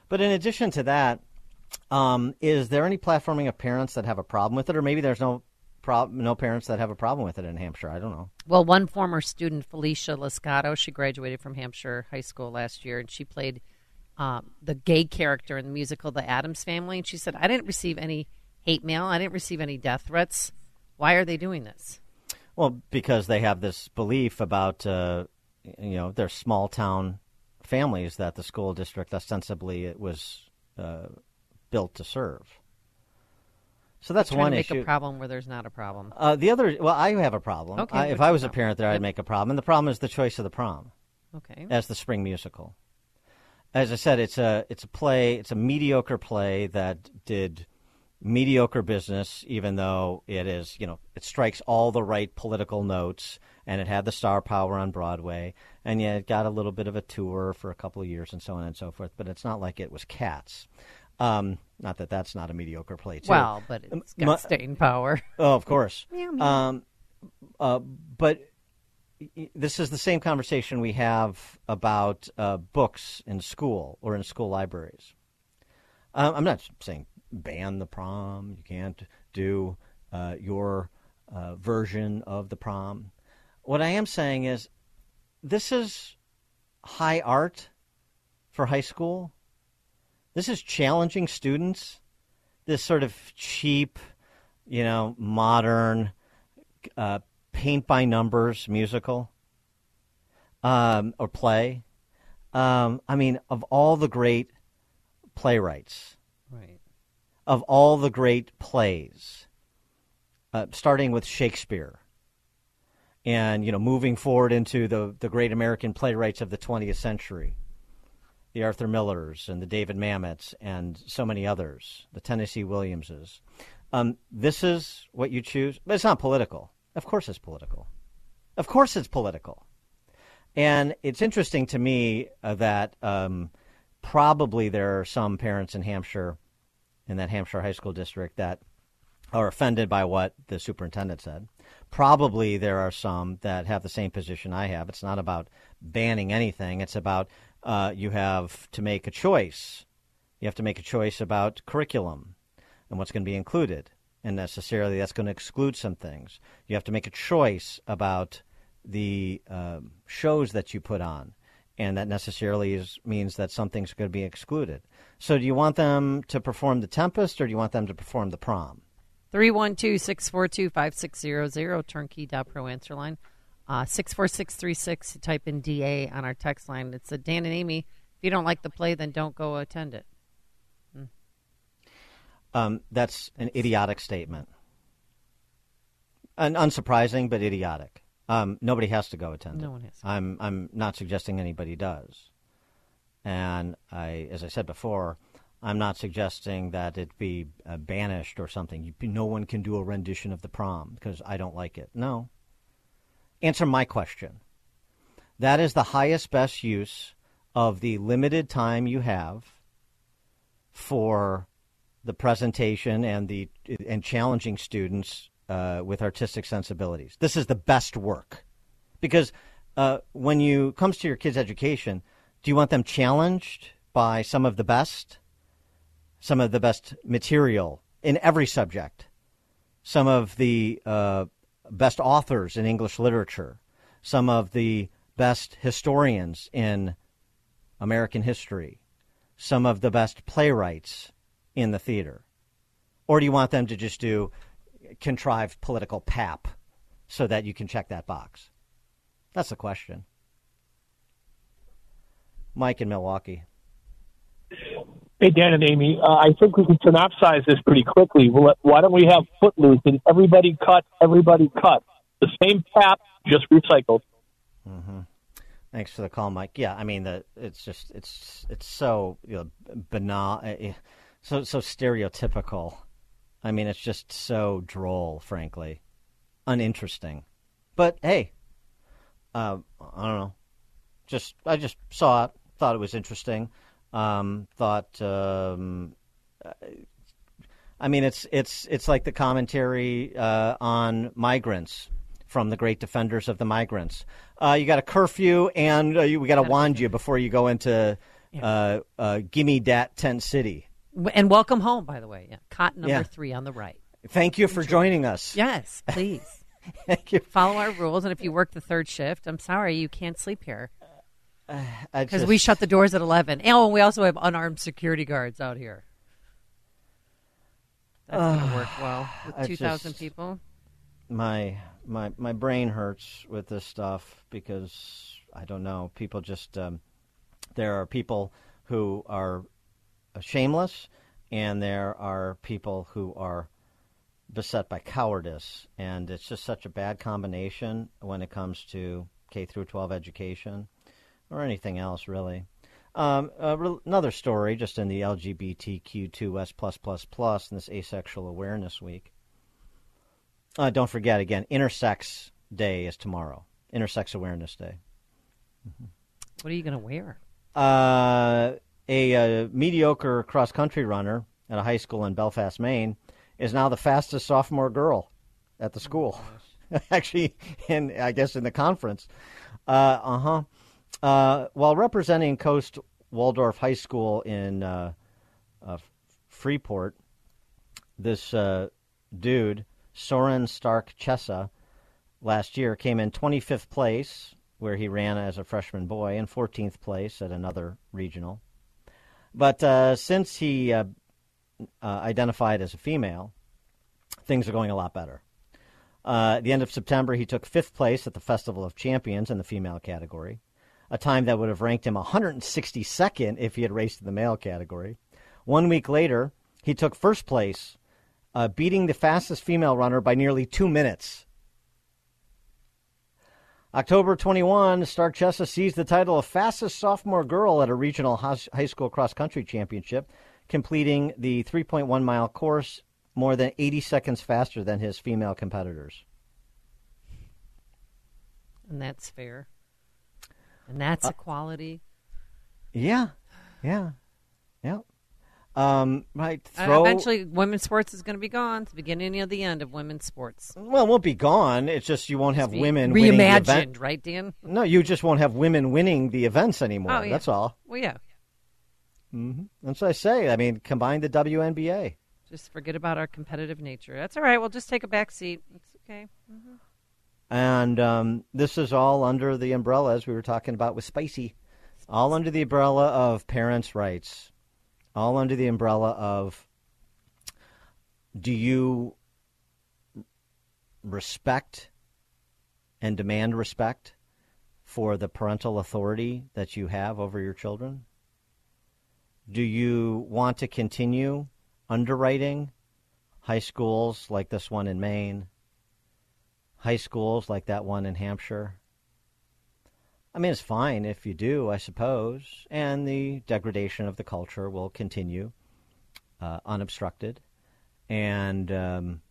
But in addition to that, um, is there any platforming of parents that have a problem with it, or maybe there's no prob- no parents that have a problem with it in Hampshire? I don't know. Well, one former student, Felicia Lascato, she graduated from Hampshire High School last year, and she played um, the gay character in the musical The Addams Family. And she said, I didn't receive any hate mail, I didn't receive any death threats. Why are they doing this? Well, because they have this belief about uh, you know their small town families that the school district ostensibly it was uh, built to serve. So that's one to make issue. a problem where there's not a problem. Uh, the other, well, I have a problem. Okay, I, if I was a parent there, I'd make a problem. And the problem is the choice of the prom Okay. as the spring musical. As I said, it's a it's a play. It's a mediocre play that did mediocre business, even though it is you know it strikes all the right political notes, and it had the star power on Broadway, and yet it got a little bit of a tour for a couple of years, and so on and so forth. But it's not like it was Cats. Um, not that that's not a mediocre play too. Well, but it's got my- staying power. *laughs* Oh, of course. *laughs* Meow, meow. Um, uh, but this is the same conversation we have about uh, books in school or in school libraries. Um, I'm not saying ban the prom. You can't do uh, your uh, version of the prom. What I am saying is this is high art for high school. This is challenging students. This sort of cheap, you know, modern, uh, paint by numbers musical um, or play. Um, I mean, of all the great playwrights, Right. of all the great plays, uh, starting with Shakespeare, and you know, moving forward into the the great American playwrights of the 20th century, the Arthur Millers and the David Mamets and so many others, the Tennessee Williamses. Um, this is what you choose, but it's not political. Of course, it's political. Of course, it's political. And it's interesting to me uh, that um, probably there are some parents in Hampshire, in that Hampshire high school district, that are offended by what the superintendent said. Probably there are some that have the same position I have. It's not about banning anything, it's about uh, you have to make a choice. You have to make a choice about curriculum and what's going to be included. And necessarily that's going to exclude some things. You have to make a choice about the um shows that you put on. And that necessarily is, means that some things are going to be excluded. So, do you want them to perform the Tempest or do you want them to perform the prom? 312 642 5600, turnkey.pro answer line. Uh, 64636, type in DA on our text line. It's a Dan and Amy. If you don't like the play, then don't go attend it. Um, that's an idiotic statement. An unsurprising, but idiotic. Um, nobody has to go attend it. No it. one has to. I'm I'm not suggesting anybody does. And I, as I said before, I'm not suggesting that it be uh, banished or something. You, no one can do a rendition of the prom because I don't like it. No. Answer my question. That is the highest best use of the limited time you have for the presentation and the and challenging students uh, with artistic sensibilities. This is the best work because uh, when you comes to your kids' education, do you want them challenged by some of the best, some of the best material in every subject, some of the uh, best authors in English literature, some of the best historians in American history, some of the best playwrights in the theater? Or do you want them to just do contrived political pap so that you can check that box? That's the question. Mike in Milwaukee. Hey, Dan and Amy, uh, I think we can synopsize this pretty quickly. Why don't we have Footloose and everybody cut, everybody cut? The same tap, just recycled. Mm-hmm. Thanks for the call, Mike. Yeah, I mean, the, it's just it's it's so you know, banal, eh, eh, so so stereotypical. I mean, it's just so droll, frankly, uninteresting. But hey, uh, I don't know. Just I just saw it, thought it was interesting. Um, thought, um, I mean, it's it's it's like the commentary uh, on migrants from the great defenders of the migrants. Uh, you got a curfew, and uh, you, we got to wand you before you go into uh, uh, gimme dat tent city. And welcome home, by the way. Yeah. Cot number Yeah. three on the right. Thank you for joining us. Yes, please. *laughs* Thank you. Follow our rules, and if you work the third shift, I'm sorry you can't sleep here because just- we shut the doors at eleven. Oh, and we also have unarmed security guards out here. That's going to work well with two thousand people. my my my brain hurts with this stuff because I don't know. People just um, there are people who are shameless, and there are people who are beset by cowardice, and it's just such a bad combination when it comes to K through 12 education or anything else really. Um, uh, re- another story, just in the LGBTQ2S plus plus plus in this Asexual Awareness Week. Uh, don't forget again, Intersex Day is tomorrow. Intersex Awareness Day. What are you going to wear? Uh, a uh, mediocre cross country runner at a high school in Belfast, Maine, is now the fastest sophomore girl at the school. *laughs* Actually, in I guess in the conference. Uh uh-huh. Uh While representing Coast Waldorf High School in uh, uh, Freeport, this uh, dude Soren Stark Chessa last year came in 25th place, where he ran as a freshman boy, and 14th place at another regional. But uh, since he uh, identified as a female, things are going a lot better. Uh, at the end of September, he took fifth place at the Festival of Champions in the female category, a time that would have ranked him 162nd if he had raced in the male category. One week later, he took first place, uh, beating the fastest female runner by nearly two minutes. October 21, Stark Chessa seized the title of fastest sophomore girl at a regional high school cross country championship, completing the 3.1 mile course more than 80 seconds faster than his female competitors. And that's fair. And that's Uh, equality. Yeah, yeah, yeah. Um, right. Uh, Throw. eventually, women's sports is going to be gone. It's the beginning of the end of women's sports. well, it won't be gone. It's just you won't have women winning event. reimagined, right, Dan? No, you just won't have women winning the events anymore. Oh, yeah. That's all. Well, yeah. hmm That's what I say. I mean, combine the WNBA. Just forget about our competitive nature. That's all right. We'll just take a back seat. It's okay. hmm And um, this is all under the umbrella, as we were talking about with Spicy, all under the umbrella of parents' rights, all under the umbrella of do you respect and demand respect for the parental authority that you have over your children? Do you want to continue underwriting high schools like this one in Maine? High schools like that one in Hampshire. I mean, it's fine if you do, I suppose, and the degradation of the culture will continue uh, unobstructed, and um,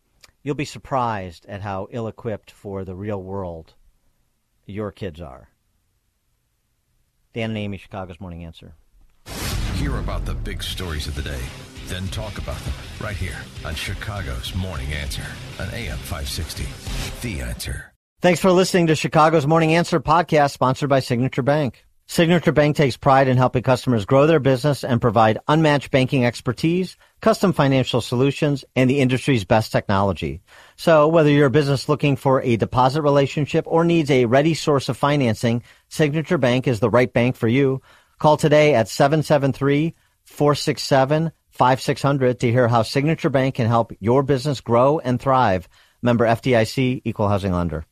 you'll be surprised at how ill-equipped for the real world your kids are. Dan and Amy, Chicago's Morning Answer. Hear about the big stories of the day, then talk about them right here on Chicago's Morning Answer on AM 560. The Answer. Thanks for listening to Chicago's Morning Answer podcast sponsored by Signature Bank. Signature Bank takes pride in helping customers grow their business and provide unmatched banking expertise, custom financial solutions, and the industry's best technology. So whether you're a business looking for a deposit relationship or needs a ready source of financing, Signature Bank is the right bank for you. Call today at 773 467 5600 to hear how Signature Bank can help your business grow and thrive. Member FDIC, equal housing lender.